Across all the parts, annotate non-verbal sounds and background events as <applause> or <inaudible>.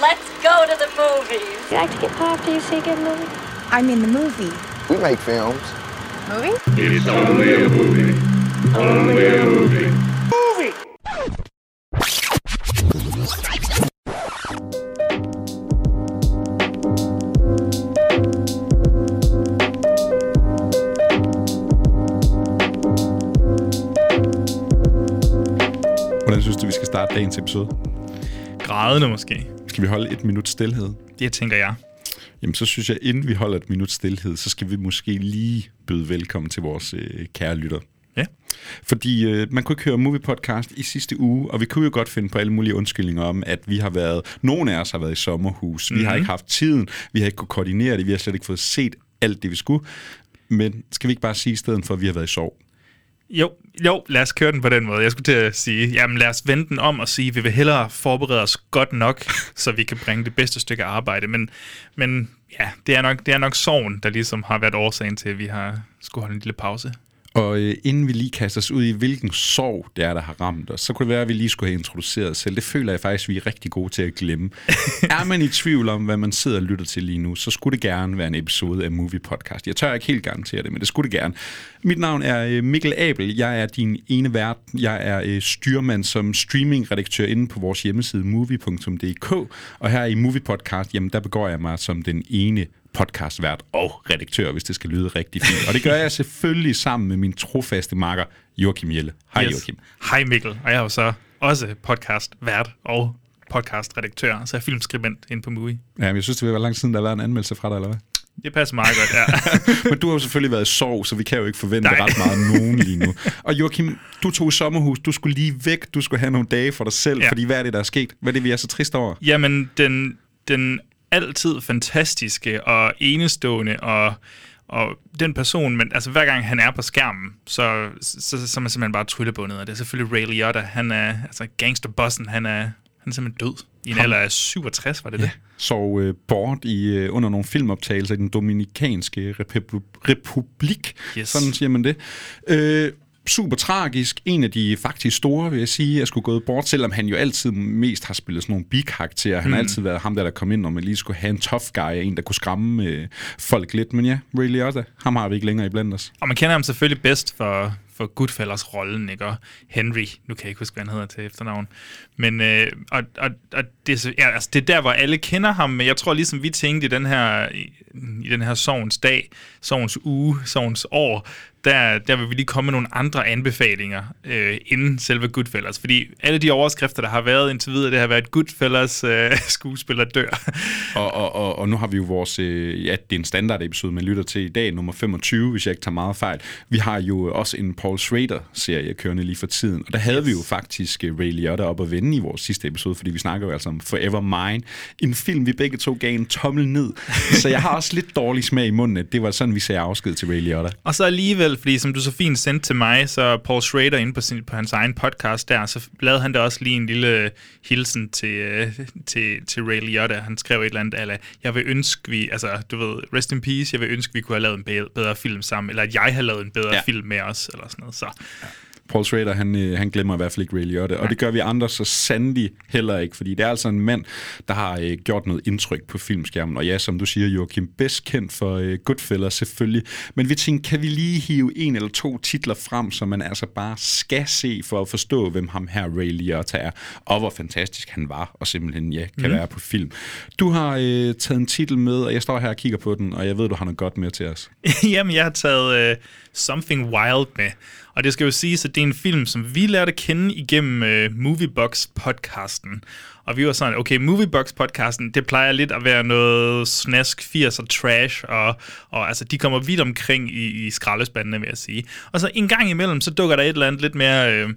Let's go to the movies. You like to get pop? Do you see a good movie? I mean the movie. We make films. Movie? It's only a movie. Only a movie. Hvordan synes du, vi skal starte dagens episode? Grædende måske. Skal vi holde et minut stillhed? Det tænker jeg. Jamen, så synes jeg, inden vi holder et minut stillhed, så skal vi måske lige byde velkommen til vores øh, kære lytter. Ja. Fordi øh, man kunne ikke høre Movie Podcast i sidste uge, og vi kunne jo godt finde på alle mulige undskyldninger om, at vi har været, nogle af os har været i sommerhus, vi har ikke haft tiden, vi har ikke kunne koordinere det, vi har slet ikke fået set alt det, vi skulle. Men skal vi ikke bare sige i stedet for, at vi har været i sov? Jo, jo, lad os køre den på den måde. Jeg skulle til at sige, jamen lad os vende den om og sige, at vi vil hellere forberede os godt nok, så vi kan bringe det bedste stykke arbejde. Men, men ja, det er, nok, det er nok sorgen, der ligesom har været årsagen til, at vi har skulle holde en lille pause. Og øh, inden vi lige kaster os ud i, hvilken sorg det er, der har ramt os, så kunne det være, at vi lige skulle have introduceret os selv. Det føler jeg faktisk, vi er rigtig gode til at glemme. <laughs> er man i tvivl om, hvad man sidder og lytter til lige nu, så skulle det gerne være en episode af Movie Podcast. Jeg tør ikke helt garantere det, men det skulle det gerne. Mit navn er øh, Mikkel Abel. Jeg er din ene vært. Jeg er øh, styrmand som streamingredaktør inde på vores hjemmeside movie.dk. Og her i Movie Podcast, jamen der begår jeg mig som den ene podcastvært og redaktør, hvis det skal lyde rigtig fint. Og det gør jeg selvfølgelig sammen med min trofaste makker, Joachim Jelle. Hej yes. Joachim. Hej Mikkel, og jeg er jo så også podcast vært og podcast-redaktør, så jeg er filmskribent inde på Movie. Ja, men jeg synes, det vil være lang siden, der har været en anmeldelse fra dig, eller hvad? Det passer meget godt, ja. <laughs> Men du har jo selvfølgelig været i sorg, så vi kan jo ikke forvente Nej. ret meget af nogen lige nu. Og Joachim, du tog i sommerhus, du skulle lige væk, du skulle have nogle dage for dig selv. Ja. fordi hvad er det, der er sket? Hvad er det, vi er så trist over? Jamen, den, den altid fantastiske og enestående og, og den person, men altså hver gang han er på skærmen, så, så, så er man simpelthen bare tryllebundet. Og det er selvfølgelig Ray Liotta. Han er, altså gangsterbossen, han er, han er simpelthen død. I en alder af 67, var det det? Sov øh, bort i, øh, under nogle filmoptagelser i den dominikanske republik. republik. Yes. Sådan siger man det. Øh, super tragisk. En af de faktisk store, vil jeg sige, at skulle gået bort, selvom han jo altid mest har spillet sådan nogle bikarakterer. Han mm. har altid været ham, der, der kom ind, når man lige skulle have en tough guy, en, der kunne skræmme øh, folk lidt. Men ja, Ray Liotta, ham har vi ikke længere i blandt os. Og man kender ham selvfølgelig bedst for, for Goodfellas-rollen, ikke? Og Henry, nu kan jeg ikke huske, hvad han hedder til efternavn. Men, øh, og, og, og det, er ja, altså, det er der, hvor alle kender ham, men jeg tror ligesom, vi tænkte i den her, i, i den her sovens dag, sovens uge, sovens år, der, der vil vi lige komme med nogle andre anbefalinger øh, inden selve Goodfellas. Fordi alle de overskrifter, der har været indtil videre, det har været Goodfellas øh, <laughs> skuespiller dør. Og, og, og, og nu har vi jo vores, øh, ja, det er en standard episode, man lytter til i dag, nummer 25, hvis jeg ikke tager meget fejl. Vi har jo også en Paul Schrader-serie kørende lige for tiden, og der havde yes. vi jo faktisk øh, Ray Liotta op at vende i vores sidste episode, fordi vi snakker jo altså om Forever Mine, en film, vi begge to gav en tommel ned. Så jeg har også lidt dårlig smag i munden, at det var sådan, vi sagde afsked til Ray Liotta. Og så alligevel, fordi som du så fint sendte til mig, så Paul Schrader inde på, sin, på hans egen podcast der, så lavede han da også lige en lille hilsen til, øh, til, til Ray Liotta. Han skrev et eller andet, eller jeg vil ønske vi, altså du ved, rest in peace, jeg vil ønske vi kunne have lavet en bedre, bedre film sammen, eller at jeg havde lavet en bedre Ja. ja. film med os, eller sådan noget. Så Paul Schrader, han, øh, han glemmer i hvert fald ikke Ray Liotta, og det gør vi andre så sandelig heller ikke, fordi det er altså en mand, der har øh, gjort noget indtryk på filmskærmen, og ja, som du siger, Joachim, bedst kendt for øh, Goodfellas selvfølgelig, men vi tænkte, kan vi lige hive en eller to titler frem, som man altså bare skal se for at forstå, hvem ham her Ray Liotta er, og hvor fantastisk han var, og simpelthen, ja, kan mm. være på film. Du har øh, taget en titel med, og jeg står her og kigger på den, og jeg ved, du har noget godt med til os. <laughs> Jamen, jeg har taget uh, Something Wild med. Og det skal jo siges, at det er en film, som vi lærte at kende igennem øh, Moviebox-podcasten. Og vi var sådan, okay, Moviebox-podcasten, det plejer lidt at være noget snask, 80'er trash, og, og altså, de kommer vidt omkring i, i skraldespandene, vil jeg sige. Og så en gang imellem, så dukker der et eller andet lidt mere, øh,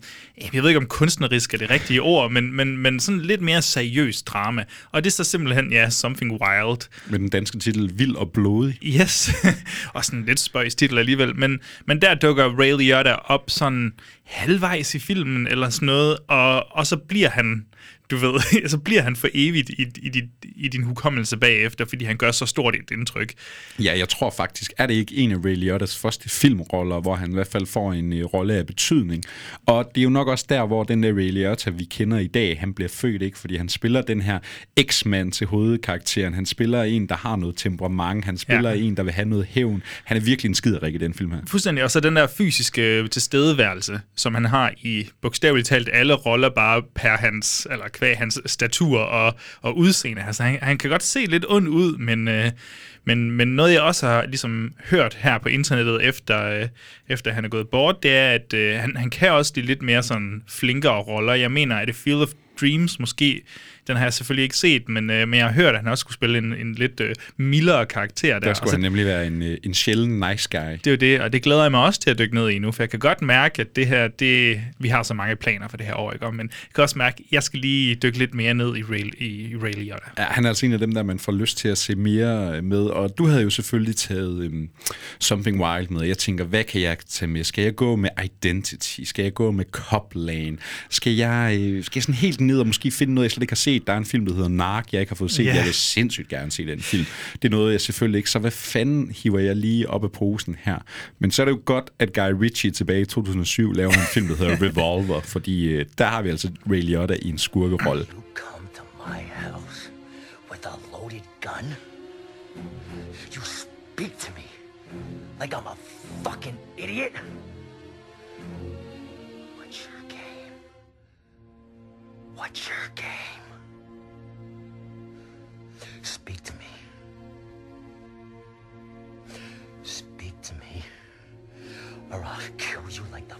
jeg ved ikke om kunstnerisk er det rigtige ord, men, men, men sådan lidt mere seriøst drama. Og det er så simpelthen, ja, Something Wild. Med den danske titel Vild og Blodig. Yes, <laughs> og sådan lidt spøjs titel alligevel, men, men der dukker Ray Liotta op sådan halvvejs i filmen eller sådan noget, og, og så bliver han du ved, <laughs> så bliver han for evigt i, i, dit, i din hukommelse bagefter, fordi han gør så stort et indtryk. Ja, jeg tror faktisk, er det ikke en af Ray Liotta's første filmroller, hvor han i hvert fald får en uh, rolle af betydning. Og det er jo nok også der, hvor den der Ray Liotta, vi kender i dag, han bliver født, ikke? Fordi han spiller den her X-mand til hovedkarakteren. Han spiller en, der har noget temperament. Han spiller ja. en, der vil have noget hævn. Han er virkelig en skiderik i den film her. Fuldstændig. Og så den der fysiske tilstedeværelse, som han har i bogstaveligt talt alle roller, bare per hans, eller kvæg hans statur og, og udseende. Altså, han, han kan godt se lidt ond ud, men, øh, men, men noget, jeg også har ligesom hørt her på internettet, efter, øh, efter han er gået bort, det er, at øh, han, han kan også de lidt mere sådan flinkere roller. Jeg mener, at The Field of Dreams måske den har jeg selvfølgelig ikke set, men, øh, men jeg har hørt, at han også skulle spille en, en lidt øh, mildere karakter der. Der skulle så, han nemlig være en, øh, en sjælden nice guy. Det er jo det, og det glæder jeg mig også til at dykke ned i nu, for jeg kan godt mærke, at det her, det, vi har så mange planer for det her år, ikke? men jeg kan også mærke, at jeg skal lige dykke lidt mere ned i Ray, i, i Liotta. Ja, han er altså en af dem, der man får lyst til at se mere med, og du havde jo selvfølgelig taget um, Something Wild med. Jeg tænker, hvad kan jeg tage med? Skal jeg gå med Identity? Skal jeg gå med Copland? Skal jeg, øh, skal jeg sådan helt ned og måske finde noget, jeg slet ikke har set? Der er en film, der hedder Nark, jeg ikke har fået set. Yeah. Jeg vil sindssygt gerne se den film. Det er noget, jeg selvfølgelig ikke. Så hvad fanden hiver jeg lige op af posen her? Men så er det jo godt, at Guy Ritchie tilbage i 2007 laver en film, der hedder <laughs> Revolver, fordi øh, der har vi altså Ray Liotta i en skurkerolle. You come to my house with a loaded gun? You speak to me like I'm a fucking idiot? What's your game? What's your game? Speak to me. Speak to me, or I'll kill you like the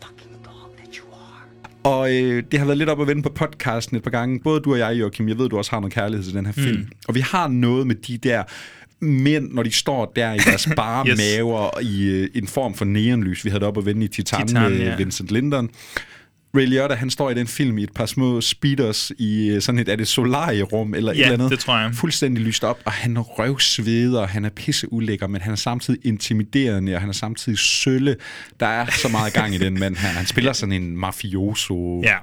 fucking dog that you are. Og øh, det har været lidt op at vende på podcasten et par gange. Både du og jeg, Joachim, jeg ved, du også har noget kærlighed til den her film. Mm. Og vi har noget med de der mænd, når de står der i deres <laughs> bare Yes. maver i øh, en form for neonlys. Vi havde det op at vende i Titan, Titan, med ja. Vincent Lindon. Ray Liotta, han står i den film i et par små speeders i øh, sådan et, er det solarierum eller et Ja, eller andet? det tror jeg. Fuldstændig lyst op, og han røvsveder, han er pisseulækker, men han er samtidig intimiderende, og han er samtidig sølle. Der er så meget gang i den mand her. Han spiller sådan en mafioso Ja.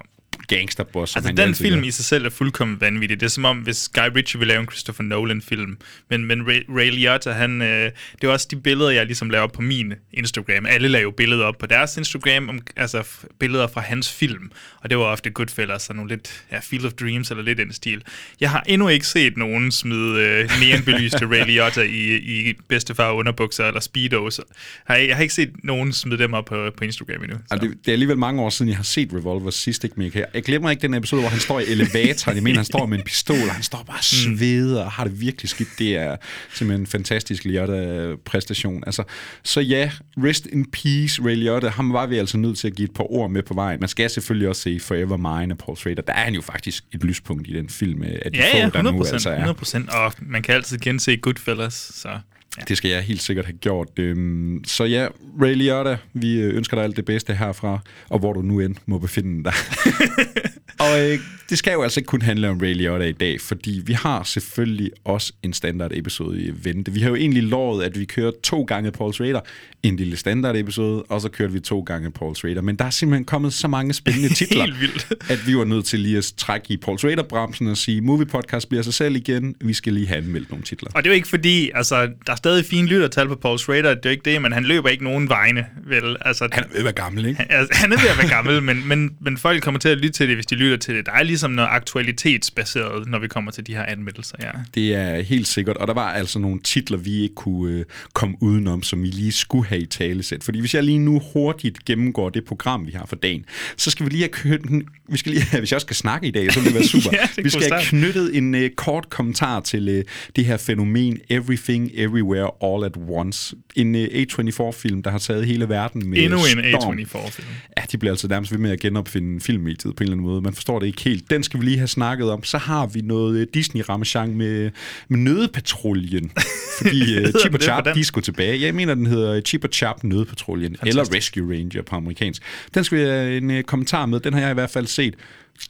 Gangsterboss, som Altså, han den film gør. i sig selv er fuldkommen vanvittig. Det er som om, hvis Guy Ritchie vil lave en Christopher Nolan-film. Men, men Ray, Ray Liotta, han, øh, det er også de billeder, jeg ligesom laver på min Instagram. Alle laver jo billeder op på deres Instagram, om, altså billeder fra hans film. Og det var ofte Goodfellas og nogle lidt, ja, Field of Dreams eller lidt den stil. Jeg har endnu ikke set nogen smide øh, neonbelyste Ray Liotta i, i bedstefar underbukser eller speedos. Jeg, har ikke set nogen smide dem op på, på Instagram endnu. Og det, det er alligevel mange år siden, jeg har set Revolver sidst, ikke? Men jeg, glemmer ikke den episode, hvor han står i elevatoren. Jeg mener, han står med en pistol, og han står bare og sveder og har det virkelig skidt. Det er simpelthen en fantastisk Liotta-præstation. Altså, så ja, rest in peace, Ray Liotta. Ham var vi altså nødt til at give et par ord med på vejen. Man skal selvfølgelig også se Forever Mine af Paul Schrader. Der er han jo faktisk et lyspunkt i den film, øh, af de Ja, få, ja, der 100 nu procent. altså er. 100 procent. Og man kan altid gense Goodfellas, så... Det skal jeg helt sikkert have gjort. Øhm, Så ja, Ray Liotta, vi øh, ønsker dig alt det bedste herfra, og hvor du nu end må befinde dig. <laughs> og øh, det skal jo altså ikke kun handle om Ray Liotta i dag, fordi vi har selvfølgelig også en standard episode i vente. Vi har jo egentlig lovet, at vi kører to gange Paul Schrader, en lille standard episode, og så kørte vi to gange Paul Schrader. Men der er simpelthen kommet så mange spændende <laughs> titler, Helt vildt. at vi var nødt til lige at trække i Paul Schrader-bremsen og sige, Movie Podcast bliver sig selv igen, vi skal lige have anmeldt nogle titler. Og det er jo ikke fordi, altså, der er stadig fine lyttertal på Paul Schrader, det er jo ikke det, men han løber ikke nogen vegne, vel? Altså, Han er ved at være gammel, ikke? Altså, han er ved at være gammel, men, men, men folk kommer til at lytte til det, hvis de lytter til det. Der er ligesom noget aktualitetsbaseret, når vi kommer til de her anmeldelser, ja. Det er helt sikkert, og der var altså nogle titler, vi ikke kunne øh, komme udenom, som vi lige skulle have i talesæt. Fordi hvis jeg lige nu hurtigt gennemgår det program, vi har for dagen, så skal vi lige have kønt, vi skal lige <laughs> hvis jeg også skal snakke i dag, så vil det være <laughs> super. Ja, det vi skal have knyttet en øh, kort kommentar til øh, det her fænomen Everything, Everywhere, All at Once. En øh, A24-film, der har taget hele verden med Endnu en storm. A24-film. Ja, de bliver altså nærmest ved med at genopfinde filmmediet på en eller anden måde. Man forstår det ikke helt. Den skal vi lige have snakket om. Så har vi noget øh, Disney-ramachan med, med Nødepatruljen. <laughs> Fordi uh, Chip og Chap, de skulle tilbage. Jeg mener, den hedder Chip og Chap Nødepatruljen. Eller Rescue Ranger på amerikansk. Den skal vi have en uh, kommentar med. Den har jeg i hvert fald set.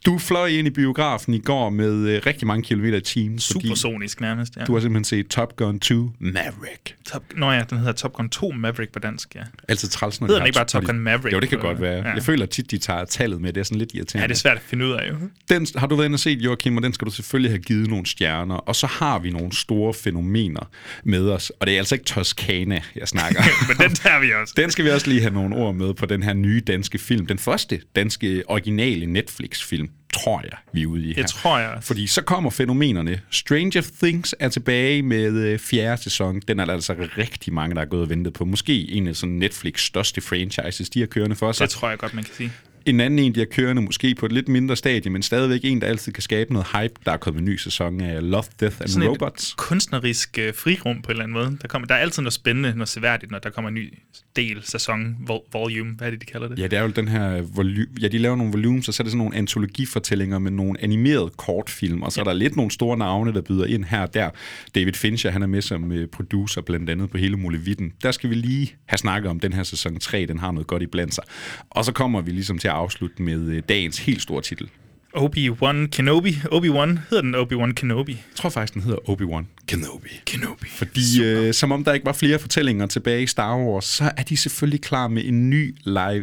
Du fløj ind i biografen i går med øh, rigtig mange kilometer i timen. Supersonisk nærmest, ja. Du har simpelthen set Top Gun 2 Maverick. Top, nå ja, den hedder Top Gun 2 Maverick på dansk, ja. Altså træls, når Hedder de den ikke bare Top Gun Maverick? Jo, det kan Eller- godt være. Ja. Jeg føler tit, de tager tallet med. Det er sådan lidt irriterende. Ja, det er svært at finde ud af, jo. Den har du været inde og set, Joachim, og den skal du selvfølgelig have givet nogle stjerner. Og så har vi nogle store fænomener med os. Og det er altså ikke Toscana, jeg snakker. <laughs> Men den tager vi også. Den skal vi også lige have nogle ord med på den her nye danske film. Den første danske originale Netflix-film, tror jeg, vi er ude i her. Det tror jeg også. Fordi så kommer fænomenerne. Stranger Things er tilbage med øh, fjerde sæson. Den er der altså rigtig mange, der er gået og ventet på. Måske en af sådan Netflix største franchises, de har kørende for sig. Det tror jeg godt, man kan sige. En anden en, de har kørende måske på et lidt mindre stadie, men stadigvæk en, der altid kan skabe noget hype. Der er kommet en ny sæson af Love, Death and Sådan Robots. et kunstnerisk øh, frirum på en eller anden måde. Der, kommer, der er altid noget spændende, noget seværdigt, når der kommer en ny del, sæson, vol- volume, hvad er det, de kalder det? Ja, det er jo den her... Volu- ja, de laver nogle volumes, og så er det sådan nogle antologifortællinger med nogle animerede kortfilm, og så er der lidt nogle store navne, der byder ind her og der. David Fincher, han er med som øh, producer blandt andet på hele Molevitten. Der skal vi lige have snakket om den her sæson 3, den har noget godt i blandt sig. Og så kommer vi ligesom til at afslutte med øh, dagens helt store titel. Obi-Wan Kenobi. Obi-Wan hedder den Obi-Wan Kenobi. Jeg tror faktisk, den hedder Obi-Wan Kenobi. Kenobi. Fordi øh, som om der ikke var flere fortællinger tilbage i Star Wars, så er de selvfølgelig klar med en ny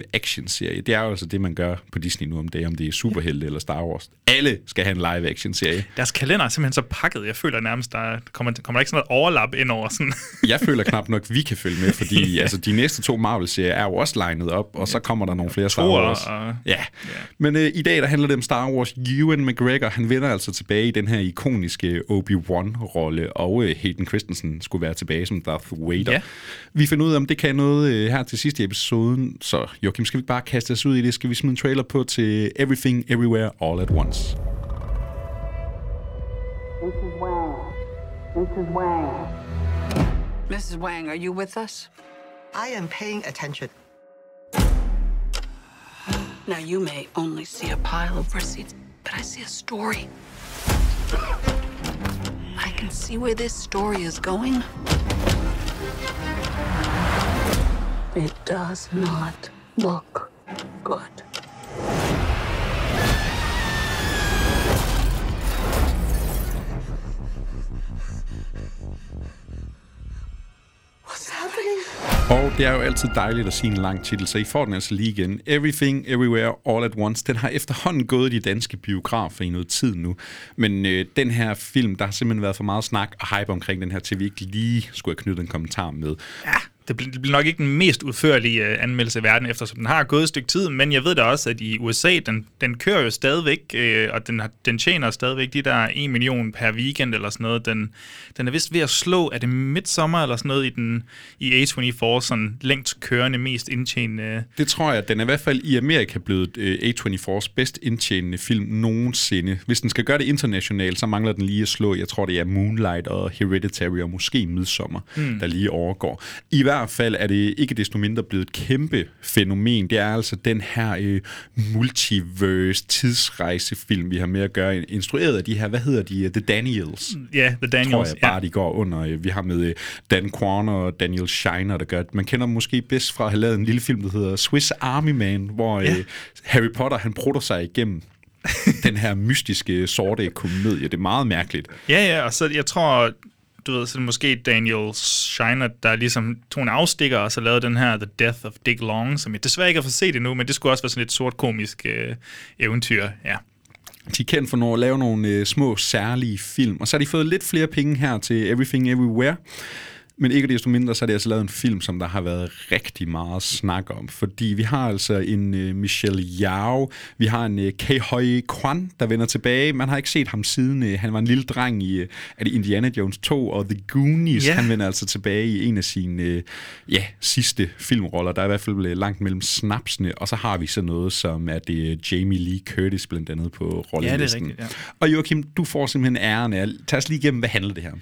live-action-serie. Det er jo altså det, man gør på Disney nu om det, om det er superhelte eller Star Wars. Alle skal have en live-action-serie. Deres kalender er simpelthen så pakket. Jeg føler nærmest, der kommer, kommer der ikke sådan noget overlap ind over sådan. <laughs> Jeg føler knap nok, vi kan følge med, fordi <laughs> altså, de næste to Marvel-serier er jo også legnet op, og så kommer der nogle flere Star Wars. og- Ja. Men øh, i dag der handler det om Star Wars. Ewan McGregor, han vender altså tilbage i den her ikoniske Obi-Wan-rolle, og øh, Hayden Christensen skulle være tilbage som Darth Vader. Ja. Vi finder ud af, om det kan noget øh, her til sidst i episoden. Så Joachim, skal vi bare kaste os ud i det? Skal vi smide en trailer på til Everything, Everywhere, All at Once? Mrs. Wang. Mrs. Wang. Mrs. Wang, are you with us? I am paying attention. Now, you may only see a pile of receipts, but I see a story. I can see where this story is going. It does not look good. Og det er jo altid dejligt at sige en lang titel, så I får den altså lige igen. Everything, Everywhere, All at Once. Den har efterhånden gået i de danske biografer i noget tid nu. Men øh, den her film, der har simpelthen været for meget snak og hype omkring den her, til vi ikke lige skulle have knyttet en kommentar med. Ja, det bl- det bliver nok ikke den mest udførlige øh, anmeldelse i verden, eftersom den har gået et stykke tid, men jeg ved da også, at i USA, den, den kører jo stadigvæk, øh, og den, har, den tjener stadigvæk de der 1 million per weekend eller sådan noget. Den, den er vist ved at slå, er det midsommer eller sådan noget i, den, i A24, sådan længst kørende, mest indtjenende. Det tror jeg, den er i hvert fald i Amerika blevet øh, A24's bedst indtjenende film nogensinde. Hvis den skal gøre det internationalt, så mangler den lige at slå, jeg tror det er Moonlight og Hereditary og måske Midsommer, mm. der lige overgår. I hvert fald er det ikke desto mindre blevet et kæmpe fænomen. Det er altså den her øh, multiverse tidsrejsefilm, vi har med at gøre, instrueret af de her, hvad hedder de, The Daniels. Ja, The Daniels. tror jeg bare, ja. de går under. øh, Vi har med øh, Dan Kwan og Daniel Shiner, der gør det. Man kender dem måske bedst fra at have lavet en lille film, der hedder Swiss Army Man, hvor Ja. øh, Harry Potter, han prutter sig igennem <laughs> den her mystiske, sorte komedie. Det er meget mærkeligt. Ja, ja, og så jeg tror, du ved, så det måske Daniel Shiner, der ligesom tog en afstikker, og så lavede den her The Death of Dick Long, som jeg desværre ikke har fået set endnu, men det skulle også være sådan et sort komisk øh, eventyr, ja. De er kendt for at lave nogle øh, små, særlige film. Og så har de fået lidt flere penge her til Everything Everywhere. Men ikke desto mindre, så har de altså lavet en film, som der har været rigtig meget snak om. Fordi vi har altså en uh, Michelle Yeoh, vi har en uh, Ke-Hoi Kwan, der vender tilbage. Man har ikke set ham siden, uh, han var en lille dreng i er det Indiana Jones 2 og The Goonies. Ja. Han vender altså tilbage i en af sine uh, ja, sidste filmroller. Der er i hvert fald uh, langt mellem snapsene. Og så har vi så noget, som er det uh, Jamie Lee Curtis blandt andet på rollenlisten. rigtigt, ja. Og Joachim, du får simpelthen æren af. Tag os lige igennem, hvad handler det her om?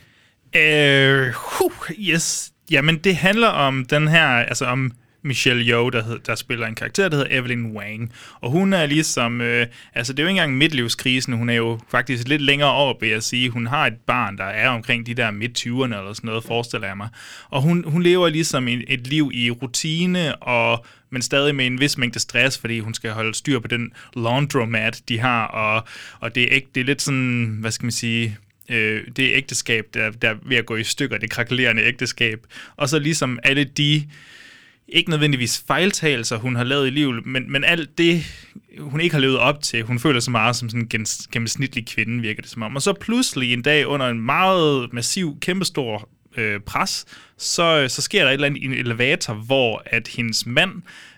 Øh, huh, yes. Jamen, det handler om den her, altså om Michelle Yeoh, der, hed, der spiller en karakter, der hedder Evelyn Wang. Og hun er ligesom, øh, altså det er jo ikke engang midtlivskrisen, hun er jo faktisk lidt længere over, vil jeg sige. Hun har et barn, der er omkring de der midt-20'erne eller sådan noget, forestiller jeg mig. Og hun, hun lever ligesom et, et liv i rutine og men stadig med en vis mængde stress, fordi hun skal holde styr på den laundromat, de har, og, og det, er ikke, det er lidt sådan, hvad skal man sige, øh, det ægteskab, der, der er ved at gå i stykker, det krakkelerende ægteskab. Og så ligesom alle de, ikke nødvendigvis fejltagelser, hun har lavet i livet, men, men alt det, hun ikke har levet op til. Hun føler sig meget som sådan en gennemsnitlig kvinde, virker det som om. Og så pludselig en dag under en meget massiv, kæmpestor øh, pres, så, så sker der et eller andet i en elevator, hvor at hendes mand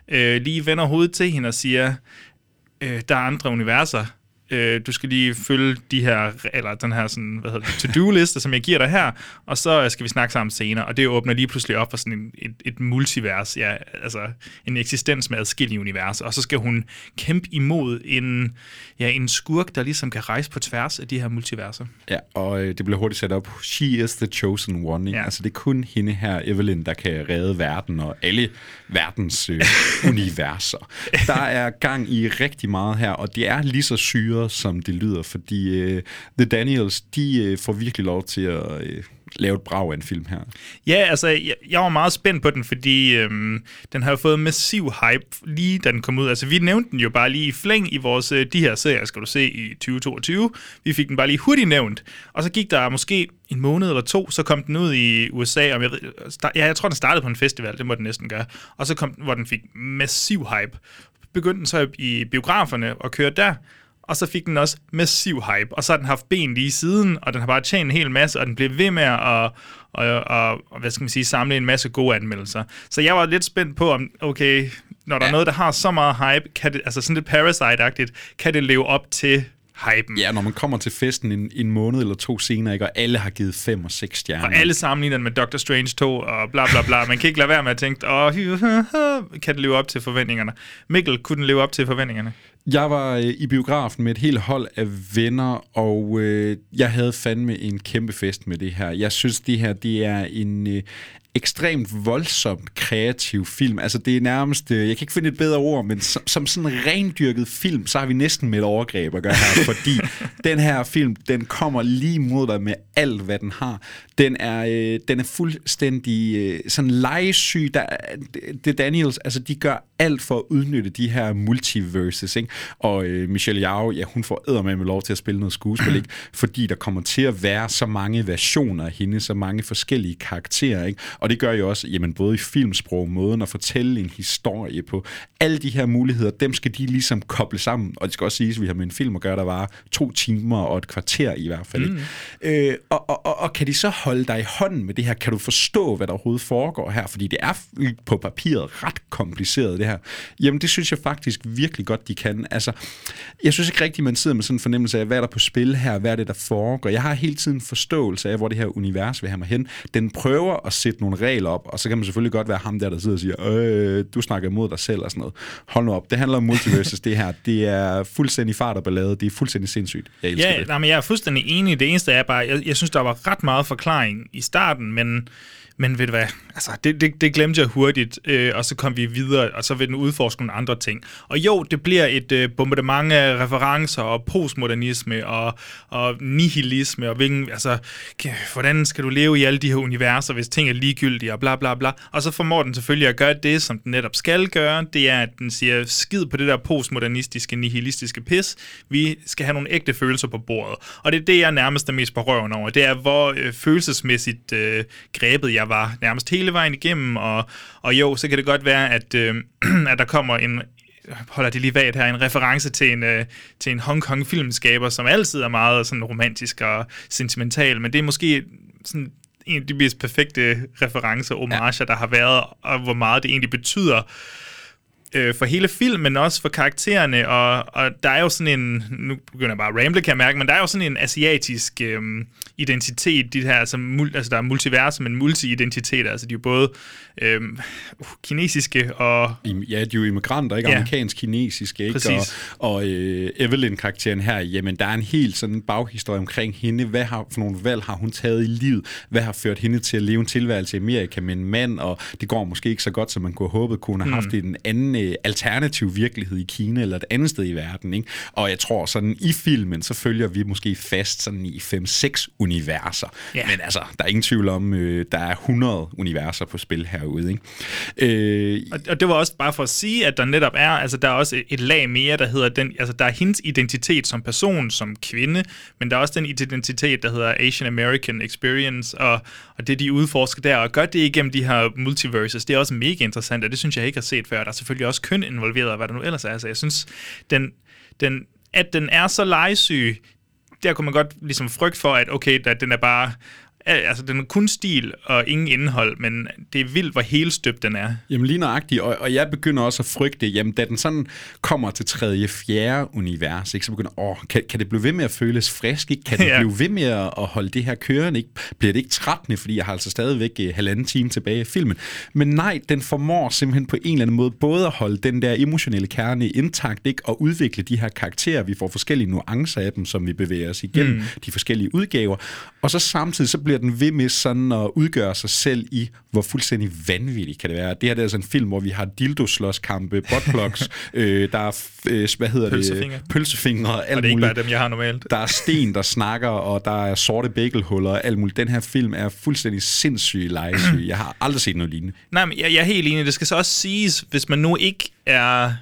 øh, lige vender hovedet til hende og siger, øh, der er andre universer, øh, du skal lige følge de her, eller den her sådan, hvad hedder det, to-do-liste, som jeg giver dig her, og så skal vi snakke sammen senere, og det åbner lige pludselig op for sådan en, et, et multivers, ja, altså en eksistens med adskillige universer, og så skal hun kæmpe imod en, ja, en skurk, der ligesom kan rejse på tværs af de her multiverser. Ja, og øh, det bliver hurtigt sat op. She is the chosen one. Ikke? Ja. Altså det er kun hende her, Evelyn, der kan redde verden og alle verdens øh, <laughs> universer. Der er gang i rigtig meget her, og det er lige så syret, som det lyder, fordi øh, The Daniels, de øh, får virkelig lov til at... Øh, lave et brag af en film her. Ja, altså, jeg, jeg var meget spændt på den, fordi øhm, den har fået massiv hype lige da den kom ud. Altså, vi nævnte den jo bare lige i flæng i vores, øh, de her serier, skal du se, i 2022. Vi fik den bare lige hurtigt nævnt. Og så gik der måske en måned eller to, så kom den ud i USA, og jeg, ja, jeg tror, den startede på en festival, det må den næsten gøre. Og så kom den, hvor den fik massiv hype. Begyndte den så i biograferne og køre der, og så fik den også massiv hype, og så har den haft ben lige siden, og den har bare tjent en hel masse, og den blev ved med at og, og, og, hvad skal man sige, samle en masse gode anmeldelser. Så jeg var lidt spændt på, om okay, når der ja. er noget, der har så meget hype, kan det, altså sådan lidt Parasite-agtigt, kan det leve op til hypen. Ja, når man kommer til festen en, en måned eller to senere, ikke, og alle har givet fem og seks stjerner. Og alle sammenligner den med Doctor Strange 2 og bla bla bla. Man kan ikke lade være med at tænke, åh, <laughs> kan det leve op til forventningerne? Mikkel, kunne den leve op til forventningerne? Jeg var øh, i biografen med et helt hold af venner, og øh, jeg havde fandme en kæmpe fest med det her. Jeg synes, det her det er en øh, ekstremt voldsomt kreativ film. Altså det er nærmest, øh, jeg kan ikke finde et bedre ord, men som, som sådan en rendyrket film, så har vi næsten med et overgreb at gøre her, <laughs> fordi den her film, den kommer lige mod dig med alt, hvad den har. Den er, øh, den er fuldstændig øh, sådan legesyg. Der, det Daniels, altså de gør alt for at udnytte de her multiverses, ikke? Og øh, Michelle Yao, ja, hun får med lov til at spille noget skuespil, ikke? <clears throat> Fordi der kommer til at være så mange versioner af hende, så mange forskellige karakterer, ikke? Og det gør jo også, jamen både i filmsprog, måden at fortælle en historie på, alle de her muligheder, dem skal de ligesom koble sammen. Og det skal også siges, at vi har med en film at gøre, der var to timer og et kvarter i hvert fald. Mm. Øh, og, og, og, og kan de så holde dig i hånden med det her? Kan du forstå, hvad der overhovedet foregår her? Fordi det er på papiret ret kompliceret, det her. Jamen, det synes jeg faktisk virkelig godt, de kan. Altså, jeg synes ikke rigtigt, man sidder med sådan en fornemmelse af, hvad er der på spil her? Hvad er det, der foregår? Jeg har hele tiden forståelse af, hvor det her univers vil have mig hen. Den prøver at sætte nogle regler op, og så kan man selvfølgelig godt være ham der, der sidder og siger, øh, du snakker imod dig selv og sådan noget. Hold nu op, det handler om multiverses, <laughs> det her. Det er fuldstændig fart og ballade, det er fuldstændig sindssygt. Jeg elsker ja, det. Nej, men jeg er fuldstændig enig. Det eneste er bare, jeg, jeg synes, der var ret meget forklaring i starten, men men ved du hvad, altså, det, det, det glemte jeg hurtigt, øh, og så kom vi videre, og så vil den udforske nogle andre ting. Og jo, det bliver et øh, bombardement af referencer og postmodernisme og, og nihilisme, og hvilken, altså, hvordan skal du leve i alle de her universer, hvis ting er ligegyldige, og bla bla bla. Og så formår den selvfølgelig at gøre det, som den netop skal gøre, det er, at den siger, skid på det der postmodernistiske, nihilistiske pis, vi skal have nogle ægte følelser på bordet. Og det er det, jeg nærmest er mest på røven over, det er, hvor øh, følelsesmæssigt øh, grebet jeg var nærmest hele vejen igennem, og, og jo, så kan det godt være, at, øh, <clears throat> at der kommer en, holder det lige vagt her, en reference til en, øh, til en Hong Kong filmskaber, som altid er meget sådan romantisk og sentimental, men det er måske sådan en af de mest perfekte referencer, homager, ja. der har været, og hvor meget det egentlig betyder øh, for hele filmen, men også for karaktererne, og, og der er jo sådan en, nu begynder jeg bare at ramble, kan jeg mærke, men der er jo sådan en asiatisk øh, identitet, de her, mul, altså der er multiverse, men multi-identiteter, altså de er jo både øh, kinesiske og... Ja, de er jo immigranter, ikke? Ja. Amerikansk-kinesiske, ikke? Præcis. Og, og øh, Evelyn-karakteren her, jamen, der er en helt sådan baghistorie omkring hende. Hvad har, for nogle valg har hun taget i livet? Hvad har ført hende til at leve en tilværelse i Amerika med en mand? Og det går måske ikke så godt, som man kunne have håbet, kunne have haft en anden øh, alternativ virkelighed i Kina eller et andet sted i verden, ikke? Og jeg tror sådan, i filmen, så følger vi måske fast sådan i 5-6 universer. Ja. Men altså, der er ingen tvivl om, øh, der er 100 universer på spil herude, ikke? Øh, Og, og det var også bare for at sige, at der netop er, altså der er også et, et lag mere, der hedder den, altså der er hendes identitet som person, som kvinde, men der er også den identitet, der hedder Asian American Experience, og, og det de udforsker der, og gør det igennem de her multiverses, det er også mega interessant, og det synes jeg ikke har set før. Der er selvfølgelig også køn involveret, og hvad der nu ellers er, så jeg synes, den, den, at den er så legesyg, der kunne man godt ligesom frygte for, at okay, at den er bare, altså den er kun stil og ingen indhold, men det er vildt, hvor helstøbt den er. Jamen lige nøjagtigt, og, og jeg begynder også at frygte, jamen da den sådan kommer til tredje, fjerde univers, ikke, så begynder åh, kan, kan det blive ved med at føles frisk, ikke? Kan <laughs> det Ja. blive ved med at at holde det her kørende, ikke? Bliver det ikke trættende, fordi jeg har altså stadigvæk eh, halvanden time tilbage i filmen. Men nej, den formår simpelthen på en eller anden måde både at holde den der emotionelle kerne intakt, ikke? Og udvikle de her karakterer. Vi får forskellige nuancer af dem, som vi bevæger os igennem mm. de forskellige udgaver. Og så samtidig så bliver den ved med sådan at udgøre sig selv i, hvor fuldstændig vanvittigt kan det være. Det her det er altså en film, hvor vi har dildoslåskampe, buttplugs, <laughs> øh, der er, øh, hvad hedder Pølsefingre. det? Pølsefingre. Og alt det er ikke bare dem, jeg har normalt. Der er sten, der snakker, og der er sorte bagelhuller og alt muligt. Den her film er fuldstændig sindssyg legesyg. Jeg har aldrig set noget lignende. Nej, men jeg, jeg er helt enig. Det skal så også siges, hvis man nu ikke er...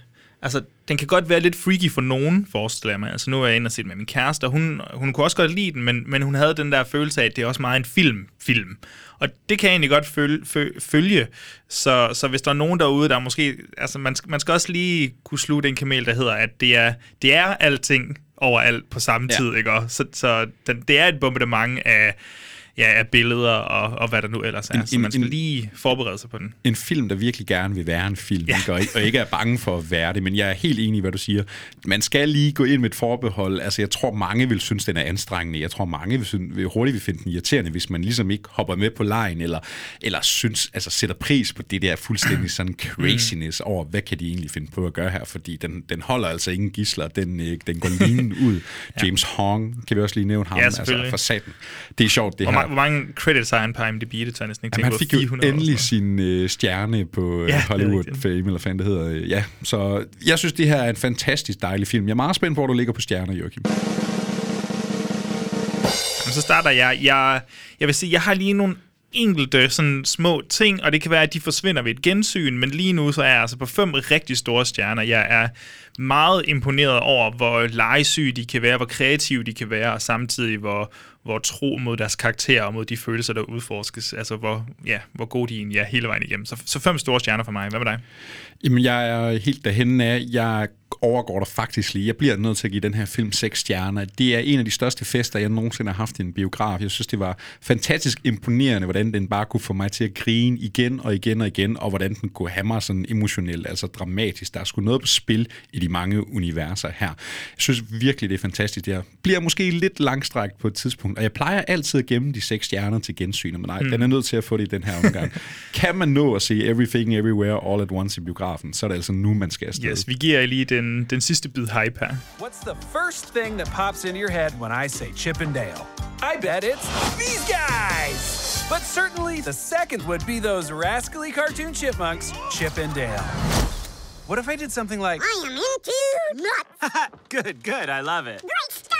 Altså, den kan godt være lidt freaky for nogen, forestiller jeg mig. Altså, nu er jeg inde og set med min kæreste, og hun, hun kunne også godt lide den, men, men hun havde den der følelse af, at det er også meget en film. film. Og det kan jeg egentlig godt følge. følge. Så, så hvis der er nogen derude, der måske... Altså, man, man skal også lige kunne slutte en kamel, der hedder, at det er, det er alting overalt på samme Ja. tid, ikke? Og Så, så den, det er et bombardement af, ja, af billeder og, og hvad der nu ellers er. En- så man skal en- lige forberede sig på den. en film, der virkelig gerne vil være en film, Ja. ja. ikke? Og, ikke- og ikke er bange for at være det, men jeg er helt enig i, hvad du siger. Man skal lige gå ind med et forbehold. Altså, jeg tror, mange vil synes, den er anstrengende. Jeg tror, mange vil, synes, vil hurtigt vil finde den irriterende, hvis man ligesom ikke hopper med på lejen, eller, eller synes, altså sætter pris på det der fuldstændig sådan <clears throat> craziness over, hvad kan de egentlig finde på at gøre her, fordi den, den holder altså ingen gisler, den, øh, den går lige ud. <laughs> James Hong, kan vi også lige nævne ham, Ja, altså for satan. Det er sjovt, det Hvor, her. Ma- hvor mange credits har han på IMDb? Det tager næsten ikke Jamen, han fik jo 400 eller endelig sin øh, stjerne på Ja, øh, er Hollywood. Fame, eller hvad det hedder. Ja, så jeg synes, det her er en fantastisk dejlig film. Jeg er meget spændt på, hvor du ligger på stjerner, Joachim. Men så starter jeg. jeg. Jeg vil sige, jeg har lige nogle enkelte sådan små ting, og det kan være, at de forsvinder ved et gensyn, men lige nu så er jeg altså på fem rigtig store stjerner. Jeg er meget imponeret over, hvor legesyge de kan være, hvor kreative de kan være, og samtidig hvor, hvor tro mod deres karakterer og mod de følelser, der udforskes. Altså, hvor, ja, hvor gode de egentlig er hele vejen igennem. Så, så fem store stjerner for mig. Hvad med dig? Jamen, jeg er helt derhenne af. Jeg overgår dig faktisk lige. Jeg bliver nødt til at give den her film 6 stjerner. Det er en af de største fester, jeg nogensinde har haft i en biograf. Jeg synes, det var fantastisk imponerende, hvordan den bare kunne få mig til at grine igen og igen og igen, og hvordan den kunne have mig sådan emotionelt, altså dramatisk. Der er sgu noget på spil i de mange universer her. Jeg synes virkelig, det er fantastisk. Jeg bliver måske lidt langstrækt på et tidspunkt, og jeg plejer altid at gemme de 6 stjerner til gensyn, men nej, mm. den er nødt til at få det i den her omgang. <laughs> kan man nå at se Everything Everywhere All at Once i biografen, så er det altså nu, man skal afsted. Yes, vi giver lige den, den sidste bid hype her. What's the first thing that pops into your head when I say Chip and Dale? I bet it's these guys! But certainly the second would be those rascally cartoon chipmunks, Chip and Dale. What if I did something like, I am into nuts. <laughs> good, good, I love it. Great stuff.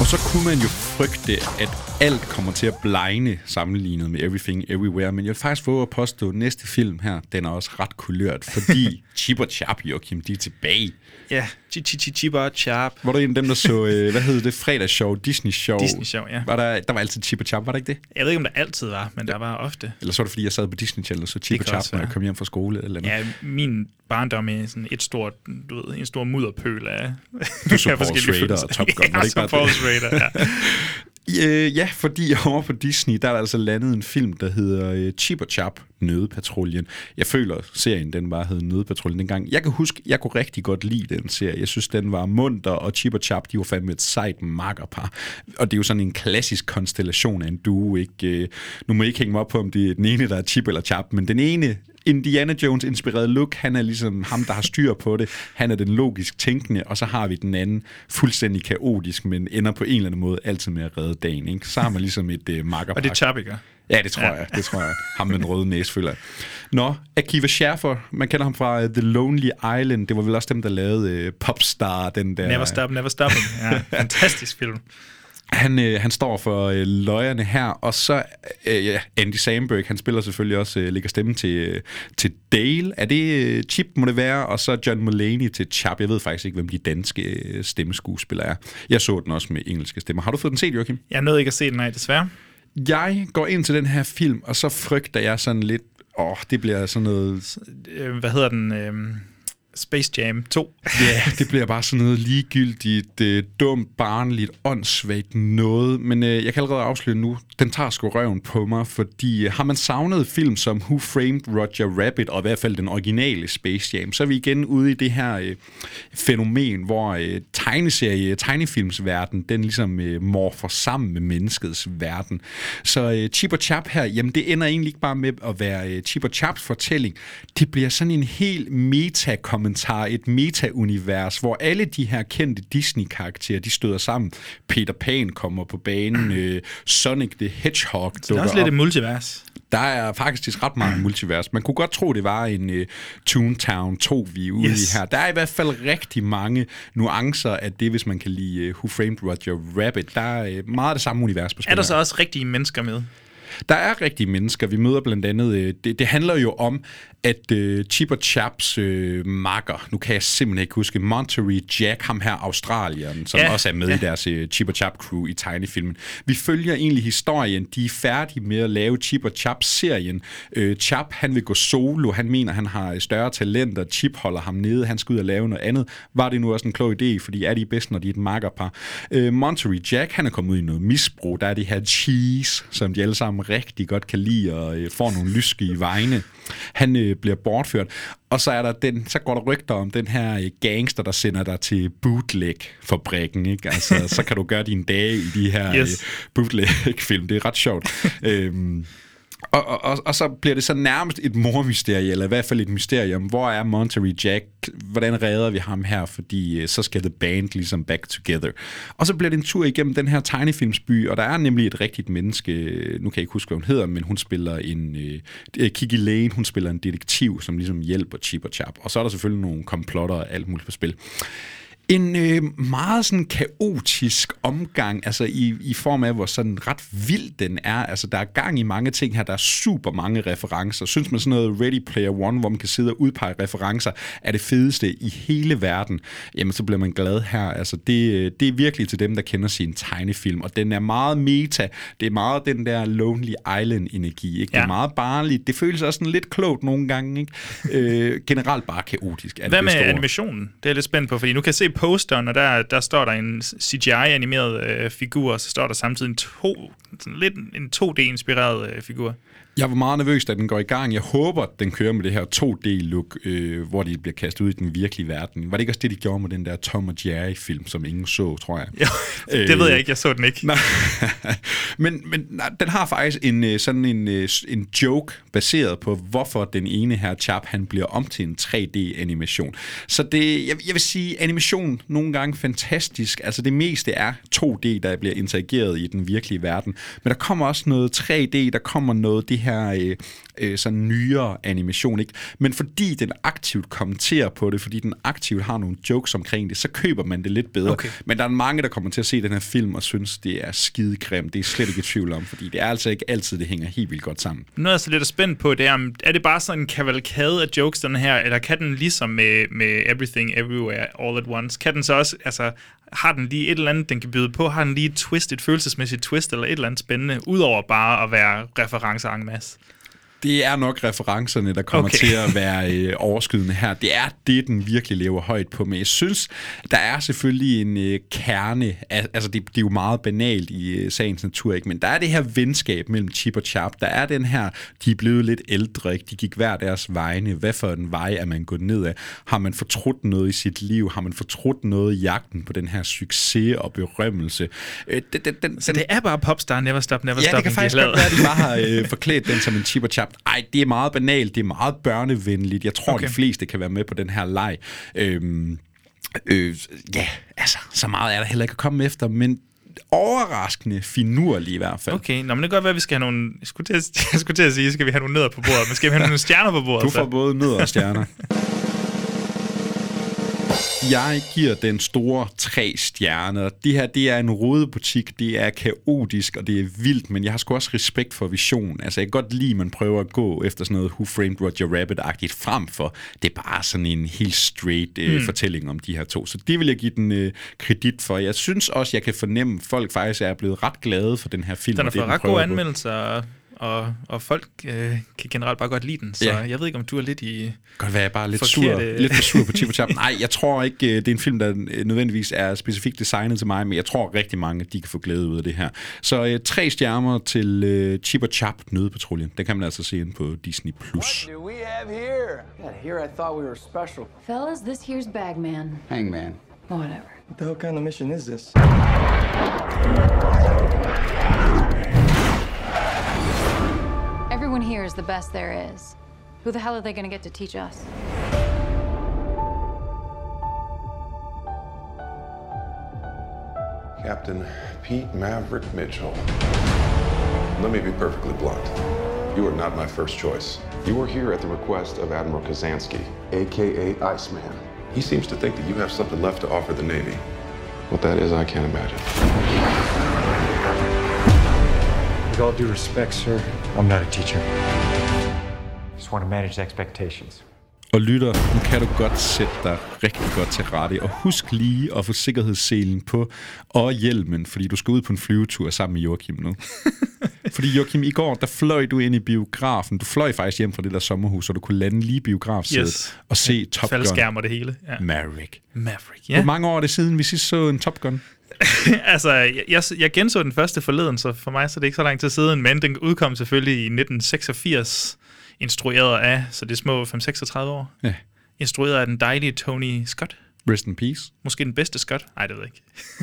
Og så kunne man jo frygte, at alt kommer til at blegne sammenlignet med Everything Everywhere, men jeg vil faktisk våge at påstå, at næste film her, den er også ret kulørt, fordi <laughs> Chip og Chap, Joachim, de er tilbage. Ja, chi chi chi chipper chap. Var du en af dem, der så, øh, hvad hed det, fredagsshow, Disney-show? Disney-show, ja. Var der, der var altid Chip og Chap, var der ikke det? Jeg ved ikke, om der altid var, men der var ofte. Eller så var det, fordi jeg sad på Disney Channel og så Chip Det og Chap, når jeg kom hjem fra skole eller noget. Ja, min barndom er sådan et stort, du ved, en stor mudderpøl af Du så <laughs> af forskellige følelser. og Top Gun, <laughs> var det Ja, ikke så bare Paul det? Schrader, ja. Øh, ja, fordi over på Disney, der er der altså landet en film, der hedder øh, Chip og Chap, Nødepatruljen. Jeg føler, serien den bare hed Nødepatruljen dengang. Jeg kan huske, jeg kunne rigtig godt lide den serie. Jeg synes, den var munter, og Chip og Chap, de var fandme et sejt makkerpar. Og det er jo sådan en klassisk konstellation af en duo, ikke? Øh, nu må I ikke hænge mig op på, om det er den ene, der er Chip eller Chap, men den ene Indiana Jones-inspireret look, han er ligesom ham, der har styr på det. Han er den logisk tænkende, og så har vi den anden fuldstændig kaotisk, men ender på en eller anden måde altid med at redde dagen. Ikke? Så har man ligesom et øh, uh, makkerpak. Og det er Chap, ikke? Ja, det tror ja. jeg. Det tror jeg. Ham med den røde næse, føler jeg. Nå, Akiva Schaffer, man kender ham fra uh, The Lonely Island. Det var vel også dem, der lavede uh, Popstar, den der... Never Stop, Never Stopping. <laughs> Ja, fantastisk film. Han, øh, han står for øh, løjerne her, og så øh, ja, Andy Samberg, han spiller selvfølgelig også, øh, lægger stemme til, øh, til Dale. Er det øh, Chip, må det være? Og så John Mulaney til Chap. Jeg ved faktisk ikke, hvem de danske øh, stemmeskuespillere er. Jeg så den også med engelske stemmer. Har du fået den set, Joachim? Jeg nåede ikke at se den, nej, desværre. Jeg går ind til den her film, og så frygter jeg sådan lidt, åh, oh, det bliver sådan noget... Øh, hvad hedder den? Øh, Space Jam 2. <laughs> Ja, yeah, det bliver bare sådan noget ligegyldigt, øh, dumt, barnligt, åndssvagt noget. Men øh, jeg kan allerede afsløre nu, den tager sgu røven på mig, fordi øh, har man savnet film som Who Framed Roger Rabbit, og i hvert fald den originale Space Jam, så er vi igen ude i det her øh, fænomen, hvor øh, tegneserie, tegnefilmsverden, den ligesom øh, morfer sammen med menneskets verden. Så øh, Chip og Chap her, jamen det ender egentlig ikke bare med at være øh, Chip og Chaps fortælling. Det bliver sådan en helt meta kommentar, et meta-univers, hvor alle de her kendte Disney-karakterer, de støder sammen. Peter Pan kommer på banen, <clears throat> øh, Sonic the Hedgehog Det er også lidt op. et multivers. Der er faktisk ret mange multivers. Man kunne godt tro, det var en uh, Toontown 2, vi er ude Yes. i her. Der er i hvert fald rigtig mange nuancer af det, hvis man kan lide uh, Who Framed Roger Rabbit. Der er uh, meget af det samme univers på spil Er der så også rigtige mennesker med? Der er rigtige mennesker. Vi møder blandt andet... Øh, det, det handler jo om, at øh, Chip og Chaps øh, makker, nu kan jeg simpelthen ikke huske, Monterey Jack, ham her Australien, som Ja, også er med ja. ja. i deres øh, Chip og Chap crew i tegnefilmen. Vi følger egentlig historien. De er færdige med at lave Chip og Chap-serien. Øh, Chap, han vil gå solo. Han mener, han har større talenter. Chip holder ham nede. Han skal ud og lave noget andet. Var det nu også en klog idé, fordi er de bedst, når de er et makkerpar? Øh, Monterey Jack, han er kommet ud i noget misbrug. Der er det her cheese, som de alle sammen rigtig godt kan lide, og øh, får nogle lyske i vegne. Han øh, bliver bortført. Og så, er der den, så går der rygter om den her øh, gangster, der sender dig til bootleg-fabrikken. Ikke? Altså, så kan du gøre dine dage i de her yes. øh, bootleg-film. Det er ret sjovt. øhm, og, og, og, og så bliver det så nærmest et mormysterie, eller i hvert fald et mysterium. Hvor er Monterey Jack? Hvordan redder vi ham her? Fordi øh, så skal The Band ligesom back together. Og så bliver det en tur igennem den her tegnefilmsby, og der er nemlig et rigtigt menneske, nu kan jeg ikke huske, hvad hun hedder, men hun spiller en... Øh, øh Kiki Lane, hun spiller en detektiv, som ligesom hjælper Chip og Chap. Og så er der selvfølgelig nogle komplotter og alt muligt på spil. En øh, meget sådan kaotisk omgang, altså i, i form af, hvor sådan ret vild den er. Altså, der er gang i mange ting her, der er super mange referencer. Synes man sådan noget Ready Player One, hvor man kan sidde og udpege referencer, er det fedeste i hele verden, jamen så bliver man glad her. Altså, det, øh, det er virkelig til dem, der kender sin tegnefilm, og den er meget meta. Det er meget den der Lonely Island-energi, ikke? Det er meget barnligt. Det føles også sådan lidt klogt nogle gange, ikke? Øh, generelt bare kaotisk. Er det Hvad med bedste ord. animationen? Det er jeg lidt spændt på, fordi nu kan jeg se posteren, og der, der står der en CGI-animeret øh, figur, og så står der samtidig en, to, sådan lidt en 2D-inspireret øh, figur. Jeg var meget nervøs, da den går i gang. Jeg håber, at den kører med det her 2D-look, øh, hvor de bliver kastet ud i den virkelige verden. Var det ikke også det, de gjorde med den der Tom og Jerry-film, som ingen så, tror jeg? <laughs> Jo, det ved jeg ikke, jeg så den ikke. Nej. <laughs> men men nej, den har faktisk en øh, sådan en, øh, en joke baseret på, hvorfor den ene her chap, han bliver om til en 3D-animation. Så det, jeg, jeg vil sige, animation nogle gange fantastisk. Altså det meste er 2D, der bliver interageret i den virkelige verden. Men der kommer også noget 3D, der kommer noget det her øh, øh, sådan nyere animation, ikke? Men fordi den aktivt kommenterer på det, fordi den aktivt har nogle jokes omkring det, så køber man det lidt bedre. Okay. Men der er mange, der kommer til at se den her film og synes, det er skidegrimt. Det er slet ikke i tvivl om, fordi det er altså ikke altid, det hænger helt vildt godt sammen. Noget, jeg er så lidt spændt på, det er, om- er det bare sådan en kavalkade af jokes, den her, eller kan den ligesom med, med Everything Everywhere All at Once, kan den så også, altså, har den lige et eller andet, den kan byde på? Har den lige et twist, et følelsesmæssigt twist, eller et eller andet spændende, udover bare at være referencer en masse? Det er nok referencerne, der kommer Okay. til at være øh, overskydende her. Det er det, den virkelig lever højt på. Men jeg synes, der er selvfølgelig en øh, kerne. Al- Altså, det, det er jo meget banalt i øh, sagens natur, ikke? Men der er det her venskab mellem Chip og Chap. Der er den her, de er blevet lidt ældre, ikke? De gik hver deres vegne. Hvad for en vej er man gået ned af? Har man fortrudt noget i sit liv? Har man fortrudt noget i jagten på den her succes og berømmelse? Øh, den, den, den, Så det er bare Popstar Never Stop, Never Ja, Stop. det kan faktisk godt være, at de bare har øh, forklædt den som en chip og chap. Ej, det er meget banalt, det er meget børnevenligt. Jeg tror, Okay. de fleste kan være med på den her leg. Øhm, øh, ja, altså, så meget er der heller ikke at komme efter, men overraskende finurlig i hvert fald. Okay, nå, men det kan godt være, at vi skal have nogle... Jeg skulle til at, <laughs> jeg skulle til at sige, skal vi have nogle nødder på bordet, men skal vi have nogle stjerner på bordet? Du så? får både nødder og stjerner. <laughs> Jeg giver den store tre stjerner. Det her, det er en rodebutik, det er kaotisk, og det er vildt, men jeg har sgu også respekt for vision. Altså, jeg kan godt lide, at man prøver at gå efter sådan noget Who Framed Roger Rabbit-agtigt frem for. Det er bare sådan en helt straight øh, mm. fortælling om de her to. Så det vil jeg give den øh, kredit for. Jeg synes også, jeg kan fornemme, at folk faktisk er blevet ret glade for den her film. Den har fået ret gode anmeldelser, og, og, folk øh, kan generelt bare godt lide den, så Ja. jeg ved ikke, om du er lidt i... Godt være, jeg er bare lidt Forkerte- sur, lidt for sur på Chip og Chap. Nej, jeg tror ikke, øh, det er en film, der øh, nødvendigvis er specifikt designet til mig, men jeg tror rigtig mange, de kan få glæde ud af det her. Så øh, tre stjerner til øh, Chip og Chap Nødpatruljen. Den kan man altså se ind på Disney+. Plus. do we have here? God, here I thought we were special. Fellas, this here's Bagman. Hangman. Whatever. What the hell kind of mission is this? Everyone here is the best there is. Who the hell are they gonna get to teach us? Captain Pete Maverick Mitchell. Let me be perfectly blunt. You are not my first choice. You are here at the request of Admiral Kazansky, aka Iceman. He seems to think that you have something left to offer the Navy. What that is, I can't imagine. With all due respect, sir, I'm not a teacher. Just want to manage expectations. Og lytter, nu kan du godt sætte dig rigtig godt til rette. Og husk lige at få sikkerhedsselen på og hjelmen, fordi du skal ud på en flyvetur sammen med Joachim nu. <laughs> fordi Joachim, i går, der fløj du ind i biografen. Du fløj faktisk hjem fra det der sommerhus, så du kunne lande lige i biografsædet Yes. og se Top Gun. Faldskærm og det hele. Ja. Maverick. Maverick, ja. Hvor mange år er det siden, vi sidst så en Top Gun? <laughs> altså, jeg, jeg, jeg genså den første forleden, så for mig så er det ikke så lang tid siden, men den udkom selvfølgelig i 1986, instrueret af, så det er små 5-36 år. Ja. Instrueret af den dejlige Tony Scott. Rest in peace. Måske den bedste Scott? Nej, det ved jeg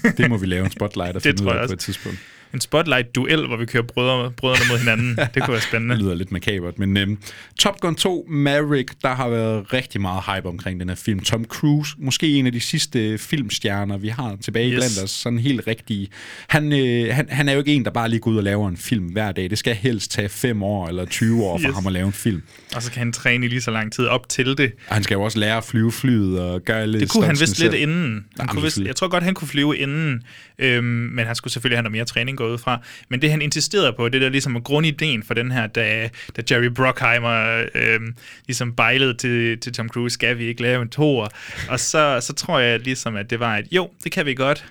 ikke. Det må vi lave en spotlight og <laughs> finde ud af på et tidspunkt. En spotlight-duel, hvor vi kører brødre, brødrene mod hinanden. <laughs> Det kunne være spændende. Det lyder lidt makabert, men øhm, Top Gun 2 Maverick, der har været rigtig meget hype omkring den her film. Tom Cruise, måske en af de sidste filmstjerner, vi har tilbage Yes. blandt os, sådan helt rigtig. Han, øh, han, han er jo ikke en, der bare lige går ud og laver en film hver dag. Det skal helst tage 5 år eller 20 år for Yes. ham at lave en film. Og så kan han træne i lige så lang tid op til det. Og han skal jo også lære at flyve flyet og gøre alle Det kunne han vist lidt inden. Jamen, Han kunne vist, jeg tror godt, han kunne flyve inden, øhm, men han skulle selvfølgelig have noget mere træning gået ud fra. Men det, han insisterede på, det der ligesom er grundideen for den her, da, da Jerry Bruckheimer øh, ligesom bejlede til, til Tom Cruise, skal vi ikke lave en toer? Og så, så tror jeg ligesom, at det var, at jo, det kan vi godt,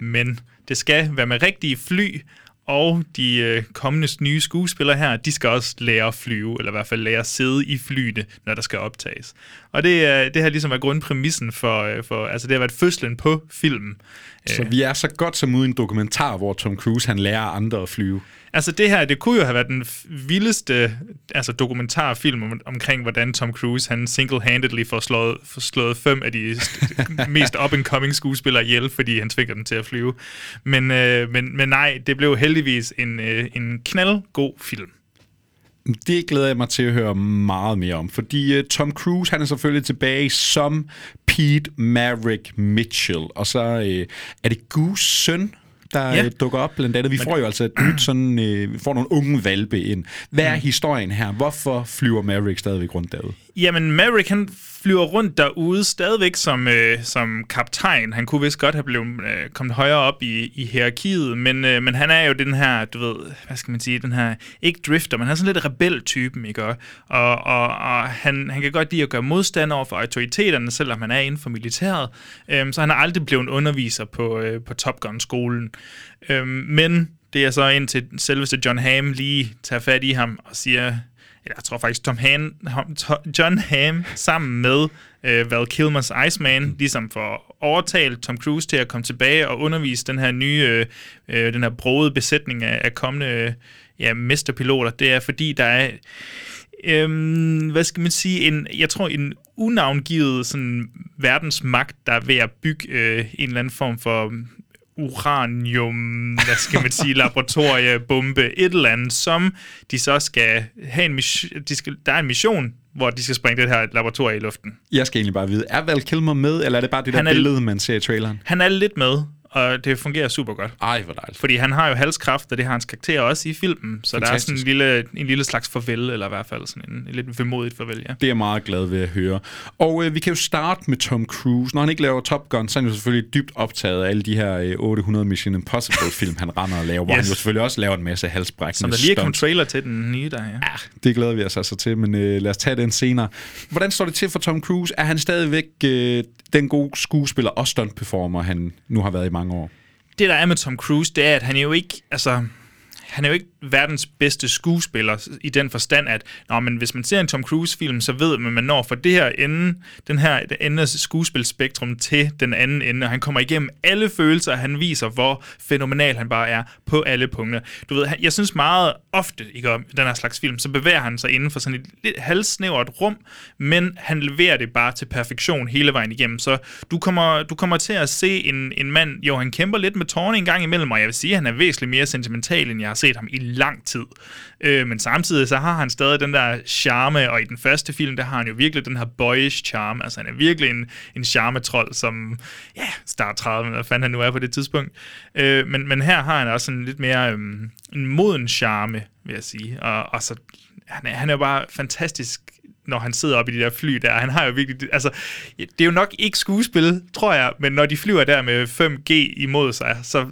men det skal være med rigtige fly, og de øh, kommende nye skuespillere her, de skal også lære at flyve, eller i hvert fald lære at sidde i flyene, når der skal optages. Og det, er det har ligesom været grundpræmissen for, øh, for, altså det har været fødslen på filmen. Så Øh, vi er så godt som ude i en dokumentar, hvor Tom Cruise han lærer andre at flyve. Altså det her, det kunne jo have været den vildeste altså dokumentarfilm om, omkring, hvordan Tom Cruise han single-handedly får slået, får slået fem af de mest up-and-coming skuespillere ihjel, fordi han tvinger dem til at flyve. Men, øh, men, men nej, det blev heldigvis en, øh, en knaldgod film. Det glæder jeg mig til at høre meget mere om, fordi uh, Tom Cruise, han er selvfølgelig tilbage som Pete Maverick Mitchell, og så uh, er det Goose søn, der Ja. ja. dukker op blandt andet. Vi får jo altså et nyt sådan, uh, vi får nogle unge valpe ind. Hvad er historien her? Hvorfor flyver Maverick stadigvæk rundt derude? Jamen, Maverick, han flyver rundt derude stadigvæk som, øh, som kaptajn. Han kunne vist godt have blevet øh, kommet højere op i, i hierarkiet, men, øh, men han er jo den her, du ved, hvad skal man sige, den her, ikke drifter, men han er sådan lidt rebel-typen, ikke? Og, og, og, og han, han kan godt lide at gøre modstand over for autoriteterne, selvom han er inden for militæret. Øhm, så han er aldrig blevet underviser på, øh, på Top Gun-skolen. Øhm, men det er så indtil selveste John Hamm lige tager fat i ham og siger, jeg tror faktisk Tom Han, John Hamm sammen med øh, Val Kilmers Iceman, ligesom for overtalt Tom Cruise til at komme tilbage og undervise den her nye, øh, den her brode besætning af, af kommende ja, mesterpiloter. Det er fordi, der er øhm, hvad skal man sige, en, jeg tror en unavngivet sådan, verdensmagt, der er ved at bygge øh, en eller anden form for uranium, hvad skal man sige, <laughs> laboratoriebombe, et eller andet, som de så skal have en mission, de skal, der er en mission, hvor de skal springe det her laboratorium i luften. Jeg skal egentlig bare vide, er Val Kilmer med, eller er det bare det der han er, billede, man ser i traileren? Han er lidt med, og det fungerer super godt. Ej, hvor dejligt. Fordi han har jo halskraft, og det har hans karakter også i filmen, så Fantastisk. der er sådan en lille, en lille slags farvel, eller i hvert fald sådan en, en lidt vemodigt farvel, ja. Det er jeg meget glad ved at høre. Og øh, vi kan jo starte med Tom Cruise. Når han ikke laver Top Gun, så er han jo selvfølgelig dybt optaget af alle de her øh, 800 Mission Impossible-film, han render og laver, yes. hvor han jo selvfølgelig også laver en masse halsbrækkende Som der lige er kommet trailer til den nye der, ja. ja. det glæder vi os altså til, men øh, lad os tage den senere. Hvordan står det til for Tom Cruise? Er han stadigvæk øh, den gode skuespiller og stunt-performer, han nu har været i mange år? det, der er med Tom Cruise, det er, at han er jo ikke, altså, han er jo ikke verdens bedste skuespiller i den forstand, at Nå, men hvis man ser en Tom Cruise-film, så ved man, at man når fra det her ende, den her ende af skuespilspektrum til den anden ende, og han kommer igennem alle følelser, og han viser, hvor fænomenal han bare er på alle punkter. Du ved, jeg synes meget ofte i den her slags film, så bevæger han sig inden for sådan et lidt halvsnævert rum, men han leverer det bare til perfektion hele vejen igennem. Så du kommer, du kommer til at se en, en mand, jo han kæmper lidt med tårne en gang imellem, og jeg vil sige, at han er væsentligt mere sentimental, end jeg har set ham i lang tid. Øh, men samtidig så har han stadig den der charme, og i den første film, der har han jo virkelig den her boyish charme. Altså han er virkelig en, en charmetrol, som, ja, start 30, hvad fanden han nu er på det tidspunkt. Øh, men, men her har han også en lidt mere øh, en moden charme, vil jeg sige. Og, og så, han er, han er jo bare fantastisk når han sidder op i de der fly der. Han har jo virkelig... Altså, det er jo nok ikke skuespil, tror jeg, men når de flyver der med 5G imod sig, så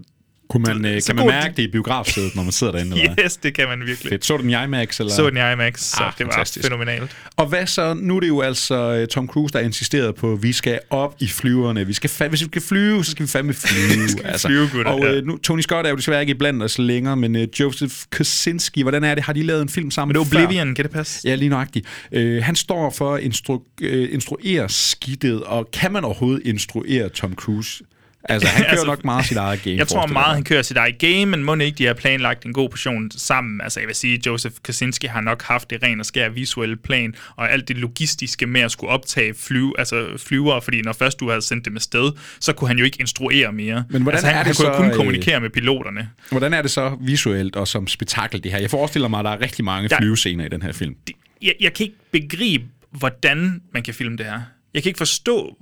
kunne man, øh, kan man mærke det i biografsædet, når man sidder derinde? Eller? <laughs> yes, det kan man virkelig. Fedt. Så du den i IMAX? Eller? Så den i IMAX, så ah, det var fantastisk. fænomenalt. Og hvad så? Nu er det jo altså øh, Tom Cruise, der er insisteret på, at vi skal op i flyverne. Vi skal fa- hvis vi skal flyve, så skal vi fandme flyve. <laughs> skal altså. flyve gutter, og øh, nu, Tony Scott er jo desværre ikke blandt os længere, men uh, Joseph Kosinski, hvordan er det? Har de lavet en film sammen Men det er Oblivion, kan det passe? Ja, lige nøjagtigt. Uh, han står for at instru- uh, instruere skidtet, og kan man overhovedet instruere Tom Cruise? Altså, han <laughs> kører altså, nok meget sit eget game. Jeg tror meget, han kører sit eget game, men må ikke, de har planlagt en god portion sammen. Altså, jeg vil sige, Joseph Kaczynski har nok haft det ren og skær visuelle plan, og alt det logistiske med at skulle optage flyve, altså flyvere, fordi når først du havde sendt dem afsted, så kunne han jo ikke instruere mere. Men hvordan altså, han, er det han så, kunne kun kommunikere med piloterne. Hvordan er det så visuelt og som spektakel, det her? Jeg forestiller mig, at der er rigtig mange flyvescener i den her film. Jeg, jeg kan ikke begribe, hvordan man kan filme det her jeg kan ikke forstå,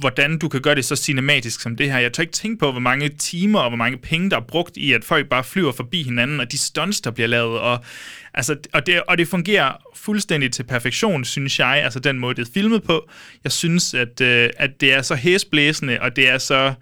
hvordan du kan gøre det så cinematisk som det her. Jeg tør ikke tænke på, hvor mange timer og hvor mange penge, der er brugt i, at folk bare flyver forbi hinanden, og de stunts, der bliver lavet. Og, altså, og, det, og det fungerer fuldstændig til perfektion, synes jeg, altså den måde, det er filmet på. Jeg synes, at, øh, at det er så hæsblæsende, og det er så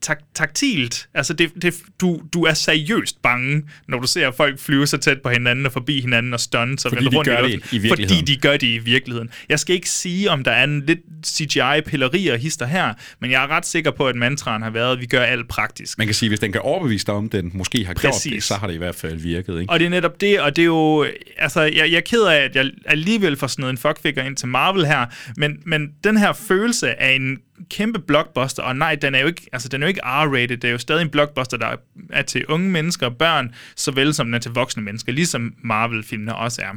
tak, taktilt. Altså, det, det, du, du er seriøst bange, når du ser folk flyve så tæt på hinanden og forbi hinanden og stunts og fordi de rundt gør i det i virkeligheden. Fordi de gør det i virkeligheden. Jeg skal ikke sige, om der er en lidt CGI-pilleri og hister her, men jeg er ret sikker på, at mantraen har været, at vi gør alt praktisk. Man kan sige, hvis den kan overbevise dig om, den måske har Præcis. gjort det, så har det i hvert fald virket. Ikke? Og det er netop det, og det er jo... Altså, jeg, jeg er ked af, at jeg alligevel får sådan noget en fuckfigure ind til Marvel her, men, men den her følelse af en kæmpe blockbuster, og nej, den er jo ikke, altså, den er jo ikke R-rated, det er jo stadig en blockbuster, der er til unge mennesker og børn, såvel som den er til voksne mennesker, ligesom Marvel-filmene også er.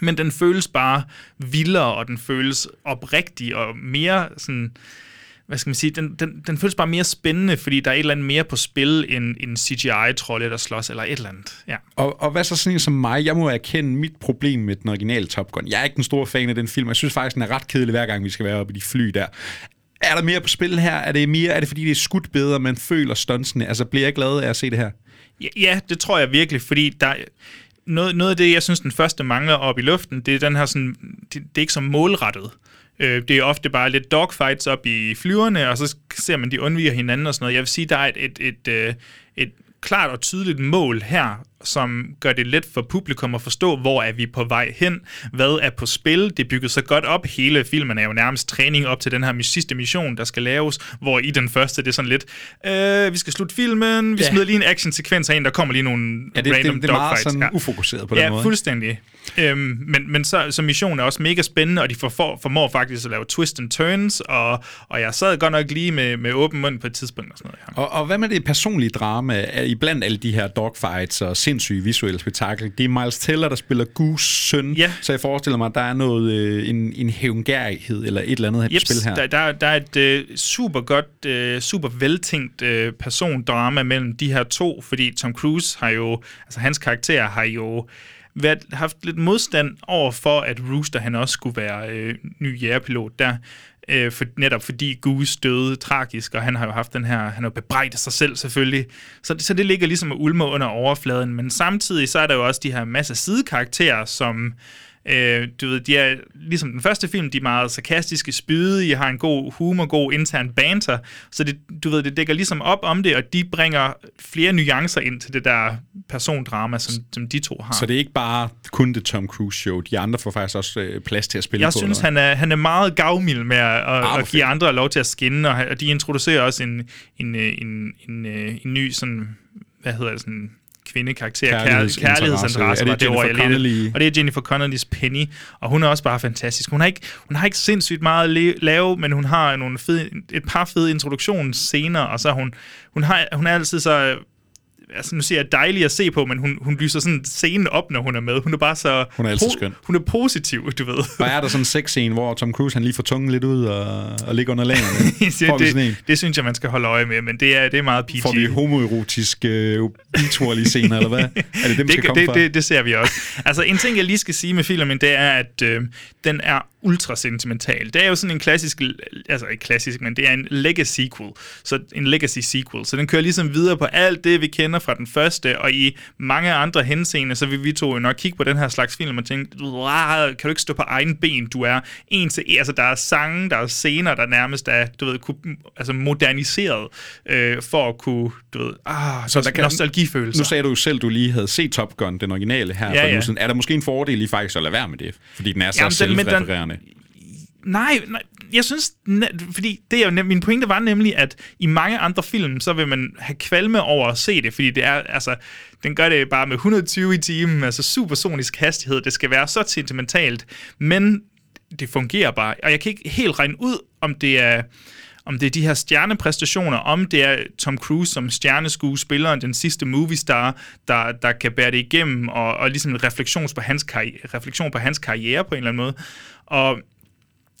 Men den føles bare vildere, og den føles oprigtig, og mere sådan, hvad skal man sige, den, den, den føles bare mere spændende, fordi der er et eller andet mere på spil end en CGI-trolde, der slås, eller et eller andet. Ja. Og, og hvad så sådan en som mig? Jeg må erkende mit problem med den originale Top Gun. Jeg er ikke den store fan af den film. Jeg synes faktisk, den er ret kedelig, hver gang vi skal være oppe i de fly der. Er der mere på spil her? Er det mere, er det fordi, det er skudt bedre, man føler stuntsene? Altså, bliver jeg glad af at se det her? Ja, ja det tror jeg virkelig, fordi der, noget, noget af det, jeg synes, den første mangler op i luften, det er den her sådan, det, det er ikke så målrettet. Øh, det er ofte bare lidt dogfights op i flyverne, og så ser man, de undviger hinanden og sådan noget. Jeg vil sige, der er et, et, et, et, et klart og tydeligt mål her, som gør det let for publikum at forstå, hvor er vi på vej hen, hvad er på spil. Det er bygget så godt op. Hele filmen er jo nærmest træning op til den her sidste mission, der skal laves, hvor i den første, det er sådan lidt, øh, vi skal slutte filmen, vi Ja. smider lige en action-sekvens ind, der kommer lige nogle Ja, det, random det, det er meget sådan Ja. ufokuseret på den ja, måde. fuldstændig. Øhm, men men så, så missionen er også mega spændende, og de for, for, formår faktisk at lave twist and turns, og, og jeg sad godt nok lige med, med åben mund på et tidspunkt og sådan noget. Ja. Og, og hvad med det personlige drama i blandt alle de her dogfights og sindssyge visuelle spektakler? Det er Miles Teller, der spiller Goose søn, Ja. så jeg forestiller mig, at der er noget, øh, en, en hævngærighed eller et eller andet Jeps, spil her. Der, der, der er et øh, super godt, øh, super veltænkt øh, persondrama mellem de her to, fordi Tom Cruise har jo, altså hans karakter har jo været, haft lidt modstand over for, at Rooster han også skulle være øh, ny jægerpilot der. Øh, for, netop fordi Goose døde tragisk, og han har jo haft den her, han har jo bebrejdet sig selv selvfølgelig. Så, det- så det ligger ligesom og ulmer under overfladen, men samtidig så er der jo også de her masser sidekarakterer, som Øh, du ved, de er ligesom den første film, de er meget sarkastiske, spydige, har en god humor, god intern banter, så det, du ved, det dækker ligesom op om det, og de bringer flere nuancer ind til det der persondrama, som, som de to har. Så det er ikke bare kun det Tom Cruise show. De andre får faktisk også øh, plads til at spille jeg på. synes, eller han er, han er meget gavmild med at, hvor at give andre lov til at skinne, og, og de introducerer også en, en, øh, en, en, øh, en ny sådan, hvad hedder det, sådan kvindekarakter, Kærlighedsinteresse. Kærlighedsinteresse, Er var det ord, jeg ledte. Og det er Jennifer Connellys Penny, og hun er også bare fantastisk. Hun har ikke, hun har ikke sindssygt meget at lave, men hun har nogle fede, et par fede introduktionsscener, og så hun, hun, har, hun er altid så altså nu siger jeg dejlig at se på, men hun, hun lyser sådan scenen op, når hun er med. Hun er bare så... Hun er altid skøn. Hun er positiv, du ved. Og er der sådan en sexscene, hvor Tom Cruise han lige får tungen lidt ud og, og ligger under lagerne? <laughs> Får vi sådan en? det, det, synes jeg, man skal holde øje med, men det er, det er meget PG. Får vi homoerotiske øh, biturlige scener, eller hvad? Er det dem, det, skal komme det, fra? det, det ser vi også. Altså, en ting, jeg lige skal sige med filmen, det er, at øh, den er ultra sentimental. Det er jo sådan en klassisk, altså ikke klassisk, men det er en legacy sequel. Så en legacy sequel. Så den kører ligesom videre på alt det, vi kender fra den første, og i mange andre henseender, så vil vi to jo nok kigge på den her slags film og tænke, "Wow, kan du ikke stå på egen ben? Du er en til en. Altså, der er sange, der er scener, der nærmest er, du ved, ku- altså moderniseret, øh, for at kunne, du ved, ah, så der kan nostalgifølelse. Nu sagde du jo selv, du lige havde set Top Gun, den originale her. Ja, for ja. nu siden. Er der måske en fordel i faktisk at lade være med det? Fordi den er så Jamen, men den- selvrefererende. Nej, nej, jeg synes, ne- fordi det er min pointe var nemlig, at i mange andre film, så vil man have kvalme over at se det, fordi det er, altså, den gør det bare med 120 i timen, altså supersonisk hastighed, det skal være så sentimentalt, men det fungerer bare, og jeg kan ikke helt regne ud, om det er, om det er de her stjernepræstationer, om det er Tom Cruise som stjerneskuespilleren, den sidste movie star, der, der kan bære det igennem, og, og ligesom en refleksion på, hans karriere, refleksion på hans karriere på en eller anden måde. Og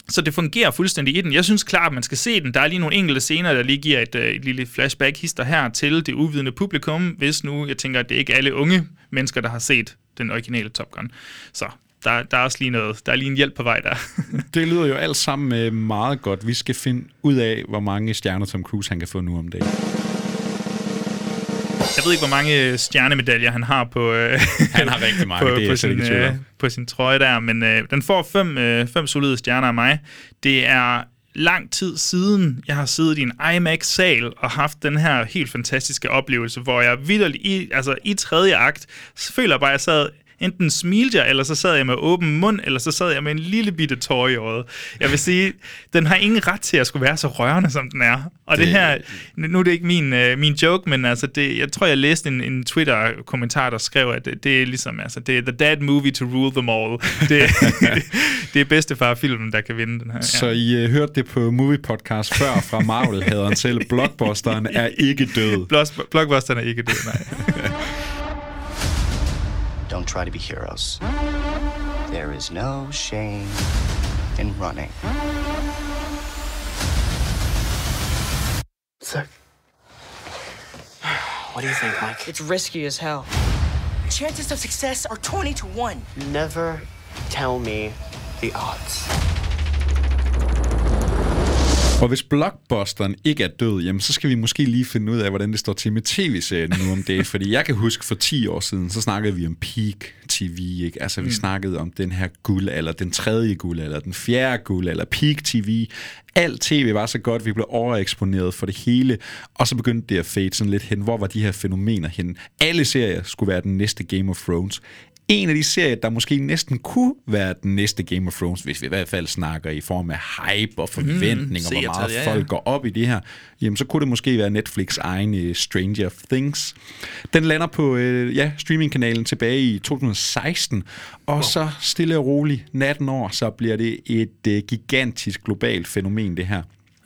så det fungerer fuldstændig i den. Jeg synes klart, at man skal se den. Der er lige nogle enkelte scener, der lige giver et, øh, et lille flashback-hister her til det uvidende publikum, hvis nu, jeg tænker, at det ikke alle unge mennesker, der har set den originale Top Gun. Så der, der er også lige noget, der er lige en hjælp på vej der. <laughs> Det lyder jo alt sammen øh, meget godt. Vi skal finde ud af, hvor mange stjerner Tom Cruise han kan få nu om dagen. Jeg ved ikke, hvor mange stjernemedaljer han har på, øh, <laughs> Han har rigtig mange, på, det er på, sin, øh, på sin trøje der, men øh, den får fem, øh, fem solide stjerner af mig. Det er lang tid siden, jeg har siddet i en IMAX-sal og haft den her helt fantastiske oplevelse, hvor jeg vidderligt i, altså i tredje akt, føler bare, at jeg sad enten smilte jeg, eller så sad jeg med åben mund, eller så sad jeg med en lille bitte tår i øjet. Jeg vil sige, den har ingen ret til at skulle være så rørende, som den er. Og det, det her, nu er det ikke min, øh, min joke, men altså det, jeg tror, jeg læste en, en Twitter-kommentar, der skrev, at det, det er ligesom, altså det er the dad movie to rule them all. Det, <laughs> det er bedstefar-filmen, der kan vinde den her. Så I øh, hørte det på Movie Podcast før fra Marvel-haderen selv. Blockbusteren er ikke død. Block- Blockbusteren er ikke død, nej. <laughs> Don't try to be heroes. There is no shame in running. Sick. What do you think, Mike? It's risky as hell. Chances of success are 20 to 1. Never tell me the odds. Og hvis blockbusteren ikke er død, jamen, så skal vi måske lige finde ud af, hvordan det står til med tv-serien nu om det. <laughs> Fordi jeg kan huske for 10 år siden, så snakkede vi om peak TV. Ikke? Altså vi mm. snakkede om den her guld, eller den tredje guld, eller den fjerde guld, eller peak TV. Alt tv var så godt, vi blev overeksponeret for det hele, og så begyndte det at fade sådan lidt hen. Hvor var de her fænomener hen? Alle serier skulle være den næste Game of Thrones en af de serier, der måske næsten kunne være den næste Game of Thrones, hvis vi i hvert fald snakker i form af hype og forventninger, mm, hvor meget ja, ja. folk går op i det her, jamen så kunne det måske være Netflix egen uh, Stranger Things. Den lander på uh, ja, streamingkanalen tilbage i 2016, og wow. så stille og roligt, natten år, så bliver det et uh, gigantisk globalt fænomen, det her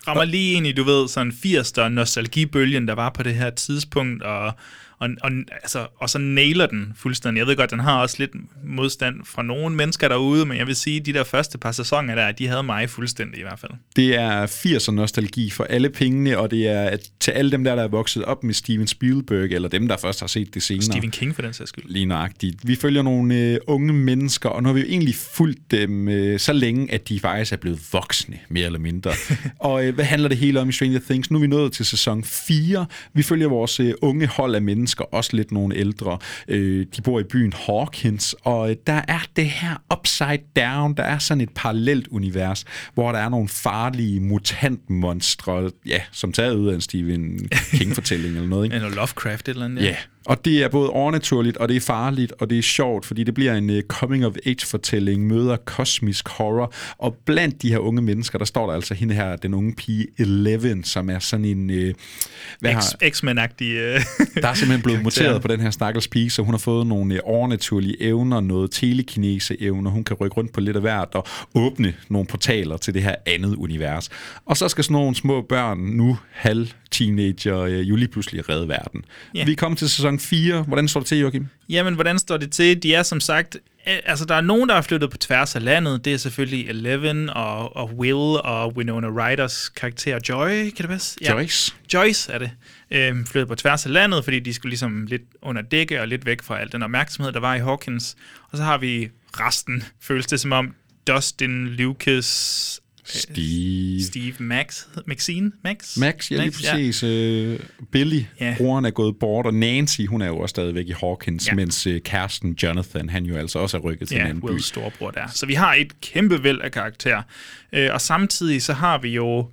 rammer lige ind i, du ved, sådan 80'er nostalgibølgen, der var på det her tidspunkt, og og, og, altså, og så nailer den fuldstændig. Jeg ved godt, den har også lidt modstand fra nogle mennesker derude, men jeg vil sige, at de der første par sæsoner der, de havde mig fuldstændig i hvert fald. Det er 80'er nostalgi for alle pengene, og det er til alle dem der, der er vokset op med Steven Spielberg, eller dem, der først har set det senere. Stephen King for den sags skyld. Lige nøjagtigt. Vi følger nogle øh, unge mennesker, og nu har vi jo egentlig fulgt dem øh, så længe, at de faktisk er blevet voksne, mere eller mindre. <laughs> og øh, hvad handler det hele om i Stranger Things? Nu er vi nået til sæson 4. Vi følger vores øh, unge hold af mennesker, mennesker, også lidt nogle ældre. Øh, de bor i byen Hawkins, og øh, der er det her upside down, der er sådan et parallelt univers, hvor der er nogle farlige mutantmonstre, ja, som taget ud af en Stephen King-fortælling eller noget. Ikke? <laughs> Eller Lovecraft eller andet. Ja, og det er både overnaturligt, og det er farligt, og det er sjovt, fordi det bliver en uh, coming-of-age-fortælling, møder kosmisk horror, og blandt de her unge mennesker, der står der altså hende her, den unge pige Eleven, som er sådan en... Uh, hvad X- har, X-Men-agtig... Uh, <laughs> der er simpelthen blevet <laughs> muteret på den her stakkels pige, så hun har fået nogle uh, overnaturlige evner, noget telekinese-evner, hun kan rykke rundt på lidt af hvert, og åbne nogle portaler til det her andet univers. Og så skal sådan nogle små børn, nu halv teenager, uh, jo lige pludselig redde verden. Yeah. Vi er kommet til sæson 4. Hvordan står det til, Joachim? Jamen, hvordan står det til? De er som sagt... Altså, der er nogen, der er flyttet på tværs af landet. Det er selvfølgelig Eleven og, og Will og Winona Ryders karakter Joy, kan det passe? Ja. Joyce. Joyce er det. Øhm, flyttet på tværs af landet, fordi de skulle ligesom lidt under dække og lidt væk fra al den opmærksomhed, der var i Hawkins. Og så har vi resten, føles det som om Dustin, Lucas, Steve. Steve Max. Maxine? Max? Max, ja, lige præcis. Ja. Uh, Billy, ja. broren er gået bort, og Nancy, hun er jo også stadigvæk i Hawkins, ja. mens uh, kæresten Jonathan, han jo altså også er rykket til ja, en anden by. storebror der. Så vi har et kæmpe væld af karakterer. Uh, og samtidig så har vi jo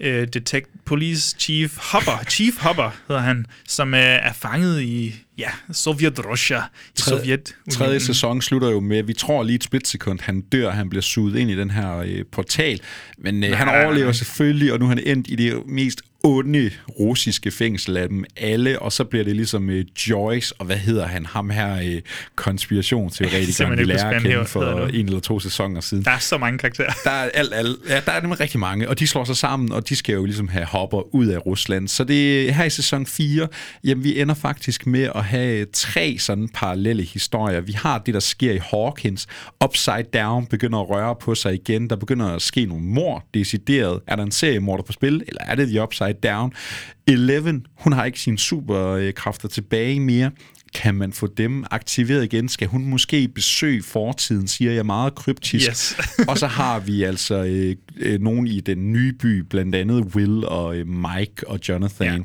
uh, Detect Police Chief Hopper, Chief Hopper hedder han, som uh, er fanget i ja, Sovjet Russia i Sovjet. Tredje sæson slutter jo med, at vi tror lige et splitsekund, han dør, han bliver suget ind i den her øh, portal, men øh, han overlever selvfølgelig, og nu er han endt i det mest onde russiske fængsel af dem alle, og så bliver det ligesom uh, Joyce, og hvad hedder han, ham her uh, konspirationsteoretikeren, vi lærer at kende for en eller to sæsoner siden. Der er så mange karakterer. Der er, alt, alt, ja, der er nemlig rigtig mange, og de slår sig sammen, og de skal jo ligesom have hopper ud af Rusland. Så det her i sæson 4, jamen vi ender faktisk med at have tre sådan parallelle historier. Vi har det, der sker i Hawkins. Upside Down begynder at røre på sig igen. Der begynder at ske nogle mor decideret. Er der en seriemorder på spil, eller er det The Upside Down? Eleven, hun har ikke sine superkræfter tilbage mere kan man få dem aktiveret igen? Skal hun måske besøge fortiden, siger jeg meget kryptisk. Yes. <laughs> og så har vi altså øh, øh, nogen i den nye by, blandt andet Will og øh, Mike og Jonathan. Ja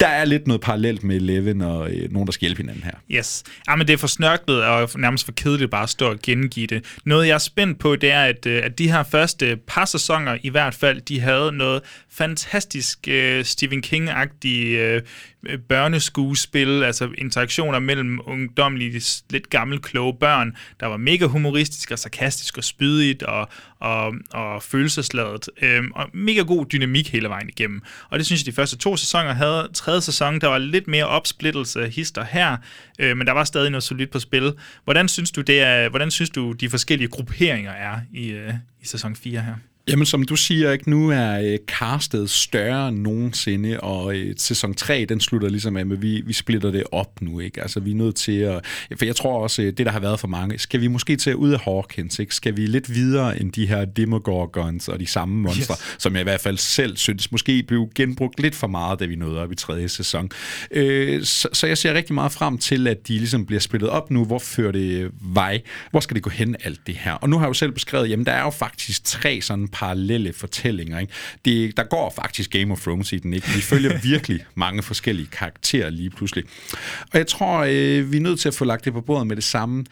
der er lidt noget parallelt med Eleven og øh, nogen, der skal hjælpe hinanden her. Yes. Ja, men det er for snørklet og nærmest for kedeligt bare at stå og gengive det. Noget, jeg er spændt på, det er, at, øh, at de her første par sæsoner i hvert fald, de havde noget fantastisk øh, Stephen King-agtig øh, øh børneskuespil, altså interaktioner mellem ungdomlige, lidt gamle, kloge børn, der var mega humoristisk og sarkastisk og spydigt og, og, og følelsesladet. Øh, og mega god dynamik hele vejen igennem. Og det synes jeg, de første to sæsoner havde. Tredje sæson, der var lidt mere opsplittelse hister her, øh, men der var stadig noget solidt på spil. Hvordan synes du, det er, hvordan synes du de forskellige grupperinger er i, øh, i sæson 4 her? Jamen, som du siger, ikke, nu er øh, castet større end nogensinde, og øh, sæson 3, den slutter ligesom af med, vi, vi splitter det op nu, ikke? Altså, vi er nødt til at... For jeg tror også, øh, det der har været for mange, skal vi måske til at ud af Hawkins, ikke? Skal vi lidt videre end de her Demogorgons og de samme monstre, yes. som jeg i hvert fald selv synes måske blev genbrugt lidt for meget, da vi nåede op i tredje sæson. Øh, så, så jeg ser rigtig meget frem til, at de ligesom bliver splittet op nu. Hvor fører det vej? Hvor skal det gå hen, alt det her? Og nu har jeg jo selv beskrevet, jamen, der er jo faktisk tre sådan parallelle fortællinger. Ikke? Det, der går faktisk Game of Thrones i den, ikke? Vi følger <laughs> virkelig mange forskellige karakterer lige pludselig. Og jeg tror, øh, vi er nødt til at få lagt det på bordet med det samme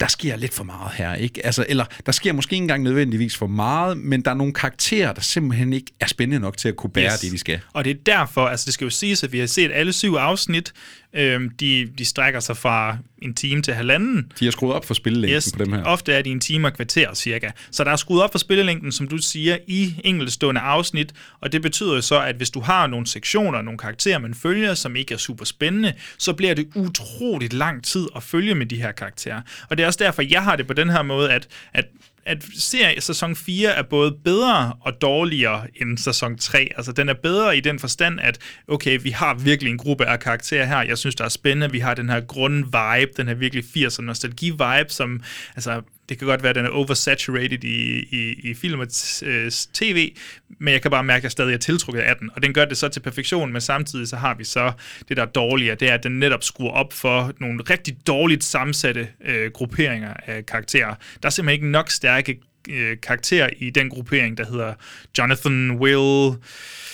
der sker lidt for meget her, ikke? Altså, eller der sker måske ikke engang nødvendigvis for meget, men der er nogle karakterer, der simpelthen ikke er spændende nok til at kunne bære yes. det, de skal. Og det er derfor, altså det skal jo siges, at vi har set alle syv afsnit, øhm, de, de strækker sig fra en time til halvanden. De har skruet op for spillelængden yes, på dem her. ofte er de en time og kvarter cirka. Så der er skruet op for spillelængden, som du siger, i enkeltstående afsnit, og det betyder jo så, at hvis du har nogle sektioner, nogle karakterer, man følger, som ikke er super spændende, så bliver det utroligt lang tid at følge med de her karakterer. Og det er også derfor, jeg har det på den her måde, at, at at serie sæson 4 er både bedre og dårligere end sæson 3. Altså, den er bedre i den forstand, at okay, vi har virkelig en gruppe af karakterer her. Jeg synes, der er spændende. Vi har den her grund-vibe, den her virkelig 80'er nostalgi-vibe, som, altså, det kan godt være, at den er oversaturated i, i, i film og øh, tv, men jeg kan bare mærke, at jeg stadig er tiltrukket af den. Og den gør det så til perfektion, men samtidig så har vi så det, der er dårligere, det er, at den netop skruer op for nogle rigtig dårligt sammensatte øh, grupperinger af karakterer. Der er simpelthen ikke nok stærke øh, karakterer i den gruppering, der hedder Jonathan, Will,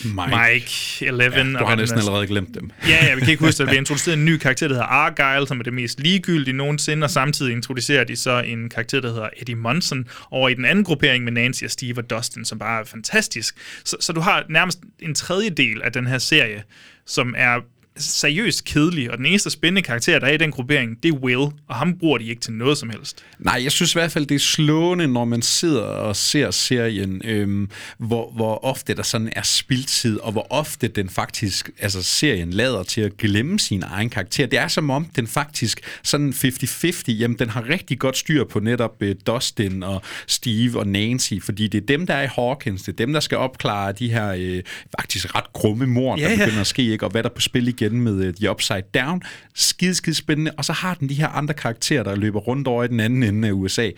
Mike, Mike Eleven. Ja, du har næsten allerede glemt dem. ja, ja, vi kan ikke huske, at der bliver introduceret en ny karakter, der hedder Argyle, som er det mest ligegyldige nogensinde, og samtidig introducerer de så en karakter, der hedder Eddie Munson, over i den anden gruppering med Nancy og Steve og Dustin, som bare er fantastisk. Så, så du har nærmest en tredjedel af den her serie, som er seriøst kedelig, og den eneste spændende karakter, der er i den gruppering, det er Will, og ham bruger de ikke til noget som helst. Nej, jeg synes i hvert fald, det er slående, når man sidder og ser serien, øhm, hvor, hvor ofte der sådan er spildtid, og hvor ofte den faktisk, altså serien lader til at glemme sin egen karakter. Det er som om, den faktisk sådan 50-50, jamen den har rigtig godt styr på netop uh, Dustin og Steve og Nancy, fordi det er dem, der er i Hawkins, det er dem, der skal opklare de her øh, faktisk ret grumme mor, ja, der begynder ja. at ske, ikke? og hvad der er på spil igen igen med uh, The Upside Down. Skide, skide spændende. Og så har den de her andre karakterer, der løber rundt over i den anden ende af USA.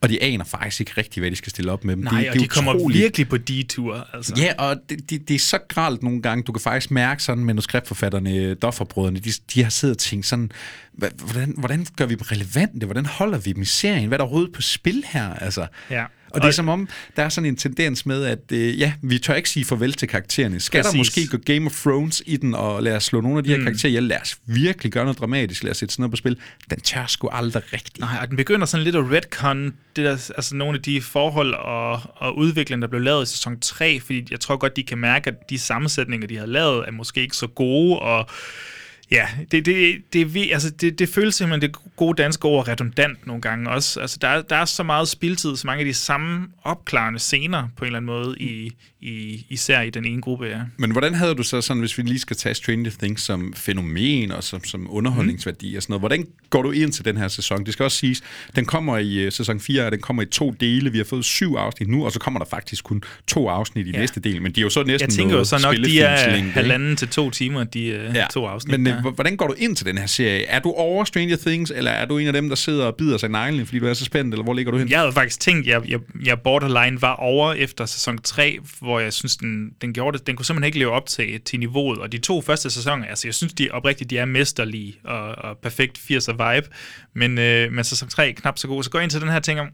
Og de aner faktisk ikke rigtigt, hvad de skal stille op med dem. Nej, det, og det de kommer utroligt. virkelig på detur. Altså. Ja, og det, det, det er så gralt nogle gange. Du kan faktisk mærke sådan, manuskriptforfatterne, Dofferbrødrene, de, de har siddet og tænkt sådan, hvordan, hvordan gør vi dem relevante? Hvordan holder vi dem i serien? Hvad er der overhovedet på spil her? Altså, ja. Og det er som om, der er sådan en tendens med, at øh, ja, vi tør ikke sige farvel til karaktererne. Skal Præcis. der måske gå Game of Thrones i den, og lad os slå nogle af de her mm. karakterer ihjel? Lad os virkelig gøre noget dramatisk, lad os sætte sådan noget på spil. Den tør sgu aldrig rigtigt. Nej, og den begynder sådan lidt at retcon det der, altså nogle af de forhold og, og udvikling, der blev lavet i sæson 3, fordi jeg tror godt, de kan mærke, at de sammensætninger, de har lavet, er måske ikke så gode, og Ja, det, det, det, altså det, det føles simpelthen det gode danske ord redundant nogle gange også. Altså der, der er så meget spiltid, så mange af de samme opklarende scener på en eller anden måde, i, i, især i den ene gruppe. Ja. Men hvordan havde du så sådan, hvis vi lige skal tage Stranger Things som fænomen og som, som underholdningsværdi mm. og sådan noget, hvordan går du ind til den her sæson? Det skal også siges, den kommer i uh, sæson 4, og den kommer i to dele. Vi har fået syv afsnit nu, og så kommer der faktisk kun to afsnit i ja. næste del, men de er jo så næsten Jeg tænker jo så nok, de er halvanden til to timer, de uh, ja. to afsnit. Men ja hvordan går du ind til den her serie? Er du over Stranger Things, eller er du en af dem, der sidder og bider sig i neglen, fordi du er så spændt, eller hvor ligger du hen? Jeg havde faktisk tænkt, at jeg, jeg, jeg borderline var over efter sæson 3, hvor jeg synes, den, den gjorde det. Den kunne simpelthen ikke leve op til, til niveauet. Og de to første sæsoner, altså jeg synes de oprigtigt, de er mesterlige og, og perfekt 80'er vibe. Men, øh, men sæson 3 er knap så god. Så går jeg ind til den her ting om,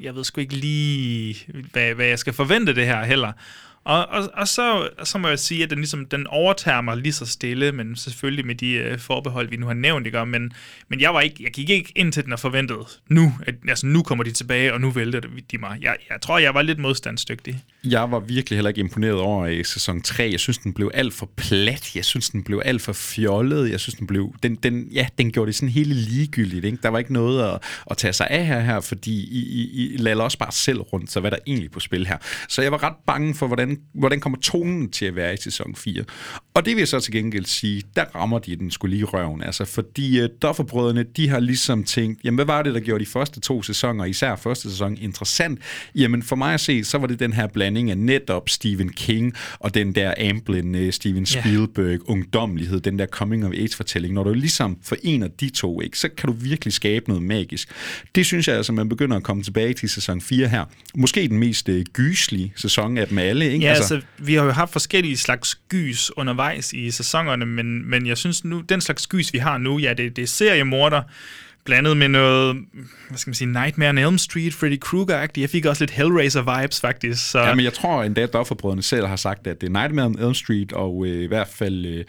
jeg ved sgu ikke lige, hvad, hvad jeg skal forvente det her heller. Og, og, og så, så må jeg sige, at den, ligesom, den overtager mig lige så stille, men selvfølgelig med de øh, forbehold, vi nu har nævnt, ikke? Men, men jeg, var ikke, jeg gik ikke ind til den og forventede, nu, at, altså, nu kommer de tilbage, og nu vælter de mig. Jeg, jeg tror, jeg var lidt modstandsdygtig. Jeg var virkelig heller ikke imponeret over i sæson 3. Jeg synes, den blev alt for plat. Jeg synes, den blev alt for fjollet. Jeg synes, den blev... Den, den, ja, den gjorde det sådan hele ligegyldigt. Ikke? Der var ikke noget at, at tage sig af her, her fordi I, I, I lader også bare selv rundt, så hvad der egentlig på spil her. Så jeg var ret bange for, hvordan hvordan, kommer tonen til at være i sæson 4? Og det vil jeg så til gengæld sige, der rammer de den skulle lige røven. Altså, fordi øh, uh, Dofferbrødrene, de har ligesom tænkt, jamen hvad var det, der gjorde de første to sæsoner, især første sæson, interessant? Jamen for mig at se, så var det den her blanding af netop Stephen King og den der Amblin uh, Steven Spielberg yeah. ungdomlighed, den der coming of age fortælling. Når du ligesom forener de to, ikke, så kan du virkelig skabe noget magisk. Det synes jeg altså, man begynder at komme tilbage til sæson 4 her. Måske den mest uh, gyslige sæson af dem alle. Ikke? Ja, altså, altså, vi har jo haft forskellige slags gys undervejs i sæsonerne, men, men jeg synes nu, den slags gys, vi har nu, ja, det, det er seriemorder, blandet med noget, hvad skal man sige, Nightmare on Elm Street, Freddy Krueger-agtigt. Jeg fik også lidt Hellraiser-vibes, faktisk. Så. Ja, men jeg tror endda, at Dofferbrødrene selv har sagt, at det er Nightmare on Elm Street, og øh, i hvert fald øh,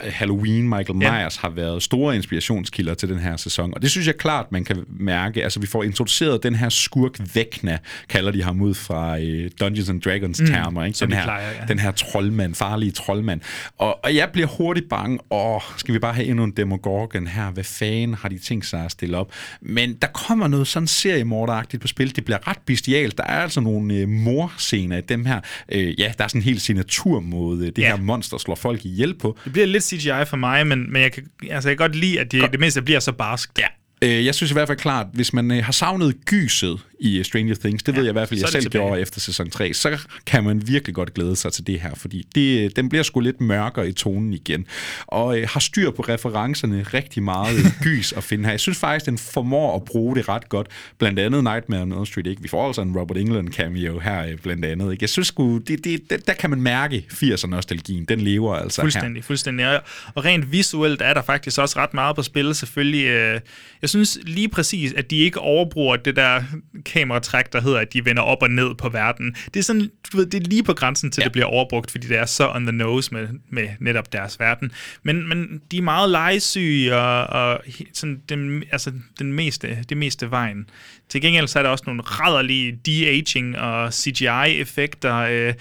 Halloween, Michael Ja. Myers har været store inspirationskilder til den her sæson. Og det synes jeg klart, man kan mærke. Altså, vi får introduceret den her skurk Vecna, kalder de ham ud fra øh, Dungeons and Dragons Mm, termer. Ikke? som Den de her, plejer, ja. den her troldmand, farlige troldmand. Og, og jeg bliver hurtigt bange. Åh, skal vi bare have endnu en Demogorgon her? Hvad fanden har de tænkt sig at stille op? Men der kommer noget sådan seriemorderagtigt på spil. Det bliver ret bestialt. Der er altså nogle øh, morscener i dem her. Øh, ja, der er sådan en helt signaturmåde, det Ja. her monster slår folk ihjel på. Det bliver lidt CGI for mig, men, men jeg, kan, altså, jeg kan godt lide, at det, det mindste bliver så barskt. Ja. Øh, jeg synes i hvert fald klart, hvis man øh, har savnet gyset i Stranger Things, det ja, ved jeg i hvert fald, jeg selv tilbage. gjorde efter sæson 3, så kan man virkelig godt glæde sig til det her, fordi det, den bliver sgu lidt mørkere i tonen igen, og øh, har styr på referencerne rigtig meget <laughs> gys at finde her. Jeg synes faktisk, den formår at bruge det ret godt, blandt andet Nightmare on Elm Street, ikke? Vi får altså en Robert Englund cameo her, øh, blandt andet, ikke? Jeg synes sgu, det, det, der, der kan man mærke 80'er-nostalgien, den lever altså her. Fuldstændig, fuldstændig. Og- Og rent visuelt er der faktisk også ret meget på spil, selvfølgelig. øh, Jeg synes lige præcis, at de ikke overbruger det der kameratræk, der hedder, at de vender op og ned på verden. Det er sådan, du ved, det er lige på grænsen til, ja. det bliver overbrugt, fordi det er så on the nose med, med netop deres verden. Men, men de er meget legesyge og, og sådan den, altså den meste, det meste vejen. Til gengæld så er der også nogle rædderlige de-aging og CGI-effekter. Øh,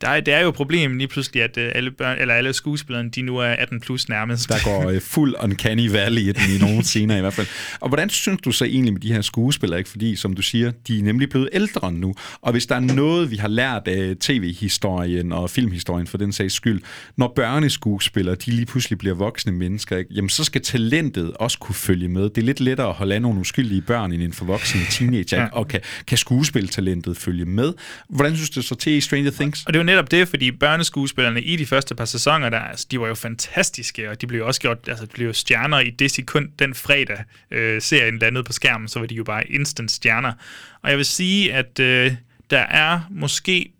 der er, det er jo et problem lige pludselig, at øh, alle, børn, eller alle skuespillerne, de nu er 18 plus nærmest. Der går øh, fuld uncanny valley i den i nogle <laughs> scener i hvert fald. Og hvordan synes du så egentlig med de her skuespillere? Ikke? Fordi, som du siger, de er nemlig blevet ældre nu. Og hvis der er noget, vi har lært af tv-historien og filmhistorien for den sags skyld, når børneskuespillere, de lige pludselig bliver voksne mennesker, ikke? jamen så skal talentet også kunne følge med. Det er lidt lettere at holde af nogle uskyldige børn end en forvoksen teenager, Ja. og kan, kan skuespiltalentet følge med? Hvordan synes du så til i Stranger Things? Og det jo netop det, fordi børneskuespillerne i de første par sæsoner, der, altså, de var jo fantastiske, og de blev jo også gjort, altså, de blev jo stjerner i det sekund, den fredag øh, serien landede på skærmen, så var de jo bare instant stjerner. Og jeg vil sige, at øh, der er måske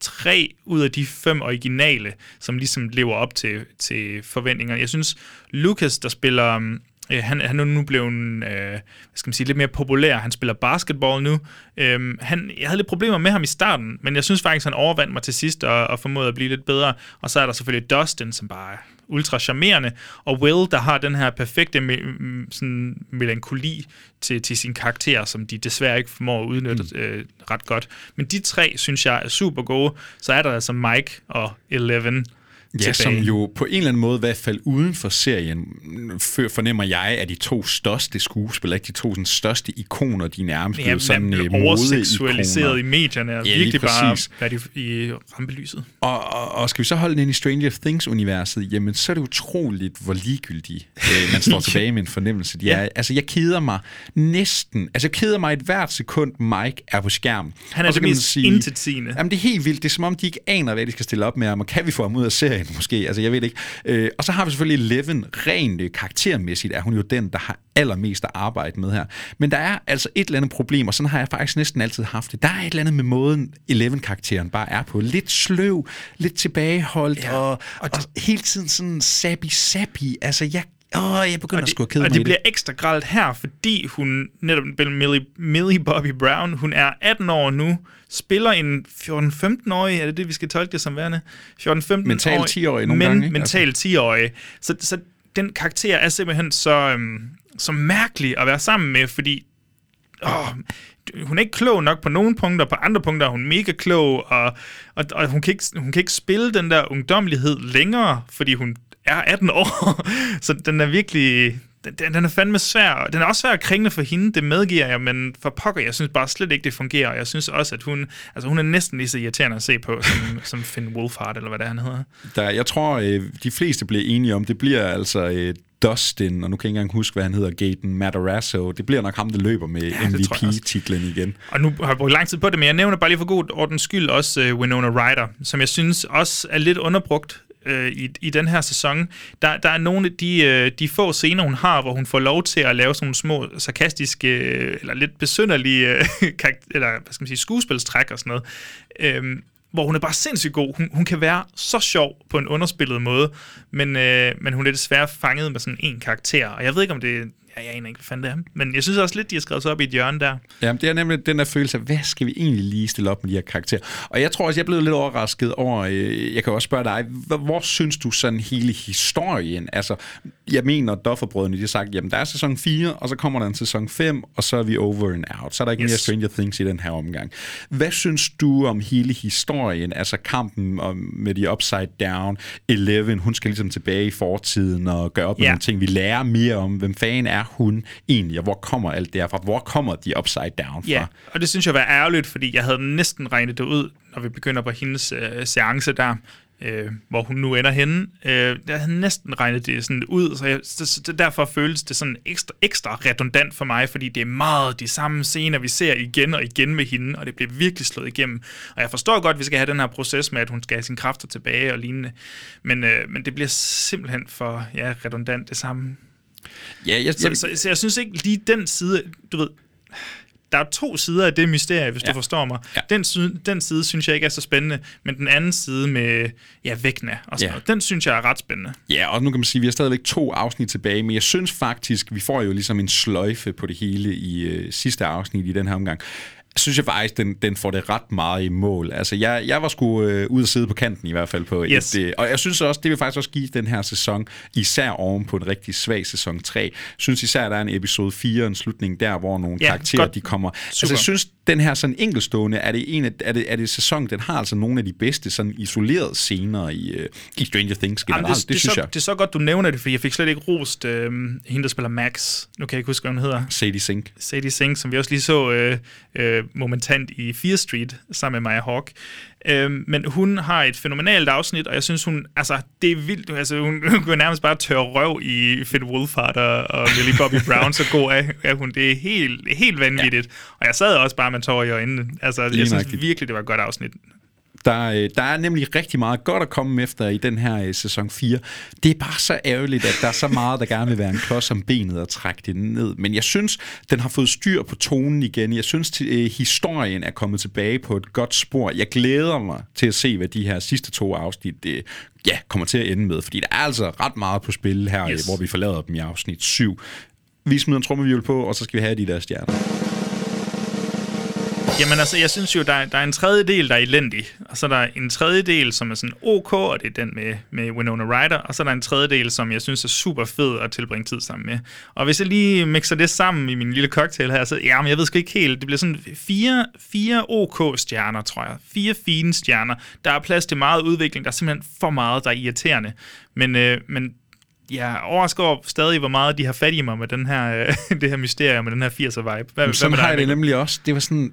tre ud af de fem originale, som ligesom lever op til, til forventningerne. Jeg synes, Lucas, der spiller... um, øh, Han, han er nu blevet øh, hvad skal man sige, lidt mere populær. Han spiller basketball nu. Øhm, han, jeg havde lidt problemer med ham i starten, men jeg synes faktisk, han overvandt mig til sidst og, og formåede at blive lidt bedre. Og så er der selvfølgelig Dustin, som bare er ultra charmerende, og Will, der har den her perfekte me- sådan melankoli til, til sin karakter, som de desværre ikke formår at udnytte mm. øh, ret godt. Men de tre, synes jeg, er super gode. Så er der altså Mike og Eleven Ja, som jo på en eller anden måde, i hvert fald uden for serien, fornemmer jeg, at de to største skuespillere, ikke de to sådan, største ikoner, de nærmest Ja, blevet sådan øh, overseksualiseret i medierne, og Ja, virkelig bare været i, i rampelyset. Og, og, og skal vi så holde den ind i Stranger Things-universet, jamen så er det utroligt, hvor ligegyldig øh, man står <laughs> tilbage med en fornemmelse. De er, Ja. Altså, jeg keder mig næsten. Altså, jeg keder mig et hvert sekund, Mike er på skærmen. Han er det mest intetsigende. Jamen, det er helt vildt. Det er som om, de ikke aner, hvad de skal stille op med ham, og kan vi få ham ud af serien måske? Altså, jeg ved ikke. Øh, og så har vi selvfølgelig Eleven. Rent øh, karaktermæssigt er hun jo den, der har allermest at arbejde med her. Men der er altså et eller andet problem, og sådan har jeg faktisk næsten altid haft det. Der er et eller andet med måden, Eleven-karakteren bare er på. Lidt sløv, lidt tilbageholdt, ja. og, og, og hele tiden sådan sappy-sappy. Altså, jeg, åh, jeg begynder og det, sgu at kede og mig det i bliver ekstra gralt her, fordi hun, netop Millie, Millie Bobby Brown, hun er 18 år nu, spiller en 14-15-årig, er det det, vi skal tolke det som værende? 14-15-årig. Mental 10-årig nogle men, gange, ikke? mental 10-årig. Så, så den karakter er simpelthen så, øhm, så mærkelig at være sammen med, fordi åh, hun er ikke klog nok på nogle punkter, på andre punkter er hun mega klog, og, og, og hun, kan ikke, hun kan ikke spille den der ungdommelighed længere, fordi hun er 18 år. <laughs> Så den er virkelig... Den, den er fandme svær, og den er også svær at kringle for hende, det medgiver jeg, men for pokker, jeg synes bare slet ikke, det fungerer, og jeg synes også, at hun, altså hun er næsten lige så irriterende at se på, som, <laughs> som Finn Wolfhard, eller hvad det er, han hedder. Der, jeg tror, øh, de fleste bliver enige om, det bliver altså øh, Dustin, og nu kan jeg ikke engang huske, hvad han hedder, Gaten Matarazzo. Det bliver nok ham, der løber med Ja. MVP-titlen igen. Og nu har jeg brugt lang tid på det, men jeg nævner bare lige for god ordens skyld også uh, Winona Ryder, som jeg synes også er lidt underbrugt øh, i, i den her sæson. Der, der er nogle af de, øh, de få scener, hun har, hvor hun får lov til at lave sådan nogle små sarkastiske, øh, eller lidt besynderlige øh, <laughs> eller, hvad skal man sige, skuespilstræk og sådan noget. Øhm, hvor hun er bare sindssygt god. Hun, hun kan være så sjov på en underspillet måde, men, øh, men hun er desværre fanget med sådan en karakter. Og jeg ved ikke, om det, ja, jeg aner ikke, hvad fanden det er. Men jeg synes også lidt, de har skrevet sig op i et hjørne der. Ja, det er nemlig den der følelse af, hvad skal vi egentlig lige stille op med de her karakterer? Og jeg tror også, jeg blevet lidt overrasket over, øh, jeg kan også spørge dig, hvor, hvor synes du sådan hele historien? Altså, jeg mener, Dufferbrødrene, de har sagt, jamen der er sæson 4, og så kommer der en sæson 5, og så er vi over and out. Så er der ikke yes. mere Stranger Things i den her omgang. Hvad synes du om hele historien? Altså kampen om, med de upside down, Eleven, hun skal ligesom tilbage i fortiden og gøre op med Ja. nogle ting. Vi lærer mere om, hvem fanden er hun egentlig, og hvor kommer alt det her fra? Hvor kommer de upside down fra? Ja, og det synes jeg var ærgerligt, fordi jeg havde næsten regnet det ud, når vi begynder på hendes øh, seance der, øh, hvor hun nu ender henne. Øh, jeg havde næsten regnet det sådan ud, så, jeg, så, så derfor føles det sådan ekstra, ekstra redundant for mig, fordi det er meget de samme scener, vi ser igen og igen med hende, og det bliver virkelig slået igennem. Og jeg forstår godt, at vi skal have den her proces med, at hun skal have sine kræfter tilbage og lignende, men, øh, men det bliver simpelthen for ja, redundant det samme. Ja, jeg, Så, så, så jeg synes ikke lige den side, du ved, der er to sider af det mysterie, hvis ja. du forstår mig. Ja. Den, side, den side synes jeg ikke er så spændende, men den anden side med ja, væggene og sådan Ja. noget, den synes jeg er ret spændende. Ja, og nu kan man sige, at vi har stadigvæk to afsnit tilbage, men jeg synes faktisk, vi får jo ligesom en sløjfe på det hele i øh, sidste afsnit i den her omgang. Synes jeg faktisk, den, den får det ret meget i mål. Altså, jeg, jeg var sgu øh, ude at sidde på kanten i hvert fald på Yes. et, øh, og jeg synes også, det vil faktisk også give den her sæson, især oven på en rigtig svag sæson 3. Jeg synes især, der er en episode 4, en slutning der, hvor nogle Ja, karakterer, godt. de kommer. Super. Altså, jeg synes, den her sådan enkelstående, er det en af, er det, er det sæson, den har altså nogle af de bedste sådan isolerede scener i, øh, i Stranger Things generelt. Jamen, det, det, det, synes så, jeg. det er så godt, du nævner det, fordi jeg fik slet ikke rost øh, hende, der spiller Max. Nu kan jeg ikke huske, hvad hun hedder. Sadie Sink. Sadie Sink, som vi også lige så øh, øh, momentant i Fear Street sammen med Maya Hawk. Øh, men hun har et fænomenalt afsnit, og jeg synes, hun, altså, det er vildt. Altså, hun, hun <laughs> kunne nærmest bare tørre røv i Finn Wolfhard og, og Millie Bobby Brown, så god er, er hun. Det er helt, helt vanvittigt. Ja. Og jeg sad også bare med tårer i øjnene. Altså, jeg synes virkelig, det var et godt afsnit. Der, øh, der er nemlig rigtig meget godt at komme efter i den her øh, sæson 4. Det er bare så ærgerligt, at der er så meget, der gerne vil være en klods om benet og trække det ned. Men jeg synes, den har fået styr på tonen igen. Jeg synes, øh, historien er kommet tilbage på et godt spor. Jeg glæder mig til at se, hvad de her sidste to afsnit øh, ja, kommer til at ende med. Fordi der er altså ret meget på spil her, Yes. hvor vi forlader dem i afsnit 7. Vi smider en trommevirvel på, og så skal vi have de der stjerner. Jamen altså, jeg synes jo, der er, der er en tredje del, der er elendig. Og så er der en tredje del, som er sådan ok, og det er den med, med Winona Ryder. Og så er der en tredje del, som jeg synes er super fed at tilbringe tid sammen med. Og hvis jeg lige mixer det sammen i min lille cocktail her, så jamen, jeg ved sgu ikke helt. Det bliver sådan fire, fire OK-stjerner, tror jeg. Fire fine stjerner. Der er plads til meget udvikling. Der er simpelthen for meget, der er irriterende. Men, øh, men jeg overrasker over stadig, hvor meget de har fat i mig med den her, øh, <laughs> det her mysterium, med den her 80'er vibe. Hvad, Jamen, sådan med har jeg det nemlig også. Det var sådan,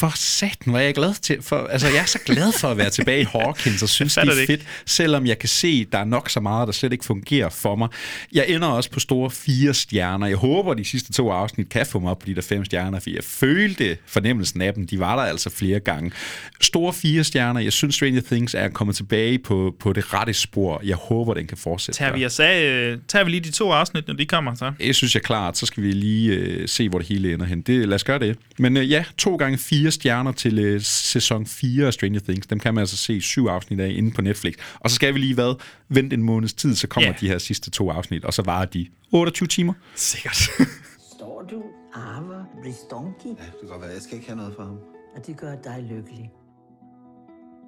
for satan, var jeg glad til. For, altså, jeg er så glad for at være tilbage i Hawkins, og synes, <laughs> Jeg det er fedt, selvom jeg kan se, der er nok så meget, der slet ikke fungerer for mig. Jeg ender også på store fire stjerner. Jeg håber, de sidste to afsnit kan få mig op på de der fem stjerner, for jeg følte fornemmelsen af dem. De var der altså flere gange. Store fire stjerner. Jeg synes, Stranger Things er kommet tilbage på, på det rette spor. Jeg håber, den kan fortsætte. Tager vi, jeg sagde, øh, tager vi lige de to afsnit, når de kommer, så? Det synes jeg klart. Så skal vi lige øh, se, hvor det hele ender hen. Det, lad os gøre det. Men øh, ja, to gange fire stjerner til øh, sæson 4 af Stranger Things. Dem kan man altså se syv afsnit af inde på Netflix. Og så skal vi lige, hvad, vente en måneds tid, så kommer yeah. de her sidste to afsnit. Og så varer de 28 timer. Sikkert. <laughs> Står du, arver, Bristonki? Ja, det kan godt være. Jeg skal ikke have noget for ham. Og det gør dig lykkelig.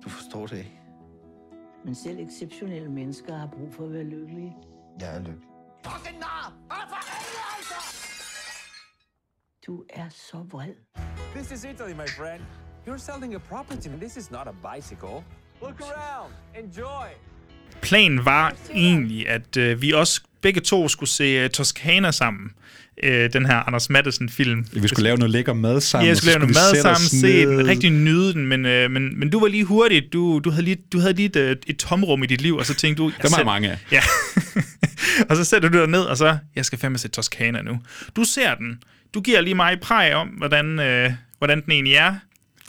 Du forstår det ikke. Men selv exceptionelle mennesker har brug for at være lykkelige. Jeg er lykkelig. Fucking nar! Hold for helvede, altså! Du er så vred. This is Italy, my friend. You're selling a property, and this is not a bicycle. Look around. Enjoy. Planen var egentlig, at øh, vi også begge to skulle se uh, Toscana sammen. Øh, den her Anders Madsen-film. Vi skulle lave noget lækker mad sammen. Ja, så skulle lave noget vi mad sammen, se den, rigtig nyde den, men, øh, men, men du var lige hurtig. Du, du havde lige, du havde lige et, øh, et tomrum i dit liv, og så tænkte du... jeg <laughs> Dem har mange af. Ja. <laughs> og så sætter du dig ned, og så, jeg skal fandme se Toscana nu. Du ser den. Du giver lige mig præg om, hvordan, øh, hvordan den egentlig er.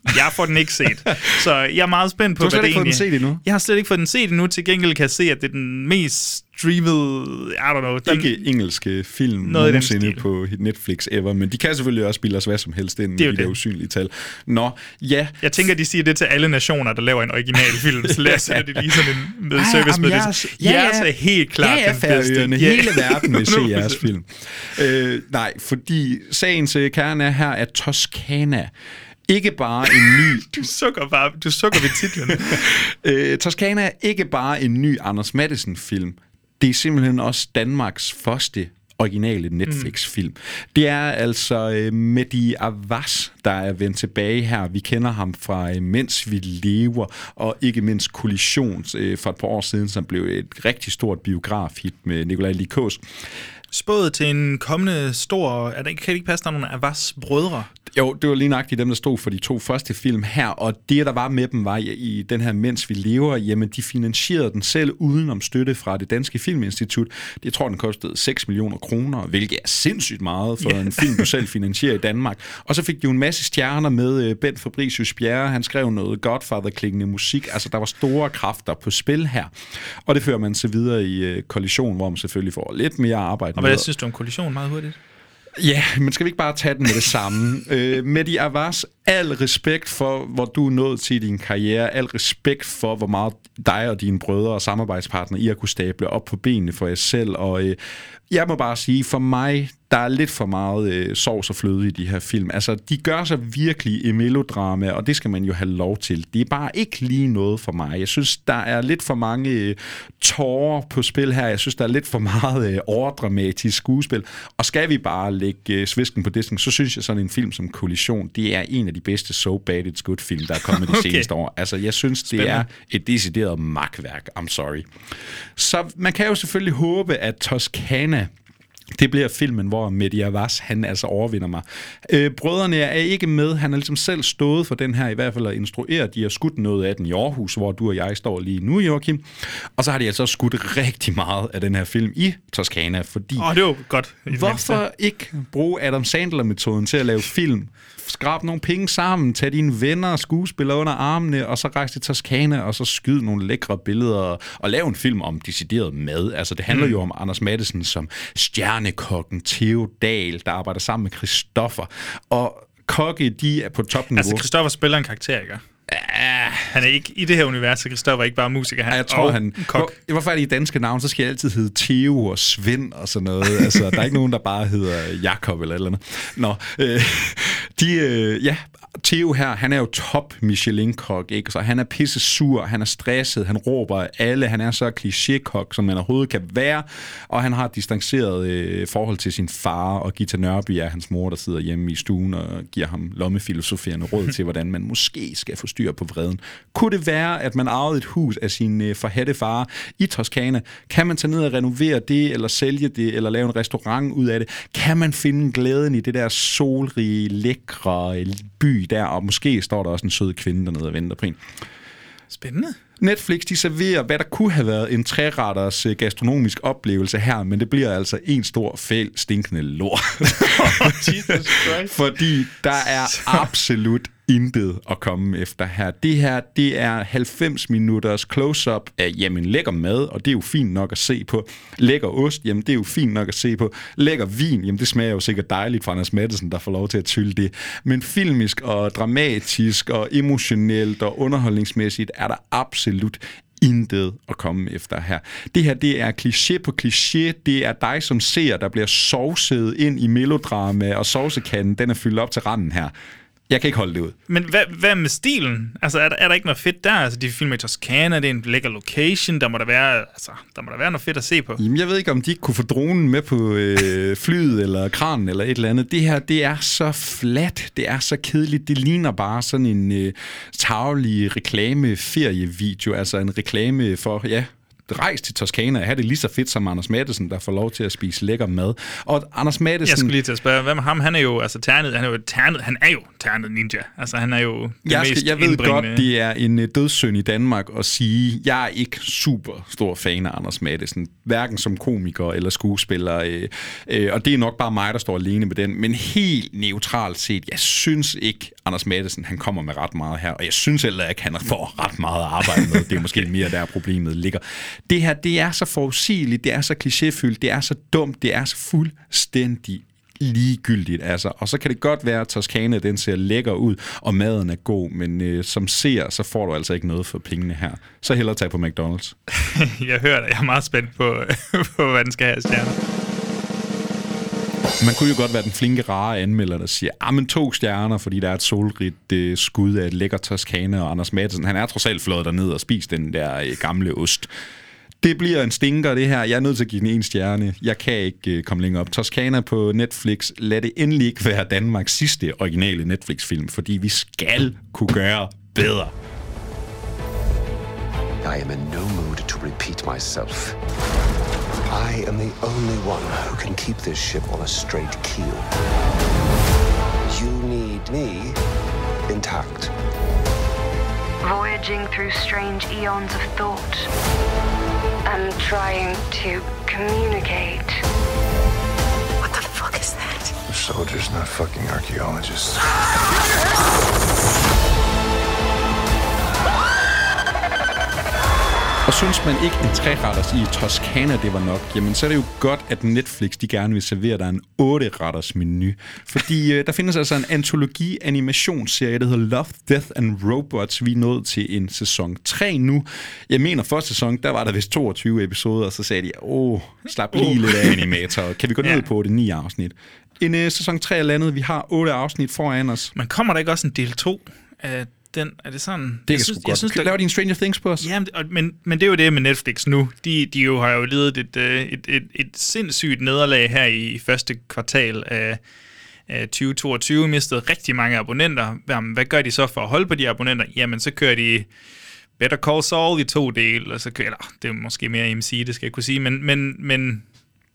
Jeg får den ikke set. Så jeg er meget spændt på, Du har slet hvad ikke fået den set endnu? Jeg har slet ikke fået den set endnu. Til gengæld kan jeg se, at det er den mest streamede, I don't know. Den, Ikke engelske film Noget nogensinde på Netflix ever, men de kan selvfølgelig også spille os hvad som helst ind er med de der det. usynlige tal. Nå, ja. Jeg tænker, de siger det til alle nationer, der laver en original film. Så lad os sætte det lige sådan en med Ej, service med jeres- det. Jeres er helt klart ja, ja, den bedste. Ja. Hele verden vil se <laughs> 100%. jeres film. Øh, nej, fordi sagens øh, kerne er her, at Toscana ikke bare en ny... <laughs> Du sukker bare, du sukker ved titlen. <laughs> øh, Toscana er ikke bare en ny Anders Madsen-film. Det er simpelthen også Danmarks første originale Netflix-film. Mm. Det er altså øh, Mehdi Avas, der er vendt tilbage her. Vi kender ham fra øh, Mens vi lever, og ikke mindst Kollision øh, for et par år siden, som blev et rigtig stort biografhit med Nikolaj Likos. Spået til en kommende stor... Er det, kan det ikke passe, der er nogle Avas brødre? Jo, det var lige nøjagtigt dem, der stod for de to første film her, og det, der var med dem, var i, den her Mens vi lever, jamen de finansierede den selv uden om støtte fra det Danske Filminstitut. Jeg tror, den kostede 6 millioner kroner, hvilket er sindssygt meget for Ja. en film, du selv finansierer i Danmark. Og så fik de jo en masse stjerner med. øh, Bent Fabricius Bjerre, han skrev noget Godfather-klingende musik. Altså, der var store kræfter på spil her. Og det fører man så videre i øh, kollision, hvor man selvfølgelig får lidt mere arbejde Og hvad synes du om kollision meget hurtigt? Ja, men skal vi ikke bare tage den med det samme? <laughs> øh, Mehdi Avas, al respekt for, hvor du er nået til i din karriere, al respekt for, hvor meget dig og dine brødre og samarbejdspartnere, I har kunne stable op på benene for jer selv, og øh, jeg må bare sige, for mig, der er lidt for meget øh, sovs og fløde i de her film. Altså, de gør sig virkelig i melodrama, og det skal man jo have lov til. Det er bare ikke lige noget for mig. Jeg synes, der er lidt for mange øh, tårer på spil her. Jeg synes, der er lidt for meget øh, overdramatisk skuespil. Og skal vi bare lægge øh, svisken på disken, så synes jeg sådan en film som Kollision, det er en af de bedste So Bad It's Good film, der er kommet de <laughs> Okay. seneste år. Altså, jeg synes, det Spændende. er et decideret magtværk. I'm sorry. Så man kan jo selvfølgelig håbe, at Toscana det bliver filmen, hvor Mehdi Avas, han altså overvinder mig. Øh, brødrene er ikke med. Han har ligesom selv stået for den her, i hvert fald at instruere. De har skudt noget af den i Aarhus, hvor du og jeg står lige nu, Joachim. Og så har de altså skudt rigtig meget af den her film i Toscana, fordi... Åh, oh, det var godt. det mindste. Hvorfor ikke bruge Adam Sandler-metoden til at lave film? Skrab nogle penge sammen, tag dine venner og skuespillere under armene, og så rejse til Toscana, og så skyde nogle lækre billeder, og lave en film om decideret mad. Altså, det handler Mm. jo om Anders Madsen som stjernekokken Theo Dahl, der arbejder sammen med Christoffer. Og kokke, de er på topniveau. Altså, Christoffer spiller en karakter, ikke? Han er ikke i det her univers, så Christoffer er ikke bare musiker. Han Ja, jeg tror, og han... Kok. Hvor, hvorfor er det i danske navn, så skal jeg altid hedde Theo og Svend og sådan noget. <laughs> Altså, der er ikke nogen, der bare hedder Jakob eller eller andet. Nå, øh, de, øh, ja, Theo her, han er jo top Michelin-kok, ikke? Så han er pisse sur, han er stresset, han råber alle, han er så kliché-kok, som man overhovedet kan være, og han har et distanceret øh, forhold til sin far, og Gita Nørby er hans mor, der sidder hjemme i stuen og giver ham lommefilosoferende råd til, hvordan man måske skal få styr på vreden. Kunne det være, at man arvede et hus af sin øh, forhatte far i Toskana? Kan man tage ned og renovere det, eller sælge det, eller lave en restaurant ud af det? Kan man finde glæden i det der solrige, lækre øh, by by der, og måske står der også en sød kvinde dernede og venter på en. Spændende. Netflix, de serverer, hvad der kunne have været en træretters øh, gastronomisk oplevelse her, men det bliver altså en stor, fæl, stinkende lort. <laughs> Jesus Christ. Fordi der er <laughs> absolut intet at komme efter her. Det her, det er 90 minutters close-up af, jamen, lækker mad, og det er jo fint nok at se på. Lækker ost, jamen, det er jo fint nok at se på. Lækker vin, jamen, det smager jo sikkert dejligt fra Anders Madsen, der får lov til at tylde det. Men filmisk og dramatisk og emotionelt og underholdningsmæssigt er der absolut intet at komme efter her. Det her, det er kliché på kliché. Det er dig som ser, der bliver sovset ind i melodrama, og sovsekanden, den er fyldt op til randen her. Jeg kan ikke holde det ud. Men hvad, hvad med stilen? Altså, er der, er der ikke noget fedt der? Altså, de filmer i Toskana, det er en lækker location, der må der være, altså, der må der være noget fedt at se på. Jamen, jeg ved ikke, om de ikke kunne få dronen med på øh, flyet eller kranen eller et eller andet. Det her, det er så flat, det er så kedeligt. Det ligner bare sådan en øh, tavlig reklame-ferievideo, altså en reklame for, ja, rejse til Toskana og have det lige så fedt som Anders Madsen, der får lov til at spise lækker mad. Og Anders Madsen... Jeg skulle lige til at spørge, hvad med ham? Han er jo altså ternet, han er jo ternet, han er jo ternet ninja. Altså han er jo det jeg, mest skal, jeg ved indbringende- godt, det er en øh, dødssynd i Danmark at sige, jeg er ikke super stor fan af Anders Madsen, hverken som komiker eller skuespiller, øh, øh, og det er nok bare mig, der står alene med den, men helt neutralt set, jeg synes ikke, Anders Madsen, han kommer med ret meget her, og jeg synes heller ikke, han får ret meget at arbejde med. Det er måske <laughs> mere der, problemet ligger. Det her, det er så forudsigeligt, det er så klichéfyldt, det er så dumt, det er så fuldstændig ligegyldigt. Altså. Og så kan det godt være, at Toskana den ser lækker ud, og maden er god, men øh, som ser, så får du altså ikke noget for pengene her. Så hellere tage på McDonald's. <laughs> jeg hører det. Jeg er meget spændt på, <laughs> på hvad den skal have stjerner. Man kunne jo godt være den flinke, rare anmelder, der siger, ah, men to stjerner, fordi der er et solrigt øh, skud af et lækker Toskana, og Anders Madsen, han er trods alt flået derned og spist den der øh, gamle ost. Det bliver en stinker, det her. Jeg er nødt til at give den en stjerne. Jeg kan ikke øh, komme længere op. Toskana på Netflix. Lad det endelig ikke være Danmarks sidste originale Netflix-film, fordi vi skal kunne gøre bedre. I am in no mood to repeat myself. I am the only one who can keep this ship on a straight keel. You need me intact. Voyaging through strange eons of thought and trying to communicate. What the fuck is that? We're soldiers, not fucking archaeologists. <laughs> Og synes man ikke en træretters i Toskana, det var nok, jamen så er det jo godt, at Netflix de gerne vil servere dig en 8-retters menu. Fordi øh, der findes altså en antologi-animationsserie, der hedder Love, Death and Robots. Vi er nået til en sæson 3 nu. Jeg mener, første sæson, der var der vist 22 episoder, og så sagde de, åh, slap lige Oh. lidt af animator. Kan vi gå ned Ja. på det 9 afsnit? En øh, sæson 3 er landet. Vi har 8 afsnit foran os. Men kommer der ikke også en del 2 af den? Er det sådan? Det kan sgu godt. Laver de en Stranger Things på os? Ja, men, men, men det er jo det med Netflix nu. De, de jo har jo ledet et, øh, et, et, et sindssygt nederlag her i første kvartal af, af 2022. Mistet rigtig mange abonnenter. Jamen, Hvad gør de så for at holde på de abonnenter? Jamen, så kører de Better Call Saul i to dele, og så kører, eller, det er måske mere MC, det skal jeg kunne sige, men, men, men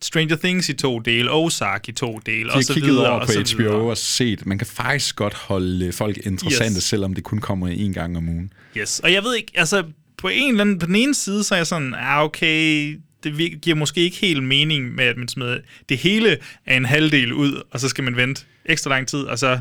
Stranger Things i to dele, Ozark i to dele, De og har så kigget videre, over og på så HBO videre. og set, man kan faktisk godt holde øh, folk interessante, Yes. selvom det kun kommer en gang om ugen. Yes, og jeg ved ikke, altså på en eller anden, på den ene side, så er jeg sådan, ah, okay, det giver måske ikke helt mening med, at man smider det hele af en halvdel ud, og så skal man vente ekstra lang tid, og så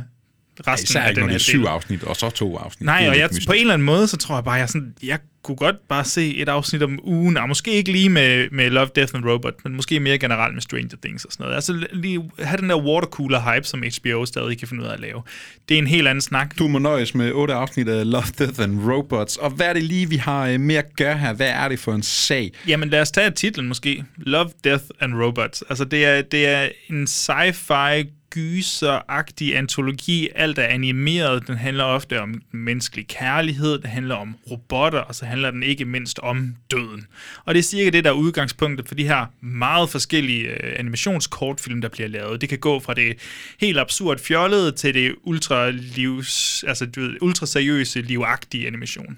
resten Især af ikke, den her er syv del. afsnit, og så to afsnit. Nej, og jeg, mystisk. på en eller anden måde, så tror jeg bare, jeg, sådan, jeg kunne godt bare se et afsnit om ugen, og måske ikke lige med, med Love, Death and Robot, men måske mere generelt med Stranger Things og sådan noget. Altså lige have den der watercooler-hype, som HBO stadig kan finde ud af at lave. Det er en helt anden snak. Du må nøjes med otte afsnit af Love, Death and Robots. Og hvad er det lige, vi har øh, med at gøre her? Hvad er det for en sag? Jamen lad os tage titlen måske. Love, Death and Robots. Altså det er, det er en sci-fi gyseragtig antologi. Alt er animeret. Den handler ofte om menneskelig kærlighed. Det handler om robotter, og så handler den ikke mindst om døden. Og det er cirka det, der er udgangspunktet for de her meget forskellige øh, animationskortfilm, der bliver lavet. Det kan gå fra det helt absurd fjollede til det ultra livs, altså du ved, ultra seriøse, livagtige animation.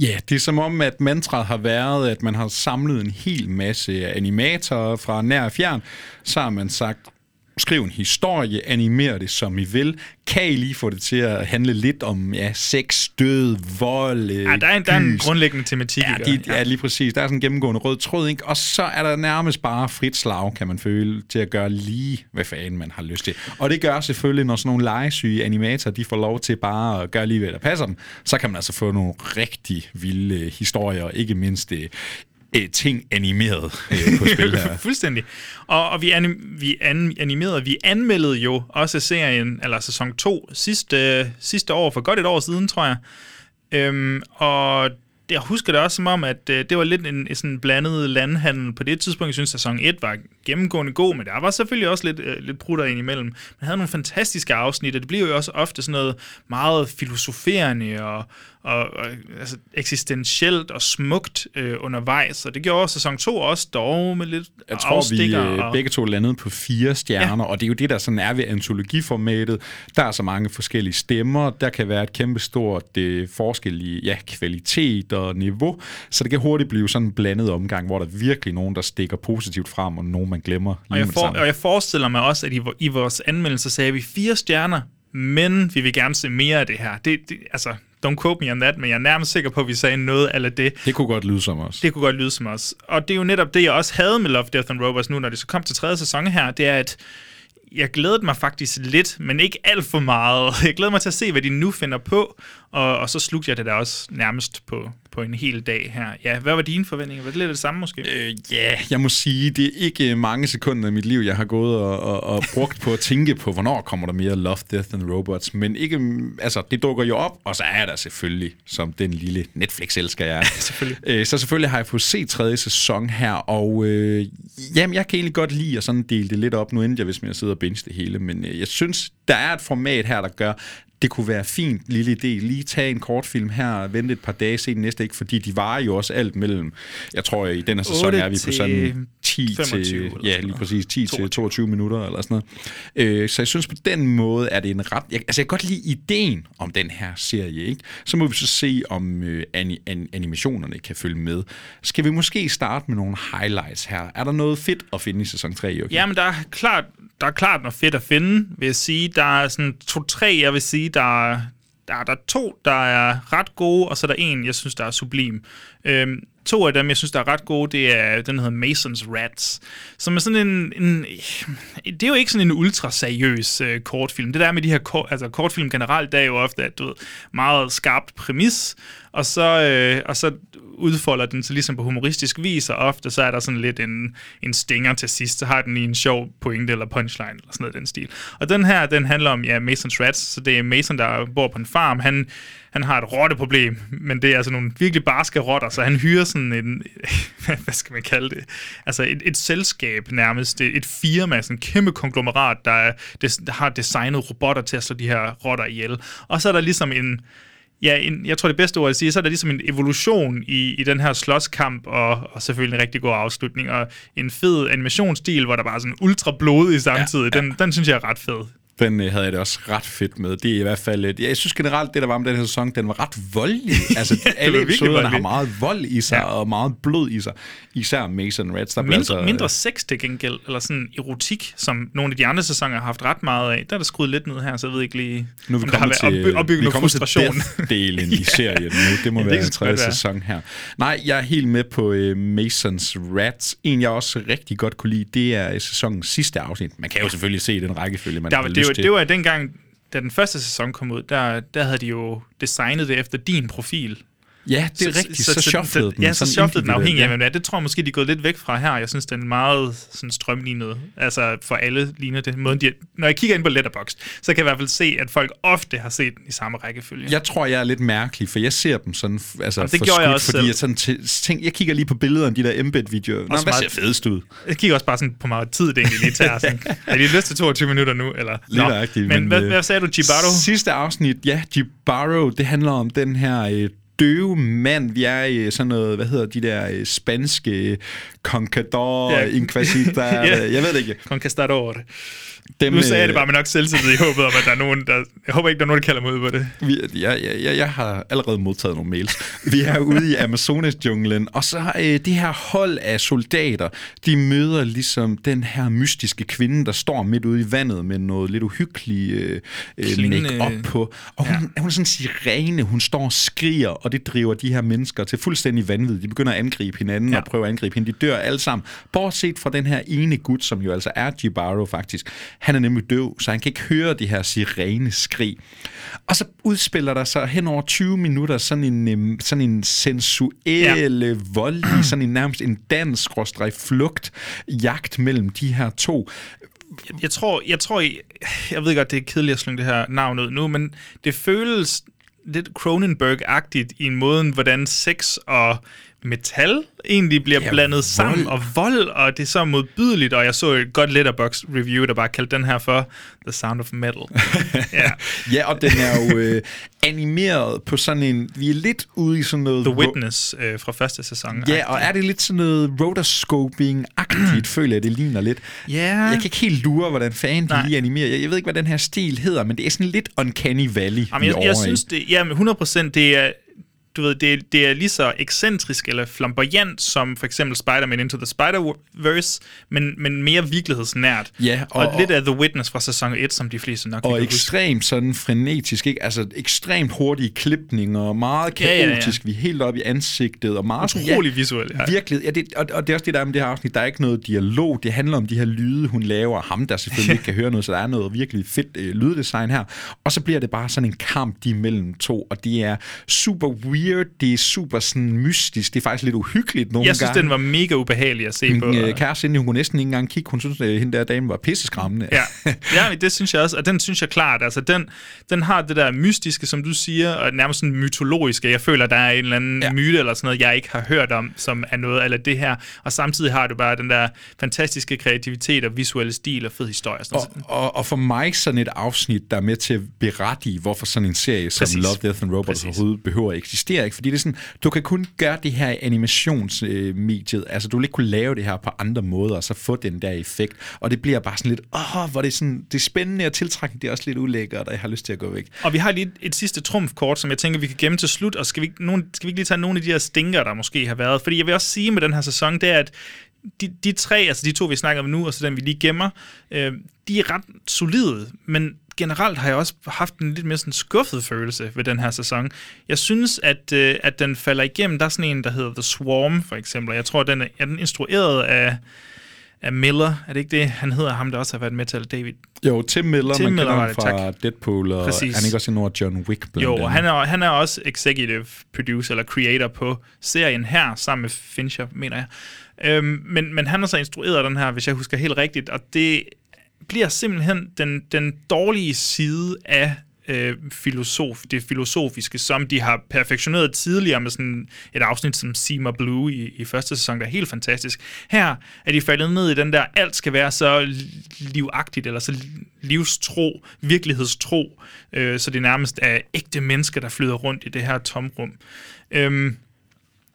Ja, det er som om, at mantraet har været, at man har samlet en hel masse animatorer fra nær og fjern. Så har man sagt, skriv en historie, animer det som I vil. Kan I lige få det til at handle lidt om ja, sex, død, vold, Ja, der er, en, der er en grundlæggende tematik. Ja, de, ja, lige præcis. Der er sådan en gennemgående rød tråd, ikke? Og så er der nærmest bare frit slag, kan man føle, til at gøre lige, hvad fanden man har lyst til. Og det gør selvfølgelig, når sådan nogle legesyge animatorer, de får lov til bare at gøre lige, hvad der passer dem, så kan man altså få nogle rigtig vilde øh, historier, ikke mindst øh, ting animeret øh, på spil her. <laughs> Fuldstændig. Og, og vi, anim, vi an, animerede, vi anmeldede jo også serien, eller sæson 2, sidste, sidste år, for godt et år siden, tror jeg. Øhm, og jeg husker det også som om, at øh, det var lidt en, en sådan blandet landhandel på det tidspunkt. Jeg synes, sæson 1 var gennemgående god, men der var selvfølgelig også lidt, øh, lidt prutter ind imellem. Man havde nogle fantastiske afsnit, og det blev jo også ofte sådan noget meget filosoferende og, og, og altså, eksistentielt og smukt øh, undervejs, og det gjorde sæson 2 også dog med lidt Jeg tror, vi øh, og, begge to landede på fire stjerner, ja. og det er jo det, der sådan er ved antologiformatet. Der er så mange forskellige stemmer, der kan være et kæmpe stort øh, forskel i ja, kvalitet og niveau, så det kan hurtigt blive sådan en blandet omgang, hvor der er virkelig nogen, der stikker positivt frem, og nogen, man glemmer lige og, jeg for, og jeg forestiller mig også, at i, i vores anmeldelse sagde vi fire stjerner, men vi vil gerne se mere af det her. Det, det, altså, don't quote me on that, men jeg er nærmest sikker på, at vi sagde noget af det. Det kunne godt lyde som os. Det kunne godt lyde som os. Og det er jo netop det, jeg også havde med Love, Death and Robots nu, når det så kom til tredje sæson her, det er, at jeg glædede mig faktisk lidt, men ikke alt for meget. Jeg glæder mig til at se, hvad de nu finder på, og, og så slugte jeg det da også nærmest på, på en hel dag her. Ja, hvad var dine forventninger? Var det lidt det samme måske? Øh, Ja, yeah, jeg må sige, det er ikke mange sekunder i mit liv, jeg har gået og, og, og brugt på at tænke på, hvornår kommer der mere Love, Death and Robots. Men ikke, mm, altså, det dukker jo op, og så er der selvfølgelig, som den lille Netflix-elsker jeg er. <laughs> selvfølgelig. Øh, så selvfølgelig har jeg fået set tredje sæson her, og øh, jamen, jeg kan egentlig godt lide at sådan dele det lidt op. Nu endte jeg, hvis jeg sidder og binge det hele, men øh, jeg synes, der er et format her, der gør, det kunne være fint, lille idé, lige tage en kortfilm her, vente et par dage, se den næste, ikke? fordi de varer jo også alt mellem, jeg tror, i den her sæson 8 er vi på sådan 10 25 til, ja, lige præcis, 10 til 22 minutter eller sådan noget. Øh, så jeg synes på den måde, er det en ret, jeg, altså jeg kan godt lide ideen om den her serie, ikke? Så må vi så se, om øh, ani, an, animationerne kan følge med. Skal vi måske starte med nogle highlights her? Er der noget fedt at finde i sæson 3, Joachim? Ja, men der er klart, der er klart noget fedt at finde, vil jeg sige. Der er sådan to-tre, jeg vil sige, der er, der, er, der to, der er ret gode, og så er der en, jeg synes, der er sublim. Øhm, to af dem, jeg synes, der er ret gode, det er den, der hedder Mason's Rats, som er sådan en, en det er jo ikke sådan en ultra seriøs øh, kortfilm. Det der med de her kort, altså kortfilm generelt, der er jo ofte, at du ved, meget skarpt præmis, og så, øh, og så udfolder den sig ligesom på humoristisk vis, og ofte så er der sådan lidt en, en stinger til sidst, så har den lige en sjov pointe eller punchline eller sådan noget den stil. Og den her, den handler om, ja, Mason's Rats, så det er Mason, der bor på en farm, han, han har et rotteproblem, men det er altså nogle virkelig barske rotter, så han hyrer sådan en, <laughs> hvad skal man kalde det, altså et, et selskab nærmest, et, et firma, sådan en kæmpe konglomerat, der, er, der har designet robotter til at slå de her rotter ihjel. Og så er der ligesom en, Ja, en, jeg tror det bedste ord at sige, så er der ligesom en evolution i, i den her slåskamp, og, og selvfølgelig en rigtig god afslutning, og en fed animationsstil, hvor der bare er sådan ultra blodig samtidig. Ja, ja. Den, den synes jeg er ret fed. Den øh, havde jeg det også ret fedt med. Det er i hvert fald... Ja, jeg synes generelt, det der var med den her sæson, den var ret voldelig. <laughs> Altså, Ja, det alle episoderne har meget vold i sig, Ja. og meget blod i sig. Især Mason Reds, der Mindre, altså... mindre sex til gengæld, eller sådan erotik, som nogle af de andre sæsoner har haft ret meget af. Der er der skruet lidt ned her, så jeg ved ikke lige, Nu er vi om der har været til, opby- opbygget noget frustration. death-delen <laughs> i serien nu. Det må Ja, det være kan en tredje sæson her. Nej, jeg er helt med på uh, Masons Rats. En, jeg også rigtig godt kunne lide, det er øh, sæsonens sidste afsnit. Man kan jo selvfølgelig se den rækkefølge, man Der, har lyst det, var, til. det var dengang, da den første sæson kom ud, der, der havde de jo designet det efter din profil. Ja, det er rigtigt. Så shufflede den Ja, så shufflede den afhængig af, ja. hvem det er. Det tror jeg måske, de er gået lidt væk fra her. Jeg synes, den er meget sådan strømlignet. Altså, for alle ligner det. Måden, de, når jeg kigger ind på Letterboxd, så kan jeg i hvert fald se, at folk ofte har set den i samme rækkefølge. Jeg tror, jeg er lidt mærkelig, for jeg ser dem sådan, altså Jamen, det for gjorde jeg også fordi selv. jeg sådan tænk, jeg kigger lige på billederne, de der embed-videoer. Nå, hvad ser meget- fedest ud? Jeg kigger også bare sådan på meget tid, det egentlig lige tager. Sådan. <laughs> Er de lyst til 22 minutter nu? Eller? Nå, nøjagtigt, Men, hvad, øh, hvad sagde du, Jibaro? Sidste afsnit, ja, Jibaro, det handler om den her øh, døve mand. Vi er i sådan noget, hvad hedder de der øh, spanske Concador, Ja. ja. Inquisitor, <laughs> Ja. jeg ved det ikke. Conquistador. Dem, nu sagde jeg øh, det bare med nok selvtillid i håbet om, at der er nogen, der... Jeg håber ikke, der er nogen, der kalder mig ud på det. Vi, jeg, jeg, jeg, jeg har allerede modtaget nogle mails. Vi er ude i Amazonas-junglen, og så øh, det her hold af soldater, de møder ligesom den her mystiske kvinde, der står midt ude i vandet med noget lidt uhyggelig øh, øh, make-up på. Og hun, ja. hun er sådan en sirene, hun står og skriger, og det driver de her mennesker til fuldstændig vanvid. De begynder at angribe hinanden ja. og prøve at angribe hende. De dør alle sammen. Bortset fra den her ene gut, som jo altså er Jibaro faktisk. Han er nemlig døv, så han kan ikke høre det her sirene-skrig. Og så udspiller der sig hen over 20 minutter sådan en, øhm, sådan en sensuel, ja. voldelig, <clears throat> sådan en nærmest en dans, flugt, jagt mellem de her to. Jeg, jeg tror, jeg tror, jeg, jeg ved godt, det er kedeligt at slynge det her navn ud nu, men det føles lidt Cronenberg-agtigt i en måde, hvordan sex og metal egentlig bliver Ja, blandet sammen, vold. og vold, og det er så modbydeligt, og jeg så et godt letterbox review, der bare kaldte den her for The Sound of Metal. <laughs> ja. Ja, og den er jo øh, animeret på sådan en... Vi er lidt ude i sådan noget... The Witness øh, fra første sæson. Ja, og er det lidt sådan noget rotoscoping-agtigt, <clears throat> føler jeg, det ligner lidt. Ja. Jeg kan ikke helt lure, hvordan fanden de lige animerer. Jeg, jeg ved ikke, hvad den her stil hedder, men det er sådan lidt Uncanny Valley, Jamen, jeg, jeg synes, det, ja, men 100% det er, du ved, det, er- det er lige så ekscentrisk eller flamboyant som for eksempel Spider-Man Into the Spider-Verse, men, men mere virkelighedsnært. Ja, og, og- lidt af The Witness fra sæson 1, som de fleste nok Og huske. ekstremt sådan frenetisk, ikke? Altså ekstremt hurtige klipninger, meget Ja, ja, ja. kaotisk, vi er helt oppe i ansigtet, og meget Utrolig visuelt, ja. Virkelig, ja, det, og, og det er også det, der er med det her afsnit, der er ikke noget dialog, det handler om de her lyde, hun laver, og ham, der selvfølgelig ikke <laughs> kan høre noget, så der er noget virkelig fedt øh, lyddesign her, og så bliver det bare sådan en kamp de imellem to, og det er super weird, det er super sådan mystisk, det er faktisk lidt uhyggeligt nogle Jeg synes, gange. den var mega ubehagelig at se på. Min øh, kæreste, Cindy, hun kunne næsten ikke engang kigge, hun synes, at hende der dame var pisseskræmmende. Ja, <laughs> ja det synes jeg også, og den synes jeg klart, altså den, den har det der mystiske, som du siger, og nærmest sådan mytologiske. Jeg føler, der er en eller anden ja. myte eller sådan noget, jeg ikke har hørt om, som er noget af det her, og samtidig har du bare den der fantastiske kreativitet og visuelle stil og fed historie. og Sådan. Og, og, for mig sådan et afsnit, der er med til at berettige, hvorfor sådan en serie som Præcis. Love, Death and Robots overhovedet behøver at eksistere. Ikke? Fordi det er sådan, du kan kun gøre det her i animationsmediet. Altså, du vil ikke kunne lave det her på andre måder, og så få den der effekt. Og det bliver bare sådan lidt, åh, hvor det er, sådan, det er spændende og tiltrækkende, det er også lidt ulækkert, og jeg har lyst til at gå væk. Og vi har lige et, et sidste trumfkort, som jeg tænker, vi kan gemme til slut, og skal vi, ikke- nogen, skal vi ikke lige tage nogle af de her stinker, der måske har været? Fordi jeg vil også sige med den her sæson, det er, at de, de tre, altså de to, vi snakker om nu, og så den, vi lige gemmer, øh, de er ret solide, men generelt har jeg også haft en lidt mere sådan skuffet følelse ved den her sæson. Jeg synes, at, øh, at den falder igennem. Der er sådan en, der hedder The Swarm, for eksempel, jeg tror, den er, er den instrueret af, af Miller. Er det ikke det? Han hedder ham, der også har været med til David. Jo, Tim Miller, Tim man Miller kender ham det, fra tak. Deadpool, og Præcis. han er ikke også en John Wick blandt Jo, og han er, han er også executive producer eller creator på serien her, sammen med Fincher, mener jeg. Øhm, men, men han har så instrueret den her, hvis jeg husker helt rigtigt, og det bliver simpelthen den, den dårlige side af øh, filosof, det filosofiske, som de har perfektioneret tidligere med sådan et afsnit som Seymour Blue i, i første sæson, der er helt fantastisk. Her er de faldet ned i den der, alt skal være så livagtigt, eller så livstro, virkelighedstro, øh, så det nærmest er ægte mennesker, der flyder rundt i det her tomrum. Øhm,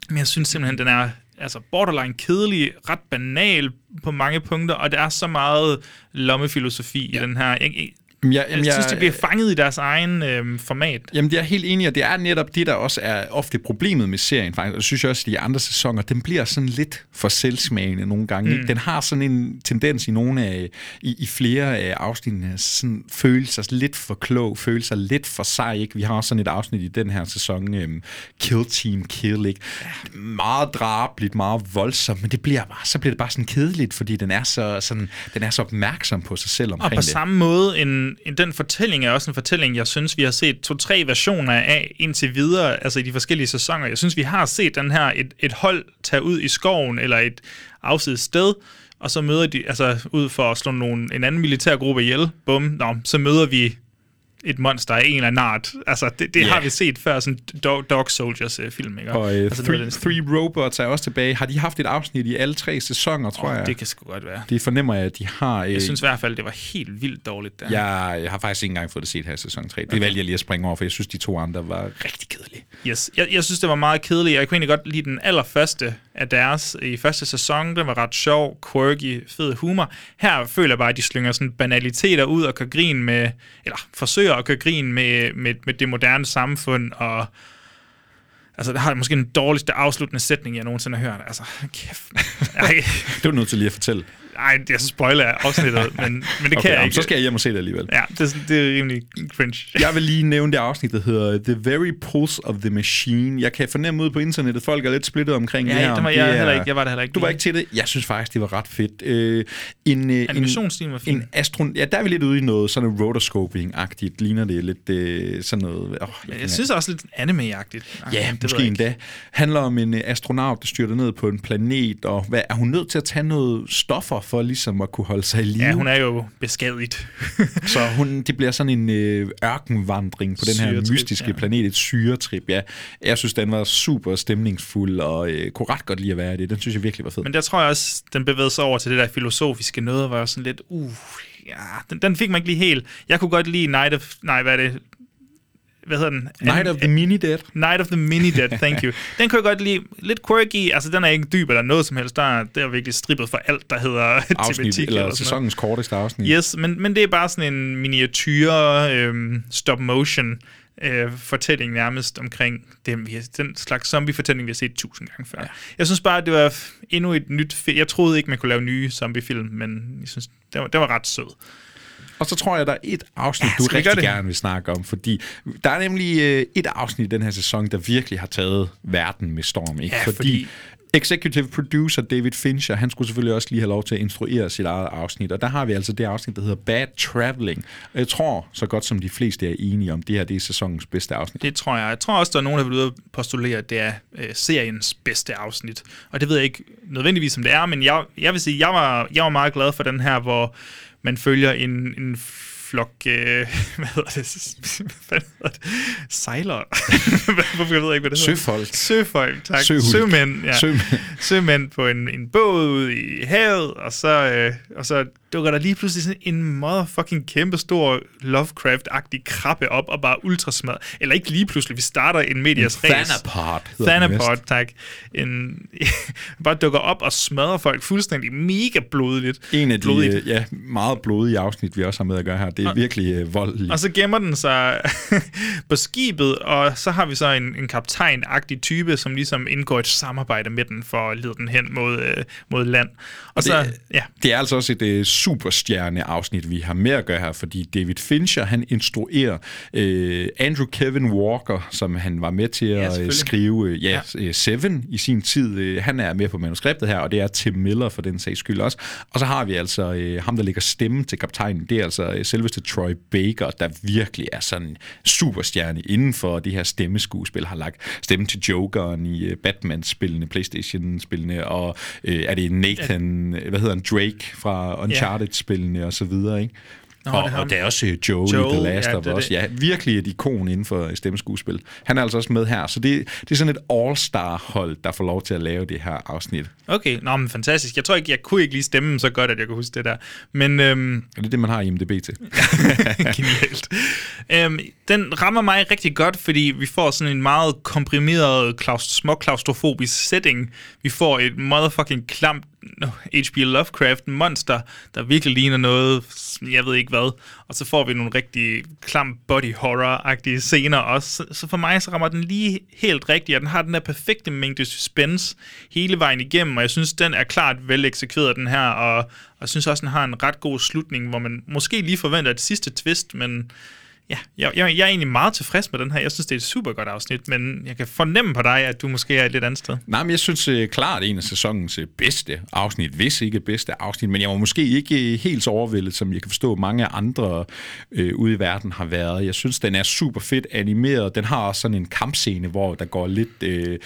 men jeg synes simpelthen, den er altså borderline kedelig, ret banal på mange punkter, og der er så meget lommefilosofi ja. i den her. Jeg, Jamen, jeg, jamen, jeg synes, de bliver fanget i deres egen øhm, format. Jamen, det er helt enig, og det er netop det, der også er ofte problemet med serien, faktisk. Og det synes jeg også, at de andre sæsoner, den bliver sådan lidt for selvsmagende nogle gange. Mm. Den har sådan en tendens i nogle af, i, i flere af afsnittene, sådan føle sig lidt for klog, føle sig lidt for sej, ikke? Vi har også sådan et afsnit i den her sæson, øhm, Kill Team Kill, ikke? Meget drabligt, meget voldsomt, men det bliver bare, så bliver det bare sådan kedeligt, fordi den er så, sådan, den er så opmærksom på sig selv Og omkring på det. samme måde, en, en, den fortælling er også en fortælling, jeg synes, vi har set to-tre versioner af indtil videre, altså i de forskellige sæsoner. Jeg synes, vi har set den her, et, et hold tage ud i skoven, eller et afsides sted, og så møder de, altså ud for at slå nogen, en anden militærgruppe ihjel, bum, nå, så møder vi et monster af en eller anden art. Altså, det, det Ja. har vi set før, sådan Dog, Dog Soldiers øh, film, ikke? Og øh, altså, noget three, den- three Robots er også tilbage. Har de haft et afsnit i alle tre sæsoner, tror Åh, jeg? det kan sgu godt være. Det fornemmer jeg, at de har... Øh, Jeg synes i hvert fald, det var helt vildt dårligt der. jeg, jeg har faktisk ikke engang fået det set her i sæson 3. Det Okay. valgte jeg lige at springe over, for jeg synes, de to andre var rigtig kedelige. Yes. Jeg, jeg synes, det var meget kedeligt. Jeg kunne egentlig godt lide den allerførste af deres i første sæson. Den var ret sjov, quirky, fed humor. Her føler jeg bare, at de slynger sådan banaliteter ud og kan grin med, eller forsøger at kan grin med, med, med det moderne samfund, og Altså, det har måske den dårligste afsluttende sætning, jeg nogensinde har hørt. Altså, kæft. <laughs> Ej, Det er du nødt til lige at fortælle. Ej jeg spoiler afsnittet, <laughs> men, men det kan okay, jeg jamen, ikke. Så skal jeg hjem og se det alligevel. Ja, det, er- det er rimelig cringe. Jeg vil lige nævne det afsnit, der hedder The Very Pulse of the Machine. Jeg kan fornemme ud på internettet, folk er lidt splittet omkring Ja, det her. det var jeg er- heller ikke. Jeg var der heller ikke Du var ikke til det? Jeg synes faktisk, det var ret fedt. Øh, en, øh, Animationsstilen var fin. En astron ja, der er vi lidt ude i noget sådan noget rotoscoping-agtigt. Ligner det lidt øh, sådan noget... Oh, Men jeg synes også lidt anime-agtigt. Ej, Ja, det måske jeg endda. Handler om en øh, astronaut, der styrter ned på en planet, og hvad, er hun nødt til at tage noget stoffer for ligesom at kunne holde sig i live. Ja, hun er jo beskadiget. <laughs> så hun, det bliver sådan en øh, ørkenvandring på den her Syretrip, mystiske ja. planet, et syretrip. Ja. Jeg synes, den var super stemningsfuld, og øh, kunne ret godt lide at være i det. Den synes jeg virkelig var fed. Men der tror jeg også, den bevægede sig over til det der filosofiske noget, hvor jeg var sådan lidt, uh, ja, den, den fik mig ikke lige helt. Jeg kunne godt lide Night of, nej, hvad er det? Hvad hedder den? Night of the Mini Dead. Night of the Mini Dead, thank you. <laughs> Den kunne jeg godt lide. Lidt quirky, altså den er ikke dyb eller noget som helst. Der er, det er virkelig strippet for alt, der hedder <laughs> Afsnit, eller, noget. sæsonens korteste afsnit. Yes, men, men det er bare sådan en miniatyr øhm, stop motion øh, fortælling nærmest omkring dem, vi har, den slags zombie-fortælling, vi har set tusind gange før. Ja. Jeg synes bare, det var endnu et nyt... Jeg troede ikke, man kunne lave nye zombie-film, men jeg synes, det var, det var ret sød. Og så tror jeg, der er et afsnit, Ja, du rigtig det? gerne vil snakke om, fordi der er nemlig øh, et afsnit i den her sæson, der virkelig har taget verden med storm. Ikke? Ja, fordi, fordi- executive producer David Fincher, han skulle selvfølgelig også lige have lov til at instruere sit eget afsnit, og der har vi altså det afsnit, der hedder Bad Traveling. Og jeg tror, så godt som de fleste er enige om, det her det er sæsonens bedste afsnit. Det tror jeg. Jeg tror også, der er nogen, der vil ud og postulere, at det er øh, seriens bedste afsnit. Og det ved jeg ikke nødvendigvis, som det er, men jeg, jeg vil sige, jeg var, jeg var meget glad for den her, hvor man følger en, en flok, øh, <laughs> hvad hedder det, <laughs> hvad hedder det? sejlere. <laughs> Hvorfor jeg ved ikke, hvad det hedder? Søfolk. Søfolk, tak. Søhulk. Sømænd, ja. Sømænd. Sømænd på en, en båd ude i havet, og så, øh, og så dukker der lige pludselig sådan en motherfucking kæmpe stor Lovecraft-agtig krabbe op og bare ultrasmad. Eller ikke lige pludselig, vi starter en medias En res. Thanapod Thanapod, tak. En, <laughs> bare dukker op og smadrer folk fuldstændig mega blodigt. En af de blodigt. øh, ja, meget blodige afsnit, vi også har med at gøre her, det er Og- virkelig øh, voldeligt. Og så gemmer den sig <laughs> på skibet, og så har vi så en, en kaptajn-agtig type, som ligesom indgår et samarbejde med den for at lede den hen mod, øh, mod land. Og, Og så, det- ja, Det er altså også et øh, superstjerne-afsnit, vi har med at gøre her, fordi David Fincher, han instruerer øh, Andrew Kevin Walker, som han var med til Ja, at øh, selvfølgelig. skrive øh, ja, ja. Seven i sin tid. Øh, han er med på manuskriptet her, og det er Tim Miller for den sags skyld også. Og så har vi altså øh, ham, der lægger stemme til kaptajnen. Det er altså øh, selveste Troy Baker, der virkelig er sådan en superstjerne inden for det her stemmeskuespil. Har lagt stemme til Jokeren i øh, Batman-spillene, Playstation-spillene, og øh, er det Nathan, hvad hedder han, Drake fra Uncharted-spillene og så videre, ikke? Nå, og, det er og der er også øh, Joel, Joel, i The Last ja, of det Us. Ja, virkelig et ikon inden for øh, stemmeskuespil. Han er altså også med her, så det, det er sådan et all-star-hold, der får lov til at lave det her afsnit. okay. Nå, men fantastisk. Jeg tror ikke, jeg kunne ikke lige stemme så godt, at jeg kunne huske det der. Men øhm, Og det er det, man har i IMDb til. <laughs> Genialt. Øhm, den rammer mig rigtig godt, fordi vi får sådan en meget komprimeret, klaus- småklaustrofobisk setting. Vi får et motherfucking klamt H.P. Lovecraft monster, der virkelig ligner noget, jeg ved ikke hvad. Og så får vi nogle rigtig klam body horror-agtige scener også. Så, for mig så rammer den lige helt rigtigt, og den har den der perfekte mængde suspense hele vejen igennem, og jeg synes, den er klart vel eksekveret, den her, og, og jeg synes også, den har en ret god slutning, hvor man måske lige forventer et sidste twist, men ja, jeg, jeg, jeg er egentlig meget tilfreds med den her. Jeg synes, det er et super godt afsnit, men jeg kan fornemme på dig, at du måske er et lidt andet sted. Nej, men jeg synes øh, klart en af sæsonens øh, bedste afsnit, hvis ikke bedste afsnit, men jeg var måske ikke øh, helt så overvældet, som jeg kan forstå, mange andre øh, ude i verden har været. Jeg synes, den er super fedt animeret. Den har også sådan en kampscene, hvor der går lidt øh,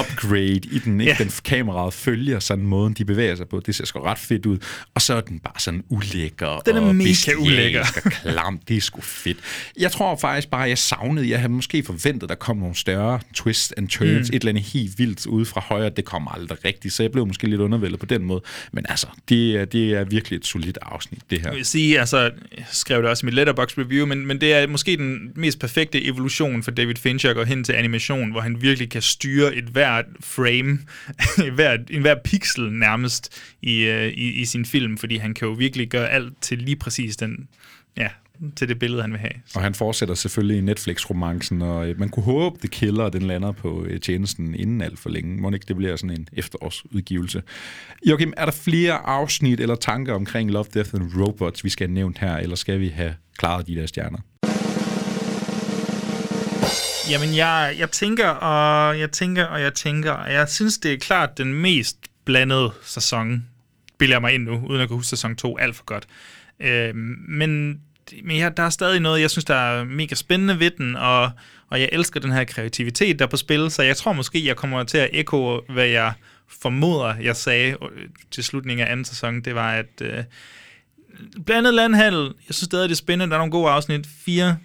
upgrade i den. Ikke? Ja. Den kameraet følger sådan måden, de bevæger sig på. Det ser sgu ret fedt ud. Og så er den bare sådan ulækker Den er og mega ulækker. og klam. Det er sgu fedt. Jeg tror faktisk bare, jeg savnede, jeg havde måske forventet, der kom nogle større twists and turns, Mm. et eller andet helt vildt ude fra højre. Det kommer aldrig rigtigt, så jeg blev måske lidt undervældet på den måde. Men altså, det er, det er virkelig et solidt afsnit, det her. Jeg vil sige, altså, jeg skrev det også i mit Letterboxd review, men, men det er måske den mest perfekte evolution for David Fincher at gå hen til animation, hvor han virkelig kan styre et hvert frame, <laughs> et hvert, en hver pixel nærmest i, øh, i, i sin film, fordi han kan jo virkelig gøre alt til lige præcis den, ja, til det billede, han vil have. Og han fortsætter selvfølgelig i Netflix-romancen, og øh, man kunne håbe, The Killer, den lander på øh, tjenesten inden alt for længe. Må ikke det bliver sådan en efterårsudgivelse. Joachim, er der flere afsnit eller tanker omkring Love, Death and Robots, vi skal have nævnt her, eller skal vi have klaret de der stjerner? Jamen, jeg, jeg tænker, og jeg tænker, og jeg tænker, og jeg synes, det er klart den mest blandede sæson, jeg mig ind nu, uden at kunne huske sæson 2 alt for godt. Øh, men men jeg, der er stadig noget, jeg synes, der er mega spændende ved den, og, og jeg elsker den her kreativitet, der er på spil, så jeg tror måske, jeg kommer til at ekko, hvad jeg formoder, jeg sagde øh, til slutningen af anden sæson, det var, at øh, blandet landhandel, jeg synes stadig, det er spændende, der er nogle gode afsnit, fire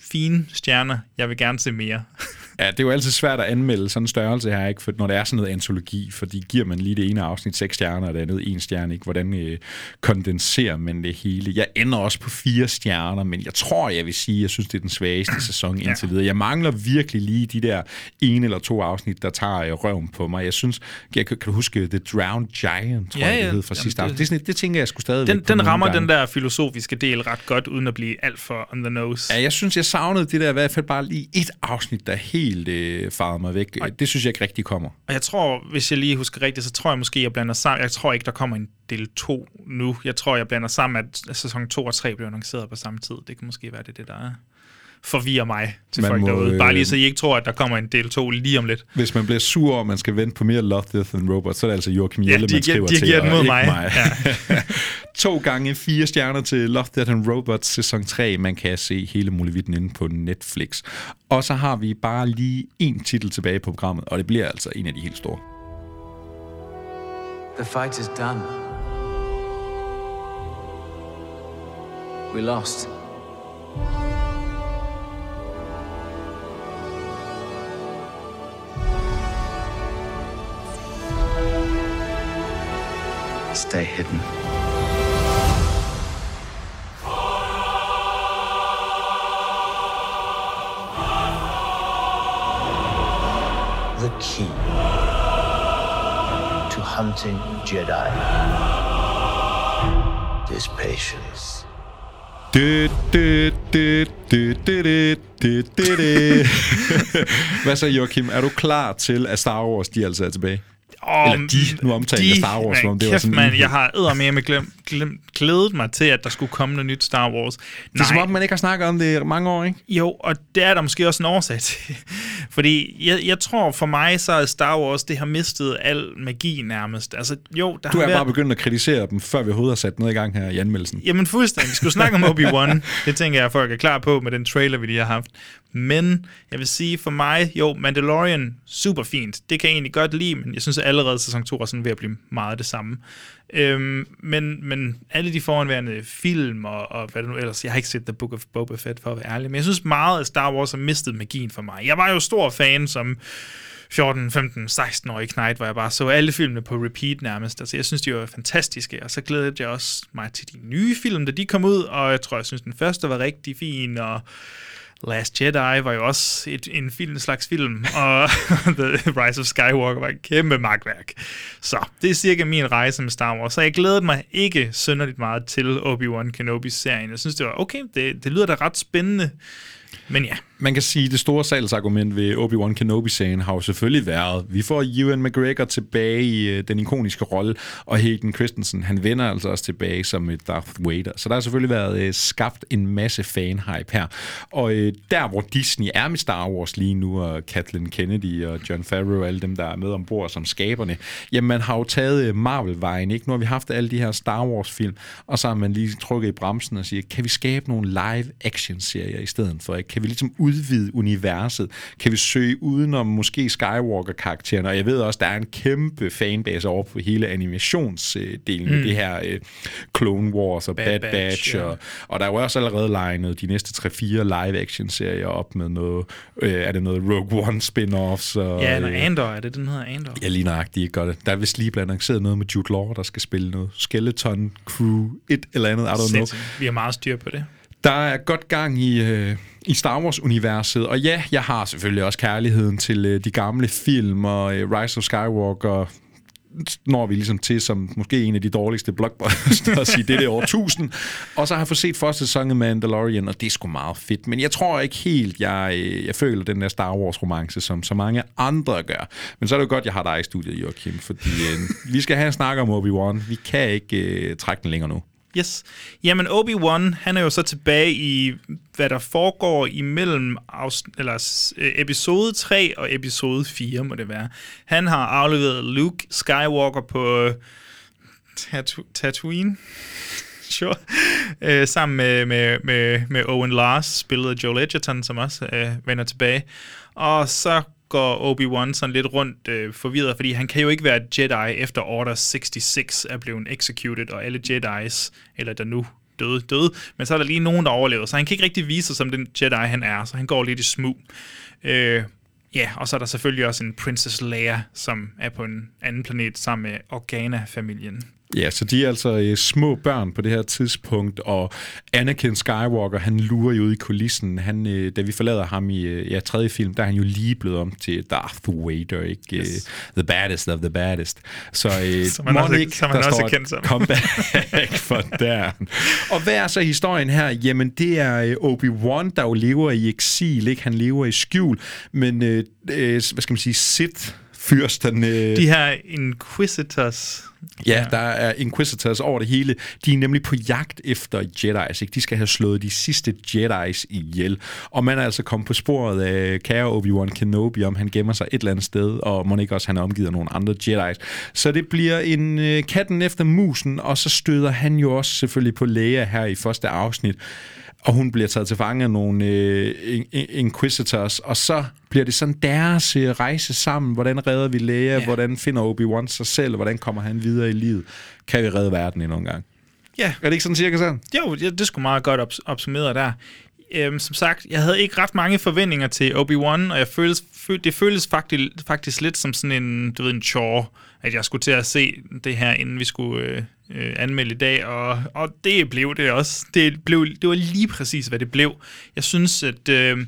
fine stjerner, jeg vil gerne se mere. <laughs> Ja, det er jo altid svært at anmelde sådan en størrelse her, ikke? For når det er sådan noget antologi, fordi giver man lige det ene afsnit seks stjerner, og det andet en stjerne, ikke? Hvordan øh, kondenserer man det hele? Jeg ender også på fire stjerner, men jeg tror, jeg vil sige, jeg synes, det er den svageste sæson indtil videre. Jeg mangler virkelig lige de der en eller to afsnit, der tager øh, røven på mig. Jeg synes, jeg, kan, kan du huske The Drowned Giant, tror Ja, jeg, det hed fra Jamen, sidste det- afsnit. Det, sådan, det tænker jeg skulle stadig Den, den rammer den der filosofiske del ret godt, uden at blive alt for on the nose. Ja, jeg synes, jeg savnede det der i hvert fald bare lige et afsnit, der helt øh, farede mig væk. Det synes jeg ikke rigtig kommer. Og jeg tror, hvis jeg lige husker rigtigt, så tror jeg måske, jeg blander sammen. Jeg tror ikke, der kommer en del 2 nu. Jeg tror, jeg blander sammen, at sæson 2 og 3 bliver annonceret på samme tid. Det kan måske være det, det der er forvirrer mig til Man folk må, derude. Bare lige øh, så I ikke tror, at der kommer en del 2 lige om lidt. Hvis man bliver sur, og man skal vente på mere Love, Death and Robots, så er det altså Joachim Ja, Jelle, de man skriver de til. giver den og mod ikke mig. <laughs> to gange fire stjerner til Love, Death and Robots sæson 3. Man kan se hele muligheden inde på Netflix. Og så har vi bare lige en titel tilbage på programmet, og det bliver altså en af de helt store. The fight is done. We lost. Stay hidden. The key to hunting Jedi is patience. Du, du, du, du, du, du, du, du, du. <laughs> Hvad så, Joachim? Er du klar til, at Star Wars de altså er tilbage? Om Eller de, nu omtaler jeg Star Wars, som om det var kæft, sådan en man, jeg har eddermame glem, glem, glædet mig til, at der skulle komme noget nyt Star Wars. Det er som om, man ikke har snakket om det i mange år, ikke? Jo, og det er der måske også en årsag til. <laughs> Fordi jeg, jeg tror for mig, så er Star Wars, det har mistet al magi nærmest. Altså, jo, der Du har er været... bare begyndt at kritisere dem, før vi overhovedet har sat noget i gang her i anmeldelsen. Jamen fuldstændig. Vi skulle snakke om Obi-Wan. <laughs> Det tænker jeg, at folk er klar på med den trailer, vi lige har haft. Men jeg vil sige, for mig, jo, Mandalorian, super fint. Det kan jeg egentlig godt lide, men jeg synes at allerede sæson 2 er sådan ved at blive meget det samme. Øhm, men, men alle de foranværende film og, og hvad det nu ellers, jeg har ikke set The Book of Boba Fett for at være ærlig, men jeg synes meget, at Star Wars har mistet magien for mig. Jeg var jo stor fan som 14, 15, 16-årig knægt, hvor jeg bare så alle filmene på repeat nærmest. Altså, jeg synes, de var fantastiske, og så glædede jeg også mig til de nye film, da de kom ud, og jeg tror, jeg synes, den første var rigtig fin, og Last Jedi var jo også et, en film, en slags film, og <laughs> The Rise of Skywalker var et kæmpe magtværk. Så det er cirka min rejse med Star Wars. Så jeg glædede mig ikke synderligt meget til Obi-Wan Kenobi-serien. Jeg synes, det var okay, det, det lyder da ret spændende. Men ja, man kan sige, at det store salgsargument ved Obi-Wan Kenobi-sagen har jo selvfølgelig været, vi får Ewan McGregor tilbage i øh, den ikoniske rolle, og Hayden Christensen, han vender altså også tilbage som øh, Darth Vader. Så der har selvfølgelig været øh, skabt en masse fan-hype her. Og øh, der, hvor Disney er med Star Wars lige nu, og Kathleen Kennedy og John Favreau, alle dem, der er med ombord som skaberne, jamen man har jo taget øh, Marvel-vejen, ikke? Nu har vi haft alle de her Star Wars-film, og så har man lige trykket i bremsen og siger, kan vi skabe nogle live-action-serier i stedet for? Ikke? Kan vi ligesom udvide universet? Kan vi søge udenom måske Skywalker-karakteren? Og jeg ved også, der er en kæmpe fanbase over på hele animationsdelen mm. med det her øh, Clone Wars og Bad, Bad Batch, Batch. ja. Og, og der er jo også allerede legnet de næste 3-4 live-action-serier op med noget, øh, er det noget Rogue One spin-offs? Og, ja eller øh, Andor, er det den hedder Andor? Ja, lige nøjagtigt, ikke godt. Der er vist lige blevet annonceret noget med Jude Law, der skal spille noget Skeleton Crew, et eller andet, I don't know. Sindssygt. Vi har meget styr på det. Der er godt gang i, øh, i Star Wars-universet, og ja, jeg har selvfølgelig også kærligheden til øh, de gamle film, og øh, Rise of Skywalker når vi ligesom til som måske en af de dårligste blockbusters i dette årtusind. Og så har jeg fået set første sæson af Mandalorian, og det er sgu meget fedt. Men jeg tror ikke helt, jeg, øh, jeg føler den der Star Wars-romance, som så mange andre gør. Men så er det jo godt, jeg har dig i studiet, Joachim, fordi øh, vi skal have en snak om Obi-Wan. Vi kan ikke øh, trække den længere nu. Yes. Jamen, Obi-Wan, han er jo så tilbage i, hvad der foregår imellem afs- eller, øh, episode 3 og episode 4, må det være. Han har afleveret Luke Skywalker på øh, Tatu- Tatooine, <laughs> sure, øh, sammen med, med, med, med Owen Lars, spillet af Joel Edgerton, som også øh, vender tilbage. Og så går Obi-Wan sådan lidt rundt øh, forvirret, fordi han kan jo ikke være Jedi efter Order 66 er blevet executed, og alle Jedi's, eller der nu døde, døde, men så er der lige nogen, der overlever, så han kan ikke rigtig vise sig som den Jedi, han er, så han går lidt i smug. Øh, ja, og så er der selvfølgelig også en Princess Leia, som er på en anden planet sammen med Organa-familien. Ja, så de er altså øh, små børn på det her tidspunkt, og Anakin Skywalker, han lurer jo ud i kulissen. Han, øh, da vi forlader ham i øh, ja, tredje film, der er han jo lige blevet om til Darth Vader, ikke? Yes. The baddest of the baddest. Så, øh, <laughs> som han også, ikke, som han også er kendt som. Comeback <laughs> for der. Og hvad er så historien her? Jamen, det er øh, Obi-Wan, der jo lever i eksil, ikke? Han lever i skjul, men, øh, øh, hvad skal man sige, Sith fyrsterne... De her Inquisitors... Ja, der er Inquisitors over det hele. De er nemlig på jagt efter Jedi's. Ikke? De skal have slået de sidste Jedi's ihjel. Og man er altså kommet på sporet af kære Obi-Wan Kenobi, om han gemmer sig et eller andet sted, og må ikke også han er omgivet af nogle andre Jedi's. Så det bliver en uh, katten efter musen, og så støder han jo også selvfølgelig på Leia her i første afsnit og hun bliver taget til fange af nogle øh, Inquisitors, og så bliver det sådan deres øh, rejse sammen. Hvordan redder vi Leia? Ja. Hvordan finder Obi-Wan sig selv? Hvordan kommer han videre i livet? Kan vi redde verden endnu en gang? Ja. Er det ikke sådan cirka sådan? Jo, det skulle meget godt op- opsummeret der. Øhm, som sagt, jeg havde ikke ret mange forventninger til Obi-Wan, og jeg føles, føl, det føles faktisk, faktisk lidt som sådan en, du ved, en chore, at jeg skulle til at se det her, inden vi skulle øh, øh, anmelde i dag, og, og det blev det også. Det, blev, det var lige præcis, hvad det blev. Jeg synes, at, øh,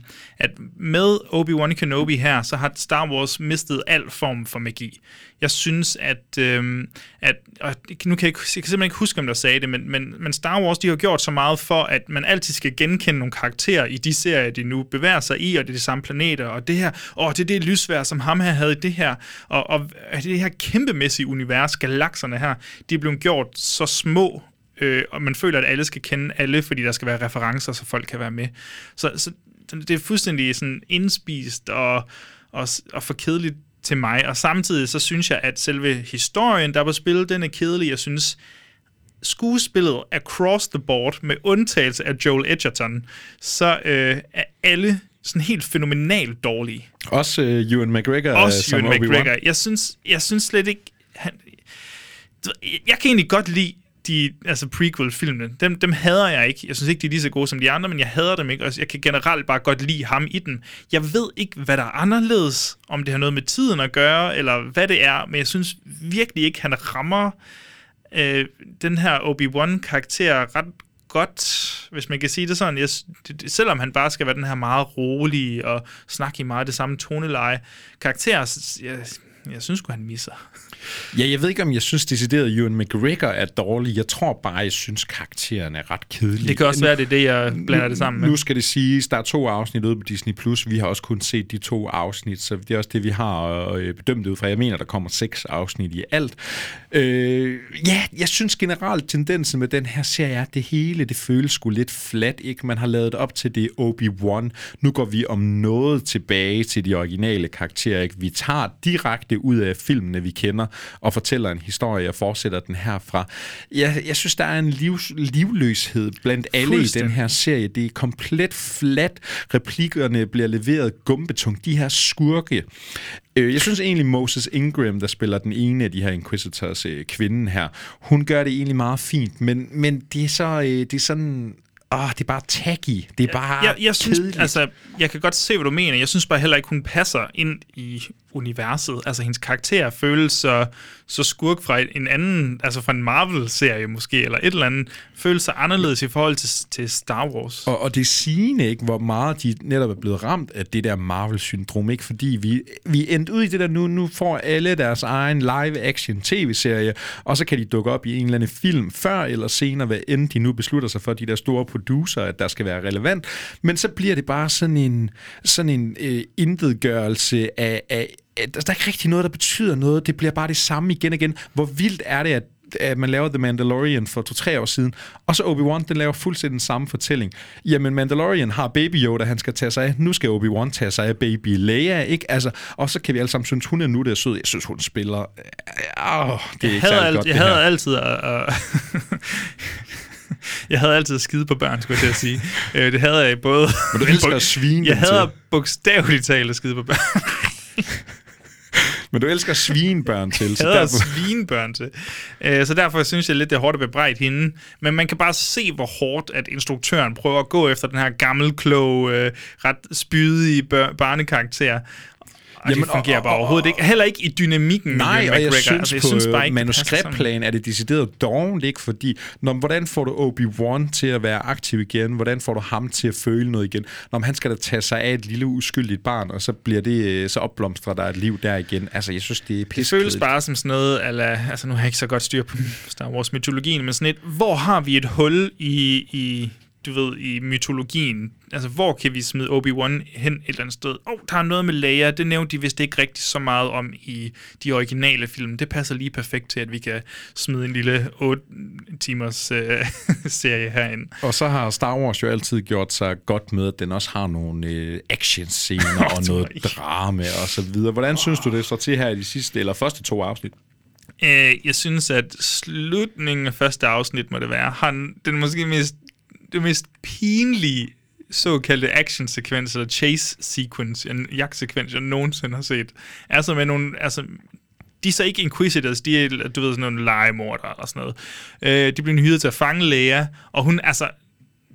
at med Obi-Wan Kenobi her, så har Star Wars mistet al form for magi. Jeg synes, at, øh, at og nu kan jeg, jeg kan simpelthen ikke huske, om der sagde det, men, men, men Star Wars, de har gjort så meget for, at man altid skal genkende nogle karakterer i de serier, de nu bevæger sig i, og det er de samme planeter, og det her, åh, det er det lysvær, som ham her havde i det her, og, og det her kæmpemæssige univers, galakserne her, de er blevet gjort så små, øh, og man føler, at alle skal kende alle, fordi der skal være referencer, så folk kan være med. Så, så det er fuldstændig sådan indspist og, og, og for kedeligt til mig, og samtidig så synes jeg, at selve historien, der var spillet, den er kedelig. Jeg synes, skuespillet across the board, med undtagelse af Joel Edgerton, så øh, er alle sådan helt fænomenalt dårlige. Også uh, Ewan McGregor Også Ewan. McGregor. Jeg synes, jeg synes slet ikke... Han, jeg kan egentlig godt lide de altså prequel-filmene. Dem, dem hader jeg ikke. Jeg synes ikke, de er lige så gode som de andre, men jeg hader dem ikke. Og jeg kan generelt bare godt lide ham i dem. Jeg ved ikke, hvad der er anderledes, om det har noget med tiden at gøre, eller hvad det er, men jeg synes virkelig ikke, han rammer øh, den her Obi-Wan-karakter ret godt, hvis man kan sige det sådan. Jeg, det, selvom han bare skal være den her meget rolige og snakke i meget det samme toneleje karakter, jeg, jeg synes godt han misser. Ja, jeg ved ikke, om jeg synes decideret, Ewan McGregor er dårlig. Jeg tror bare, jeg synes, karakteren er ret kedelig. Det kan også være, det er det, jeg blander det sammen med. Nu skal det siges, der er to afsnit ude på Disney+. Plus. Vi har også kun set de to afsnit, så det er også det, vi har øh, bedømt ud fra. Jeg mener, der kommer seks afsnit i alt. Øh, ja, jeg synes generelt, tendensen med den her serie er, at det hele, det føles sgu lidt flat, ikke? Man har lavet det op til det Obi-Wan. Nu går vi om noget tilbage til de originale karakterer, ikke? Vi tager direkte ud af filmene, vi kender, og fortæller en historie og fortsætter den herfra. Jeg, jeg synes, der er en livs, livløshed blandt alle i den her serie. Det er komplet flat. Replikkerne bliver leveret gumbetung. De her skurke. Øh, Jeg synes egentlig, Moses Ingram, der spiller den ene af de her Inquisitors, øh, kvinden her, hun gør det egentlig meget fint, men, men det er så, øh, det er sådan, åh, det er bare tacky. Det er bare jeg, jeg synes, kedeligt. altså, jeg kan godt se, hvad du mener. Jeg synes bare heller ikke, hun passer ind i universet. Altså, hendes karakter føles så, så skurk fra en anden, altså fra en Marvel-serie måske, eller et eller andet, føles så anderledes i forhold til, til Star Wars. Og, og det sigende ikke, hvor meget de netop er blevet ramt af det der Marvel-syndrom, ikke? Fordi vi, vi er endt ud i det der nu, nu får alle deres egen live-action tv-serie, og så kan de dukke op i en eller anden film før eller senere, hvad end de nu beslutter sig for, de der store producer, at der skal være relevant. Men så bliver det bare sådan en, sådan en øh, intetgørelse af, af at der er ikke rigtig noget, der betyder noget. Det bliver bare det samme igen og igen. Hvor vildt er det, at at man laver The Mandalorian for to-tre år siden, og så Obi-Wan, den laver fuldstændig den samme fortælling. Jamen, Mandalorian har Baby Yoda, han skal tage sig af. Nu skal Obi-Wan tage sig af Baby Leia, ikke? Altså, og så kan vi alle sammen synes, hun er nu der sød. Jeg synes, hun spiller... Åh, det er jeg ikke havde, alt, godt, jeg havde her. altid at <laughs> <laughs> jeg havde altid at skide på børn, skulle jeg til at sige. <laughs> Øh, det havde jeg både... Men du elsker <laughs> at svine Jeg havde bogstaveligt talt at skide på børn. Men du elsker svinebørn til, så hader derfor... svinebørn til. Øh, så derfor synes jeg lidt, det er hårdt at bebrejde hende. Men man kan bare se, hvor hårdt, at instruktøren prøver at gå efter den her gammelkloge, øh, ret spydige bør- barnekarakter. Og Jamen, det fungerer og, bare overhovedet ikke. Heller ikke i dynamikken Nej, med og jeg McGregor. synes, altså, jeg på synes bare ikke, det manuskriptplan er det decideret dårligt, ikke? Fordi, når, hvordan får du Obi-Wan til at være aktiv igen? Hvordan får du ham til at føle noget igen? Når han skal da tage sig af et lille uskyldigt barn, og så bliver det, øh, så opblomstrer der et liv der igen. Altså, jeg synes, det er Det piskeligt. føles bare som sådan noget, ala, altså nu har jeg ikke så godt styr på Star Wars mytologien, men sådan et, hvor har vi et hul i, i du ved, i mytologien? Altså, hvor kan vi smide Obi-Wan hen et eller andet sted? Åh, oh, der er noget med Leia, det nævnte de vist ikke rigtig så meget om i de originale film. Det passer lige perfekt til, at vi kan smide en lille 8 timers øh, <laughs> serie herind. Og så har Star Wars jo altid gjort sig godt med, at den også har nogle øh, actionscener <laughs> og noget drama og så videre. Hvordan synes du, det står til her i de sidste, eller første to afsnit? Øh, jeg synes, at slutningen af første afsnit må det være, har den- den måske mest, det mest pinlige såkaldte action-sekvens, eller chase-sequence, en jagtsekvens, jeg nogensinde har set. Altså med nogle, altså, de er så ikke Inquisitors, de er, du ved, sådan nogle legemorder eller sådan noget. Øh, de bliver hyret til at fange Leia, og hun, altså,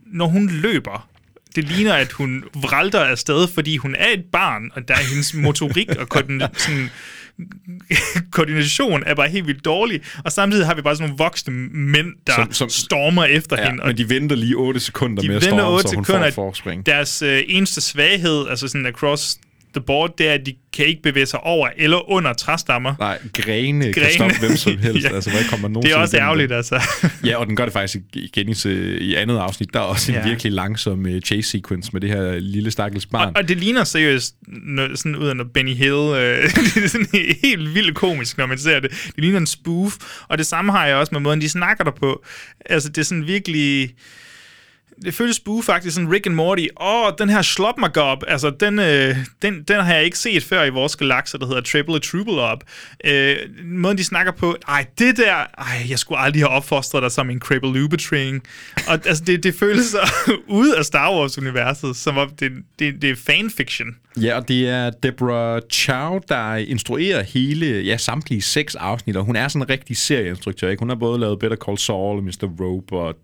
når hun løber, det ligner, at hun vralter afsted, fordi hun er et barn, og der er hendes motorik og sådan, <laughs> koordination er bare helt vildt dårlig, og samtidig har vi bare sådan nogle voksne mænd, der som, Som- stormer efter Ja, hende. men de venter lige 8 sekunder de med at storme, 8 så hun sekunder. får forspring. Deres øh, eneste svaghed, altså sådan across the board, det er, at de kan ikke bevæge sig over eller under træstammer. Nej, grene, grene. kan stoppe hvem som helst. <laughs> Ja. altså, hvad kommer nogen Det er også ærgerligt, altså. <laughs> Ja, og den gør det faktisk igen i, i andet afsnit. Der er også en Ja. virkelig langsom uh, chase sequence med det her lille stakkels barn. Og, og det ligner seriøst noget, sådan ud af noget Benny Hill. Øh, <laughs> det er sådan helt vildt komisk, når man ser det. Det ligner en spoof. Og det samme har jeg også med måden, de snakker der på. Altså, det er sådan virkelig... Det føles Boo faktisk, sådan Rick and Morty. Åh, den her slop mig op. altså den, øh, den, den har jeg ikke set før i vores galakse, der hedder Triple Trouble Up. Øh, måden de snakker på, ej, det der, ej, jeg skulle aldrig have opfostret dig som en Cribble Lubetring. Og altså, det, det føles så <laughs> ude af Star Wars-universet, som om det, det, det er fanfiction. Ja, og det er Deborah Chow, der instruerer hele, ja, samtlige seks afsnit, og hun er sådan en rigtig serieinstruktør, ikke? Hun har både lavet Better Call Saul, Mr. Robot,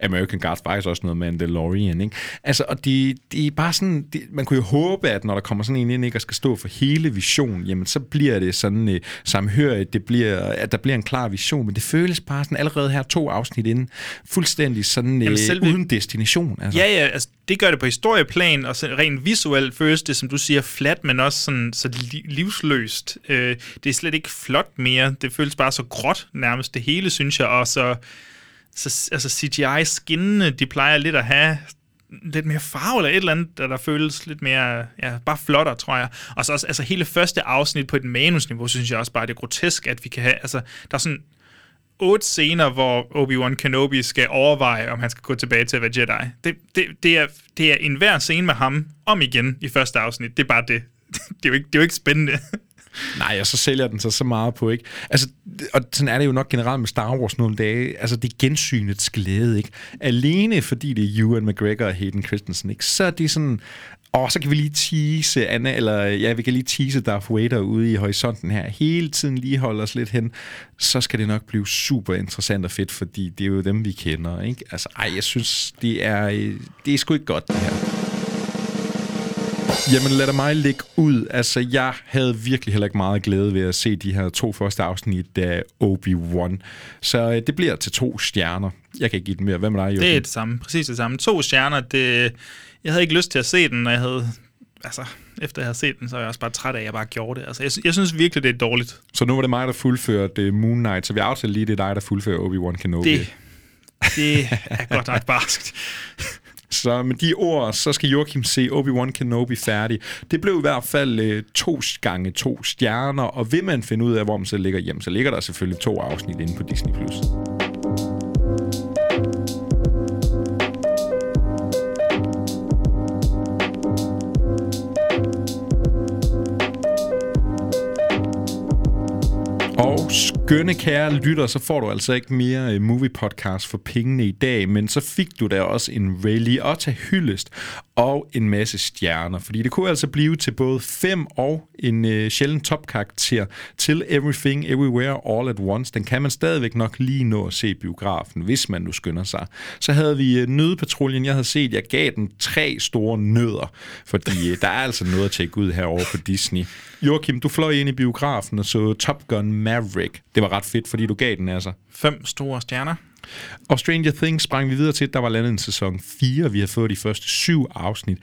American Gods, faktisk også noget Mandalorian, ikke? Altså, og de, de er bare sådan, de, man kunne jo håbe, at når der kommer sådan en ind, ikke, og skal stå for hele visionen, jamen, så bliver det sådan uh, samhørigt, det bliver, at der bliver en klar vision, men det føles bare sådan allerede her to afsnit inden, fuldstændig sådan uh, Jamen, selve- uden destination. Altså. Ja, ja, altså, det gør det på historieplan, og rent visuelt føles det, som du siger, flat, men også sådan, så li- livsløst. Øh, det er slet ikke flot mere. Det føles bare så gråt nærmest det hele, synes jeg, og så, så altså CGI-skinnene, de plejer lidt at have lidt mere farve eller et eller andet, der, der føles lidt mere, ja, bare flottere, tror jeg. Og så også, altså hele første afsnit på et manusniveau, synes jeg også bare, det er grotesk, at vi kan have, altså, der er sådan otte scener, hvor Obi-Wan Kenobi skal overveje, om han skal gå tilbage til at være Jedi. Det, det, det, er, det er enhver scene med ham om igen i første afsnit. Det er bare det. <laughs> Det er jo ikke, det er jo ikke spændende. Nej, og så sælger den sig så meget på, ikke? Altså, og sådan er det jo nok generelt med Star Wars nogle dage. Altså, det er gensynets glæde, ikke? Alene fordi det er Ewan McGregor og Hayden Christensen, ikke? Så er det sådan... Og så kan vi lige tease Anna, eller ja, vi kan lige tease Darth Vader ude i horisonten her. Hele tiden lige holde os lidt hen. Så skal det nok blive super interessant og fedt, fordi det er jo dem, vi kender, ikke? Altså, ej, jeg synes, det er, øh, det er sgu ikke godt, det her. Jamen lad mig lægge ud. Altså, jeg havde virkelig heller ikke meget glæde ved at se de her to første afsnit af Obi-Wan. Så øh, det bliver til to stjerner. Jeg kan ikke give den mere. Hvad med dig, Joachim? Det er det samme. Præcis det samme. To stjerner. Det, jeg havde ikke lyst til at se den, og jeg havde... Altså, efter jeg havde set den, så er jeg også bare træt af, at jeg bare gjorde det. Altså, jeg, jeg synes virkelig, det er dårligt. Så nu var det mig, der fuldførte uh, Moon Knight, så vi aftalte lige, det er dig, der fuldfører Obi-Wan Kenobi. Det, det er godt nok barskt. <laughs> Så med de ord, så skal Joachim se Obi-Wan Kenobi færdig. Det blev i hvert fald øh, to gange to stjerner, og vil man finde ud af, hvor man så ligger hjem, så ligger der selvfølgelig to afsnit inde på Disney+. Plus. Og skønne kære lytter, så får du altså ikke mere øh, movie podcast for pengene i dag, men så fik du da også en Ray Liotta hyldest og en masse stjerner, fordi det kunne altså blive til både fem og en øh, sjælden topkarakter til Everything Everywhere All at Once. Den kan man stadigvæk nok lige nå at se i biografen, hvis man nu skynder sig. Så havde vi øh, Nødepatruljen, jeg havde set, jeg gav den tre store nødder, fordi øh, der er altså noget at tjekke ud herovre på Disney. Joachim, du fløj ind i biografen og så Top Gun Maverick. Det var ret fedt, fordi du gav den altså. Fem store stjerner. Og Stranger Things sprang vi videre til, der var landet en sæson 4. Vi har fået de første syv afsnit.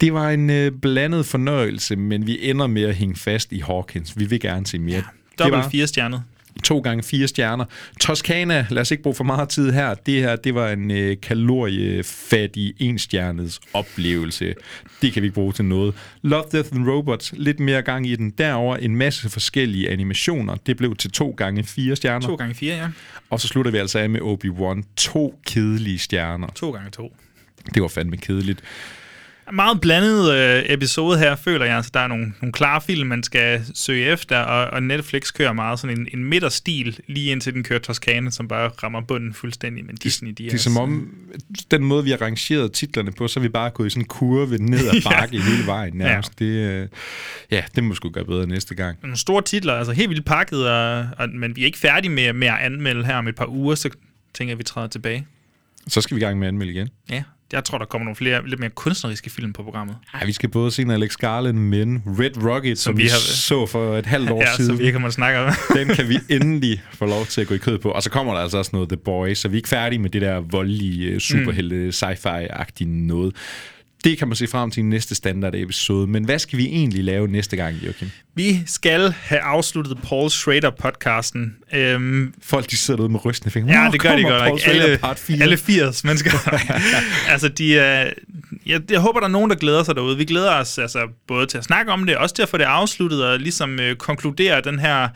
Det var en øh, blandet fornøjelse, men vi ender med at hænge fast i Hawkins. Vi vil gerne se mere. Ja, dobbelt fire stjernet to gange fire stjerner. Toscana, lad os ikke bruge for meget tid her. Det her, det var en øh, kaloriefattig enstjernet oplevelse. Det kan vi ikke bruge til noget. Love, Death and Robots, lidt mere gang i den. Derover en masse forskellige animationer. Det blev til to gange fire stjerner. To gange fire, ja. Og så slutter vi altså af med Obi-Wan. To kedelige stjerner. To gange to. Det var fandme kedeligt meget blandet øh, episode her, føler jeg. Altså, der er nogle, nogle klare film, man skal søge efter, og, og Netflix kører meget sådan en, en midterstil, lige indtil den kører Toscane, som bare rammer bunden fuldstændig. Men Disney, de det, det er som om, den måde, vi har rangeret titlerne på, så er vi bare gået i sådan en kurve ned ad <laughs> bakke ja. hele vejen nærmest. Ja. Det, øh, ja, det må sgu gøre bedre næste gang. Nogle store titler, altså helt vildt pakket, og, og, men vi er ikke færdige med, med at anmelde her om et par uger, så tænker jeg, at vi træder tilbage. Så skal vi i gang med at anmelde igen. Ja, jeg tror, der kommer nogle flere, lidt mere kunstneriske film på programmet. Ja, vi skal både se en Alex Garland, men Red Rocket, som, som vi, har... så for et halvt år <laughs> ja, siden. som vi ikke har snakke om. <laughs> den kan vi endelig få lov til at gå i kød på. Og så kommer der altså også noget The Boys, så vi er ikke færdige med det der voldelige, øh, superhelte, mm. sci-fi-agtige noget. Det kan man se frem til i næste standard-episode. Men hvad skal vi egentlig lave næste gang, Joachim? Vi skal have afsluttet Paul Schrader-podcasten. Øhm, Folk, de sidder ude med rystende fingre. Ja, det gør de godt nok. Alle, alle 80 mennesker. <laughs> altså, de er... Jeg, jeg håber, der er nogen, der glæder sig derude. Vi glæder os altså, både til at snakke om det, og også til at få det afsluttet, og ligesom øh, konkludere den her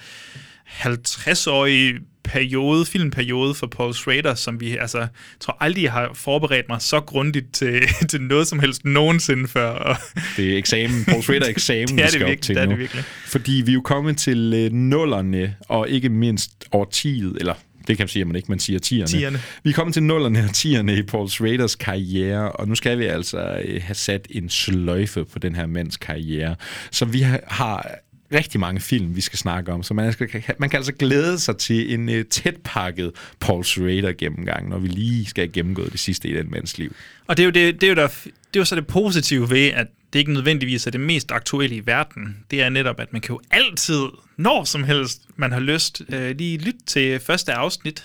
50-årige periode, filmperiode for Paul Schrader, som vi altså, jeg tror aldrig jeg har forberedt mig så grundigt til, <laughs> til noget som helst nogensinde før. <laughs> det er eksamen, Paul Schrader eksamen, <laughs> det er det skal virkelig, til det er nu. Det virkelig. Fordi vi er jo kommet til øh, nullerne, og ikke mindst årtiet, eller det kan man sige, at man ikke, man siger tierne. tierne. Vi er kommet til nullerne og tierne i Paul Schraders karriere, og nu skal vi altså øh, have sat en sløjfe på den her mands karriere. Så vi har rigtig mange film, vi skal snakke om, så man, skal, man kan altså glæde sig til en uh, tætpakket Paul Schrader gennemgang, når vi lige skal have gennemgået det sidste i den mands liv. Og det er jo, det, det er jo, der, det er jo så det positive ved, at det ikke nødvendigvis er det mest aktuelle i verden. Det er netop, at man kan jo altid, når som helst man har lyst, øh, lige lytte til første afsnit,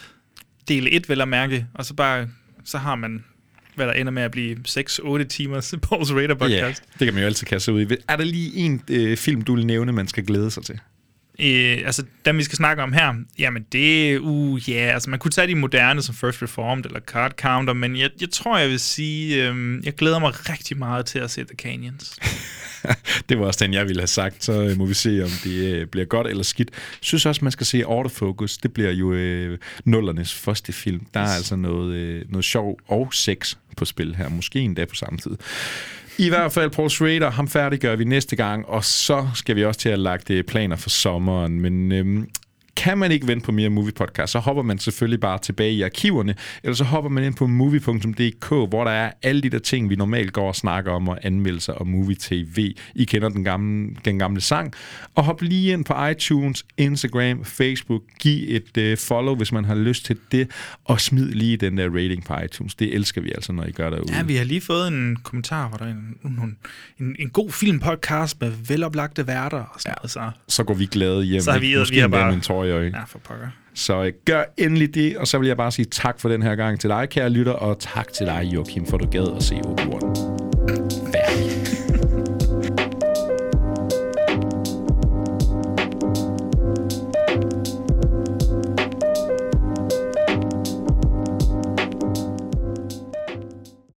del 1 vel at mærke, og så bare så har man hvad der ender med at blive 6-8 timers <laughs> Paul's Radar podcast. Ja, det kan man jo altid kaste ud i. Er der lige en øh, film, du vil nævne, man skal glæde sig til? Øh, altså, dem vi skal snakke om her, jamen det, uh, ja, yeah, altså man kunne tage de moderne som First Reformed eller Card Counter, men jeg, jeg tror, jeg vil sige, øh, jeg glæder mig rigtig meget til at se The Canyons. <laughs> <laughs> det var også den, jeg ville have sagt. Så øh, må vi se, om det øh, bliver godt eller skidt. Jeg synes også, man skal se Autofocus. Det bliver jo øh, nullernes første film. Der er altså noget, øh, noget sjov og sex på spil her. Måske endda på samme tid. I hvert fald Paul Schrader, ham færdiggør vi næste gang, og så skal vi også til at lagt øh, planer for sommeren. Men øhm, kan man ikke vente på mere Movie Podcast, så hopper man selvfølgelig bare tilbage i arkiverne, eller så hopper man ind på movie.dk, hvor der er alle de der ting, vi normalt går og snakker om, og anmeldelser og Movie TV. I kender den gamle, den gamle sang. Og hop lige ind på iTunes, Instagram, Facebook. Giv et uh, follow, hvis man har lyst til det, og smid lige den der rating på iTunes. Det elsker vi altså, når I gør derude. Ja, vi har lige fået en kommentar, hvor der er en, en, en, en god filmpodcast med veloplagte værter og sådan ja, noget. Så. så går vi glade hjem. Så har vi, vi har bare i øje. Ja, for pokker. Så øh, gør endelig det, og så vil jeg bare sige tak for den her gang til dig, kære lytter, og tak til dig, Joachim, for du gad at se Obi-Wan.